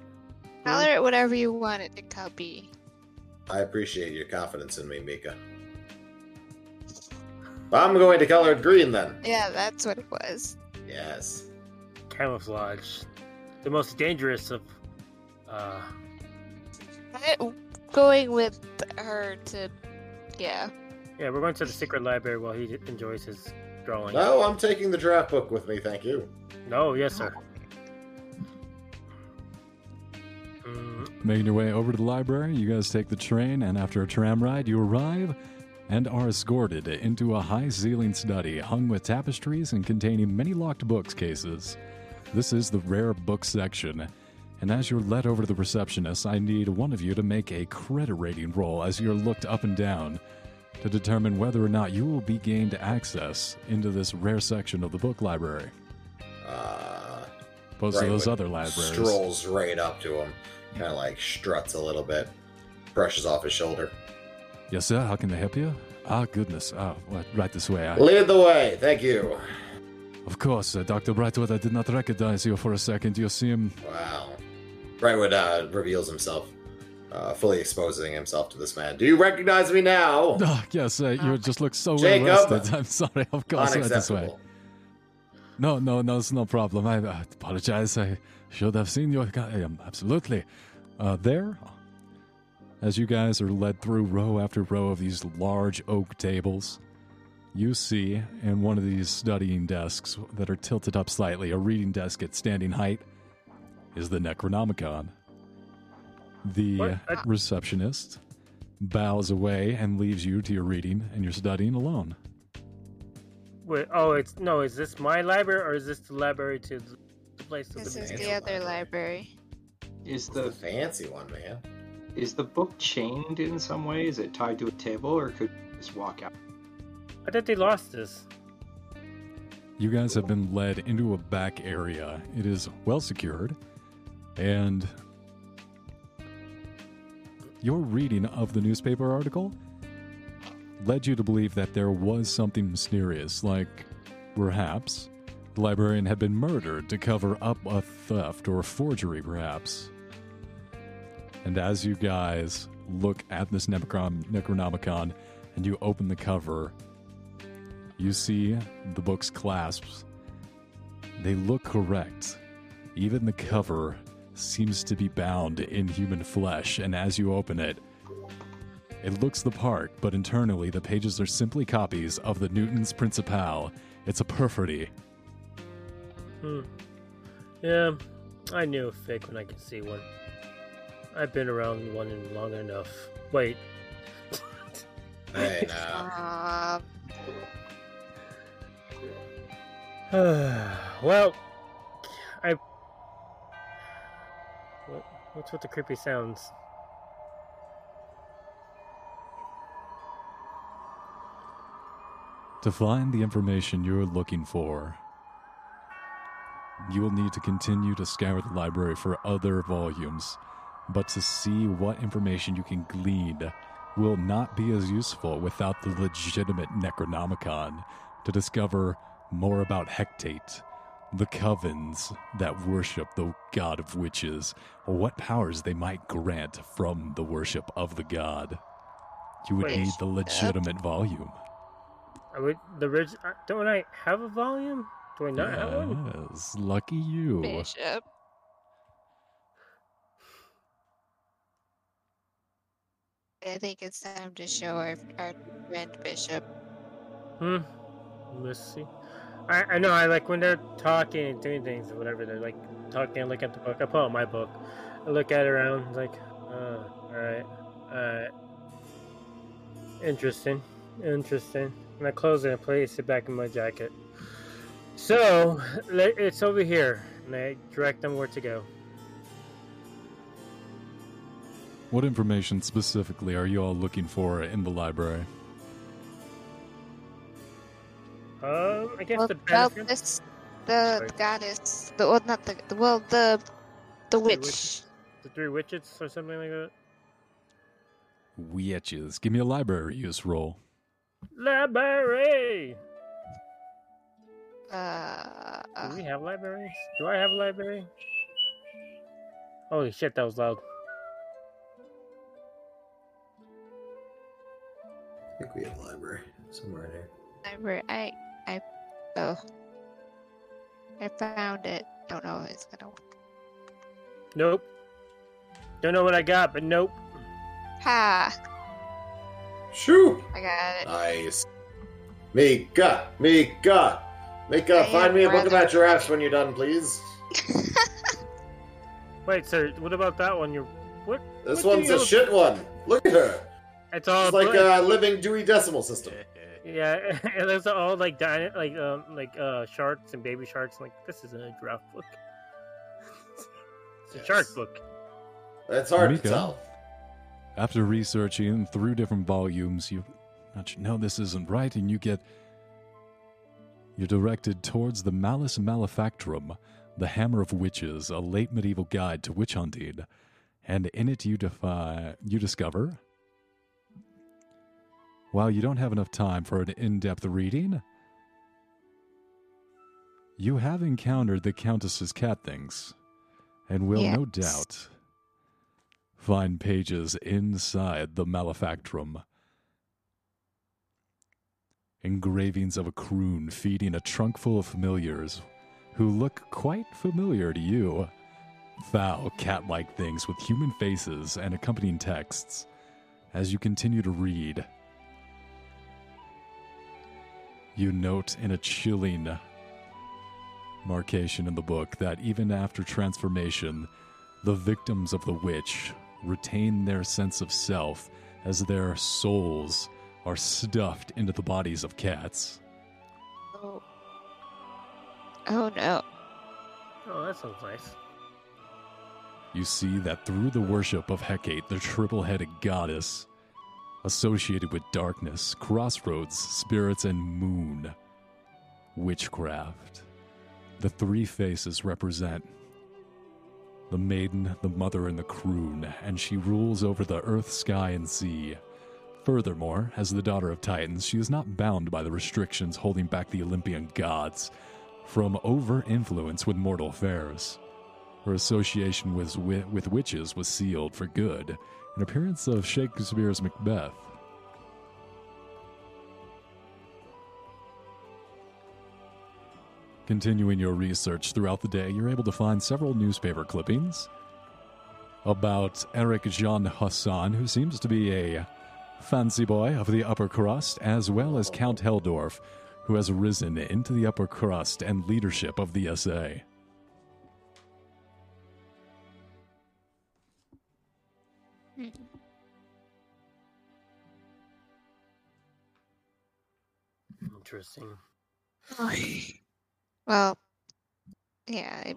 Speaker 6: Color it whatever you want it to be.
Speaker 3: I appreciate your confidence in me, Mika. I'm going to color it green then.
Speaker 6: Yeah, that's what it was.
Speaker 3: Yes.
Speaker 5: Camouflage. The most dangerous of. Uh,
Speaker 6: I- Going with her to. Yeah.
Speaker 5: yeah, we're going to the secret library while he enjoys his drawing.
Speaker 3: No, I'm taking the draft book with me, thank you.
Speaker 5: No, yes, sir.
Speaker 1: Making your way over to the library, you guys take the train, and after a tram ride, you arrive and are escorted into a high ceiling study hung with tapestries and containing many locked books cases. This is the rare book section. And as you're led over to the receptionist, I need one of you to make a credit rating roll as you're looked up and down to determine whether or not you will be gained access into this rare section of the book library,
Speaker 3: Uh,
Speaker 1: opposed to those other libraries.
Speaker 3: Strolls right up to him, kind of like struts a little bit, brushes off his shoulder.
Speaker 1: Yes, sir. How can I help you? Ah, goodness. Ah, what, right this way. I,
Speaker 3: Lead the way, thank you.
Speaker 1: of course, uh, Dr. Brightwood, I did not recognize you for a second. You seem.
Speaker 3: Wow. Brightwood uh, reveals himself, uh, fully exposing himself to this man. Do you recognize me now?
Speaker 1: Ah, yes, uh, you just look so
Speaker 3: Jacob!
Speaker 1: well. I'm sorry. Of course, right this way. No, no, no, it's no problem. I uh, apologize. I should have seen you. Absolutely. Uh, there, as you guys are led through row after row of these large oak tables, you see in one of these studying desks that are tilted up slightly, a reading desk at standing height, is the Necronomicon. The
Speaker 5: What?
Speaker 1: Receptionist bows away and leaves you to your reading, and you're studying alone.
Speaker 5: wait, oh, it's no. Is this my library or is this the library to the the place?
Speaker 6: This is the other
Speaker 3: library.
Speaker 6: library.
Speaker 7: Is
Speaker 3: It's the
Speaker 7: the
Speaker 3: fancy one, man.
Speaker 7: is the book chained in some way? Is it tied to a table, or could you just walk out?
Speaker 5: I thought they lost this.
Speaker 1: You guys have been led into a back area. It is well secured, and your reading of the newspaper article led you to believe that there was something mysterious, like perhaps the librarian had been murdered to cover up a theft or forgery, perhaps. And as you guys look at this Necron- Necronomicon and you open the cover, you see the book's clasps. They look correct. Even the cover seems to be bound in human flesh, and as you open it, it looks the part, but internally the pages are simply copies of the Newton's Principia. It's a perfidy.
Speaker 5: Hmm. Yeah, I knew a fake when I could see one. I've been around one in long enough. Wait.
Speaker 3: Hey, now.
Speaker 6: Um,
Speaker 5: well, I. What, what's with the creepy sounds?
Speaker 1: To find the information you're looking for, you will need to continue to scour the library for other volumes, but to see what information you can glean will not be as useful without the legitimate Necronomicon to discover more about Hecate, the covens that worship the god of witches, or what powers they might grant from the worship of the god. You would
Speaker 5: Wait.
Speaker 1: need the legitimate volume.
Speaker 5: I would the ridge. uh, Don't I have a volume? Do I not have one?
Speaker 1: Yes, lucky you.
Speaker 6: Bishop. I think it's time to show our, our friend Bishop.
Speaker 5: Hmm. Let's see. I, I know. I like when they're talking and doing things or whatever. They're like talking. I look at the book. I pull out my book. I look at it around. Like, uh, all right, all right. Interesting, interesting. And I close it and place it back in my jacket. So it's over here, and I direct them where to go.
Speaker 1: What information specifically are you all looking for in the library?
Speaker 5: Um, I guess
Speaker 6: Well,
Speaker 5: the
Speaker 6: well,
Speaker 5: benefit.
Speaker 6: this the,
Speaker 5: Sorry.
Speaker 6: the goddess, the well, not the, the well, the the
Speaker 5: Three
Speaker 6: witch.
Speaker 5: witches. the three witches or something like that.
Speaker 1: Witches. Give me a library use roll.
Speaker 5: Library.
Speaker 6: Uh,
Speaker 5: Do we have libraries? Do I have a library? Holy shit, that was loud.
Speaker 11: I think we have a library somewhere in here.
Speaker 6: library. I I oh, I found it. Don't know if it's gonna work.
Speaker 5: Nope. Don't know what I got, but nope.
Speaker 6: Ha!
Speaker 11: Shoo!
Speaker 6: I got it.
Speaker 11: Nice. Mika, Mika, Mika,
Speaker 6: I
Speaker 11: find me a book about giraffes when you're done, please.
Speaker 5: Wait, sir, what about that one? You're what?
Speaker 11: This
Speaker 5: what
Speaker 11: one's
Speaker 5: you
Speaker 11: a
Speaker 5: know-
Speaker 11: shit one. Look at her.
Speaker 5: It's all
Speaker 11: It's like
Speaker 5: blank.
Speaker 11: a living Dewey Decimal System.
Speaker 5: Yeah, and there's all like dyna- like um like uh sharks and baby sharks. Like this isn't a giraffe book. it's a shark book.
Speaker 11: It's hard
Speaker 1: Mika.
Speaker 11: to tell.
Speaker 1: After researching through different volumes, you not know this isn't right, and you get you're directed towards the Malleus Malefactorum, the Hammer of Witches, a late medieval guide to witch hunting, and in it you defy you discover. While you don't have enough time for an in-depth reading, you have encountered the Countess's cat things, and will no doubt find pages inside the Malefactorum. Engravings of a croon feeding a trunk full of familiars who look quite familiar to you. Foul, cat like things with human faces and accompanying texts. As you continue to read, you note in a chilling marcation in the book that even after transformation, the victims of the witch retain their sense of self as their souls are stuffed into the bodies of cats.
Speaker 6: Oh. Oh no.
Speaker 5: Oh, that sounds nice.
Speaker 1: You see that through the worship of Hecate, the triple headed goddess, associated with darkness, crossroads, spirits, and moon, witchcraft, the three faces represent the maiden, the mother, and the croon, and she rules over the earth, sky, and sea. Furthermore, as the daughter of Titans, she is not bound by the restrictions holding back the Olympian gods from over influence with mortal affairs. Her association with, wi- with witches was sealed for good, an appearance of Shakespeare's Macbeth. Continuing your research throughout the day, you're able to find several newspaper clippings about Erik Jan Hanussen, who seems to be a fancy boy of the upper crust, as well as Count Helldorff, who has risen into the upper crust and leadership of the SA.
Speaker 5: Interesting.
Speaker 6: Well, yeah. I,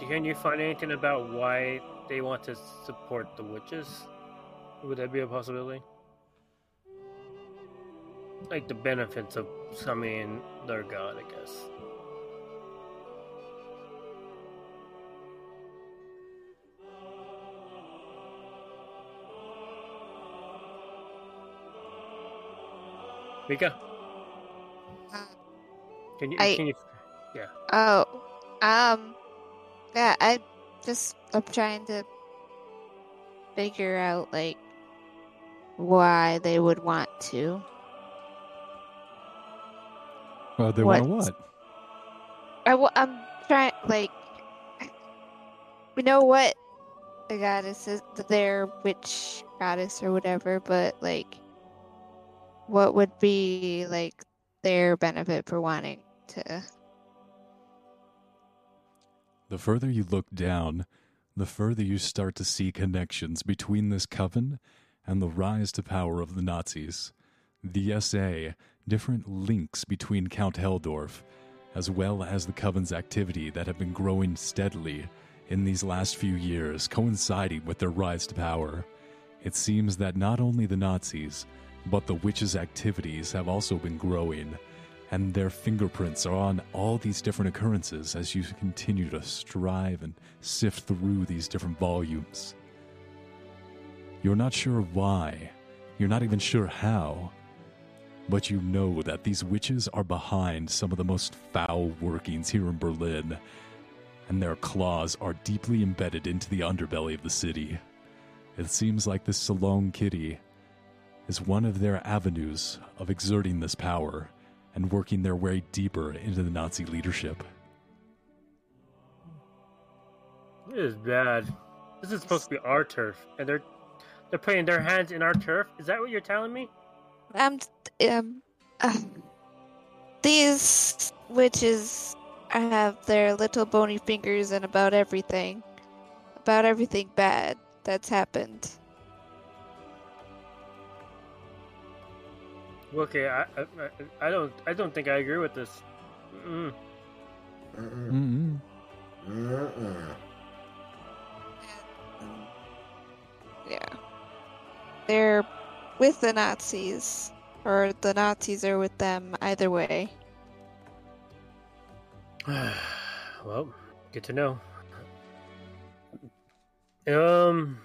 Speaker 5: Can you find anything about why they want to support the witches? Would that be a possibility? Like the benefits of summoning their god, I guess. Mika?
Speaker 6: uh,
Speaker 5: Can you?
Speaker 6: I-
Speaker 5: Can you?
Speaker 6: Oh, um, yeah, I just I'm trying to figure out like why they would want to.
Speaker 9: Well, they want
Speaker 6: What? I, wa- I'm trying like we know what the goddess is, their witch goddess or whatever, but like, what would be like their benefit for wanting to?
Speaker 1: The further you look down, the further you start to see connections between this coven and the rise to power of the Nazis. The SA, different links between Count Helldorff, as well as the coven's activity that have been growing steadily in these last few years, coinciding with their rise to power. It seems that not only the Nazis, but the witches' activities have also been growing and their fingerprints are on all these different occurrences as you continue to strive and sift through these different volumes. You're not sure why, you're not even sure how, but you know that these witches are behind some of the most foul workings here in Berlin, and their claws are deeply embedded into the underbelly of the city. It seems like this Salon Kitty is one of their avenues of exerting this power and working their way deeper into the Nazi leadership.
Speaker 5: This is bad. This is supposed to be our turf, and they're they're putting their hands in our turf. Is that what you're telling me?
Speaker 6: Um, um, uh, these witches have their little bony fingers in about everything, about everything bad that's happened.
Speaker 5: Okay, I, I, I- I don't I don't think I agree with this. Mm.
Speaker 11: Mm-mm.
Speaker 1: Mm-mm.
Speaker 11: Mm-mm.
Speaker 6: They're with the Nazis, or the Nazis are with them. Either way.
Speaker 5: well, good to know. Um,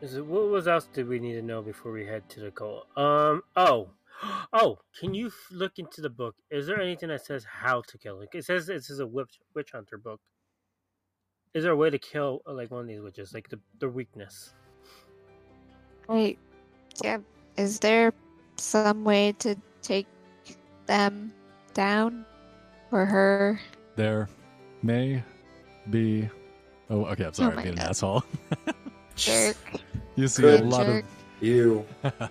Speaker 5: is it what was else did we need to know before we head to the goal? Um, oh, oh, can you f- look into the book? Is there anything that says how to kill it? It says this is a witch witch hunter book. Is there a way to kill like one of these witches, like the their weakness?
Speaker 6: Wait, yeah. Is there some way to take them down, or her?
Speaker 1: There may be. Oh, okay. I'm sorry.
Speaker 6: my
Speaker 1: I'm being an asshole.
Speaker 6: Jerk!
Speaker 1: you see
Speaker 11: Good
Speaker 1: a lot
Speaker 6: jerk.
Speaker 11: You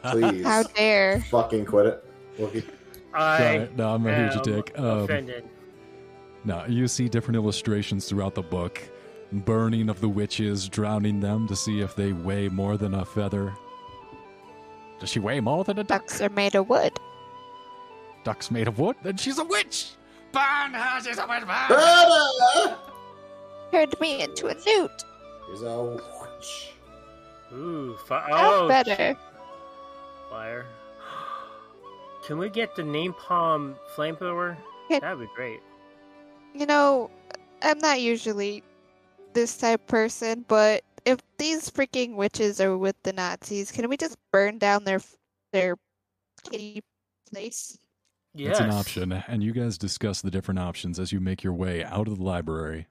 Speaker 11: please
Speaker 6: How dare!
Speaker 11: fucking quit it. Wookie.
Speaker 5: I
Speaker 1: Sorry, no, I'm a huge
Speaker 5: am
Speaker 1: dick. Um,
Speaker 5: offended.
Speaker 1: No, you see different illustrations throughout the book. Burning of the witches, drowning them to see if they weigh more than a feather. Does she weigh more than a duck?
Speaker 6: Ducks are made of wood.
Speaker 1: Duck's made of wood? Then she's a witch! Burn her, she's a witch! burn her!
Speaker 6: Turned me into a newt.
Speaker 11: He's a witch.
Speaker 5: Ooh, fi-
Speaker 6: How
Speaker 5: oh,
Speaker 6: better?
Speaker 5: fire! Can we get the name napalm flamethrower?
Speaker 6: Can-
Speaker 5: That'd be great.
Speaker 6: You know, I'm not usually this type of person, but if these freaking witches are with the Nazis, can we just burn down their their kitty place?
Speaker 5: Yes.
Speaker 1: It's an option, and you guys discuss the different options as you make your way out of the library.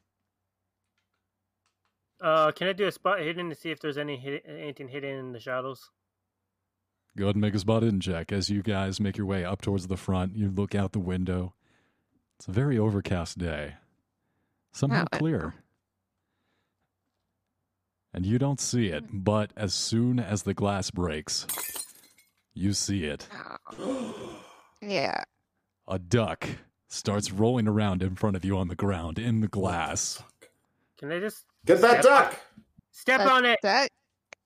Speaker 5: Uh, can I do a spot hidden to see if there's any hid- anything hidden in the shadows?
Speaker 1: Go ahead and make a spot in check as you guys make your way up towards the front. You look out the window. It's a very overcast day, somehow
Speaker 6: Oh, I
Speaker 1: clear. And you don't see it, but as soon as the glass breaks, you see it.
Speaker 6: Yeah.
Speaker 1: A duck starts rolling around in front of you on the ground in the glass.
Speaker 5: Can I just
Speaker 11: Get that
Speaker 5: Step-
Speaker 11: duck!
Speaker 5: step
Speaker 6: That-
Speaker 5: on it?
Speaker 6: That,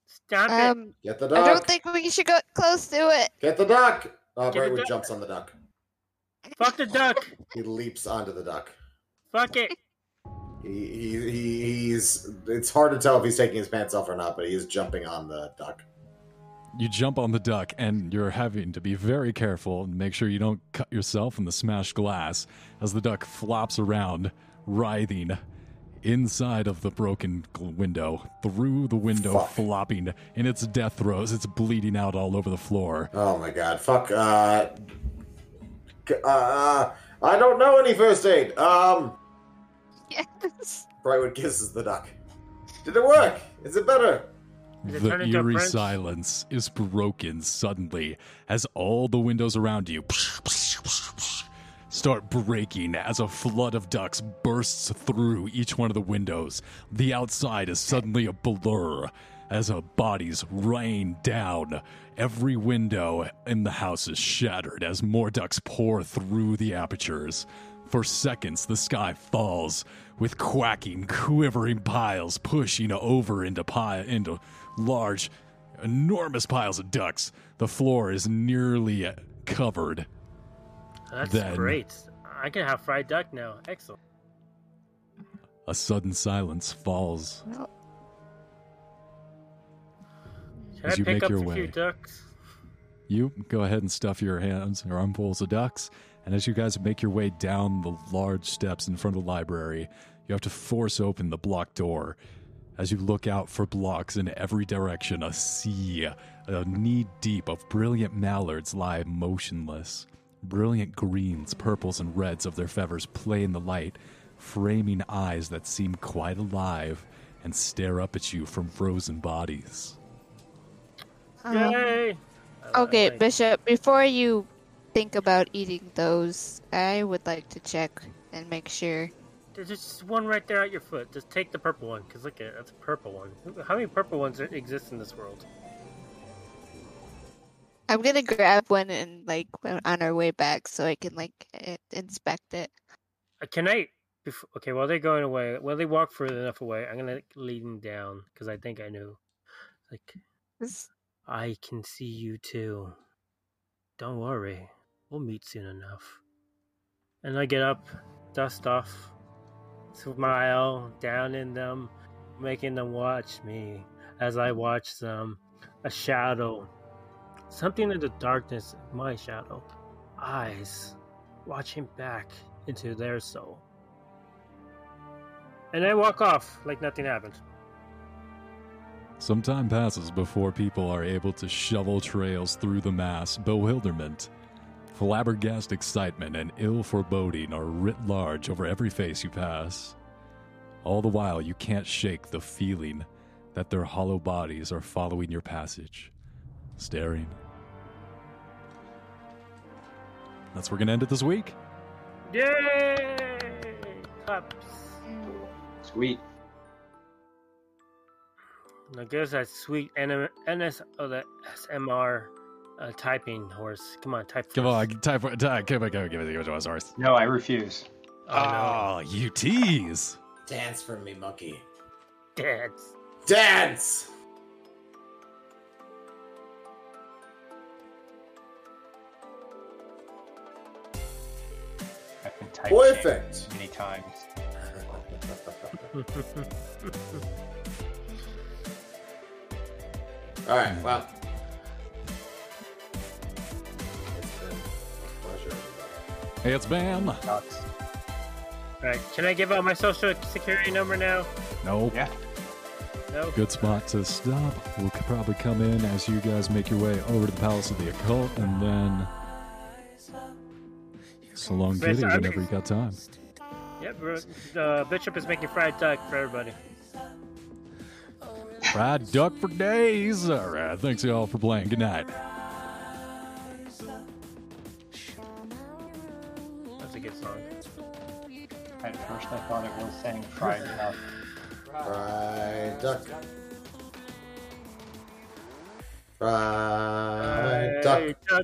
Speaker 5: Stamp it.
Speaker 6: um,
Speaker 11: Get the duck.
Speaker 6: I don't think we should go close to it.
Speaker 11: Get the duck! Oh,
Speaker 5: Get
Speaker 11: Brightwood
Speaker 5: duck.
Speaker 11: jumps on the duck.
Speaker 5: Fuck the duck.
Speaker 11: He leaps onto the duck.
Speaker 5: Fuck it.
Speaker 11: He, he, he, he's. It's hard to tell if he's taking his pants off or not, but he's jumping on the duck.
Speaker 1: You jump on the duck, and you're having to be very careful and make sure you don't cut yourself in the smashed glass as the duck flops around, writhing inside of the broken window, through the window,
Speaker 11: Fuck.
Speaker 1: flopping in its death throes. It's bleeding out all over the floor.
Speaker 11: Oh my god! Fuck. Uh, uh, I don't know any first aid. Um,
Speaker 6: Yes.
Speaker 11: Brightwood kisses the duck. Did it work? Is it better?
Speaker 5: Is it
Speaker 1: The
Speaker 5: turned into a
Speaker 1: eerie silence is broken suddenly as all the windows around you start breaking as a flood of ducks bursts through each one of the windows. The outside is suddenly a blur as a bodies rain down. Every window in the house is shattered as more ducks pour through the apertures. For seconds, the sky falls with quacking, quivering piles pushing over into pi- into large, enormous piles of ducks. The floor is nearly covered.
Speaker 5: That's
Speaker 1: Then-
Speaker 5: great. I can have fried duck now. Excellent.
Speaker 1: A sudden silence falls.
Speaker 6: Well,
Speaker 1: As
Speaker 5: I
Speaker 1: you
Speaker 5: pick
Speaker 1: make
Speaker 5: up
Speaker 1: your
Speaker 5: a few
Speaker 1: way.
Speaker 5: ducks?
Speaker 1: You go ahead and stuff your hands or armfuls of ducks, and as you guys make your way down the large steps in front of the library, you have to force open the block door. As you look out for blocks in every direction, a sea, a knee deep of brilliant mallards lie motionless. Brilliant greens, purples, and reds of their feathers play in the light, framing eyes that seem quite alive and stare up at you from frozen bodies.
Speaker 6: um,
Speaker 5: Yay!
Speaker 6: Okay, Bishop. Before you think about eating those, I would like to check and make sure.
Speaker 5: There's just one right there at your foot. Just take the purple one, because look at it. That's a purple one. How many purple ones exist in this world?
Speaker 6: I'm gonna grab one and like on our way back so I can like inspect it.
Speaker 5: Uh, Can I? Okay, while they're going away, while they walk further enough away, I'm gonna lead them down because I think I know. Like,
Speaker 6: This-
Speaker 5: I can see you too. Don't worry, we'll meet soon enough. And I get up, dust off, smile down in them, making them watch me as I watch them. A shadow, something in the darkness, my shadow, eyes watching back into their soul. And I walk off like nothing happened.
Speaker 1: Some time passes before people are able to shovel trails through the mass. Bewilderment, flabbergasted excitement, and ill foreboding are writ large over every face you pass. All the while, you can't shake the feeling that their hollow bodies are following your passage, staring. That's where we're going to end it this week.
Speaker 5: Yay! Cups.
Speaker 8: Sweet.
Speaker 5: Now gives that sweet N- NS oh the SMR uh, typing horse. Come on, type.
Speaker 1: Come
Speaker 5: first.
Speaker 1: on, type, type, give it, give it, give it, give it to us, horse.
Speaker 7: No, I refuse.
Speaker 5: Oh, no.
Speaker 1: Oh, you tease.
Speaker 3: Dance for me, monkey.
Speaker 5: Dance.
Speaker 11: Dance!
Speaker 7: I've been typed
Speaker 11: Perfect.
Speaker 7: many times.
Speaker 11: All right, well. It's
Speaker 1: Bam.
Speaker 7: Ducks.
Speaker 5: All right, can I give out my social security number now?
Speaker 1: Nope.
Speaker 7: Yeah.
Speaker 5: No.
Speaker 1: Good spot to stop. We'll probably come in as you guys make your way over to the Palace of the Occult, and then so long,
Speaker 5: Yes,
Speaker 1: kitty,
Speaker 5: I mean-
Speaker 1: whenever you got time.
Speaker 5: Yep. bro. Uh, Bishop is making fried duck for everybody.
Speaker 1: Fried duck for days. All right. Thanks y'all for playing. Good night.
Speaker 7: I thought it was saying fried enough.
Speaker 11: Fried duck. Fried duck.
Speaker 5: Fried duck.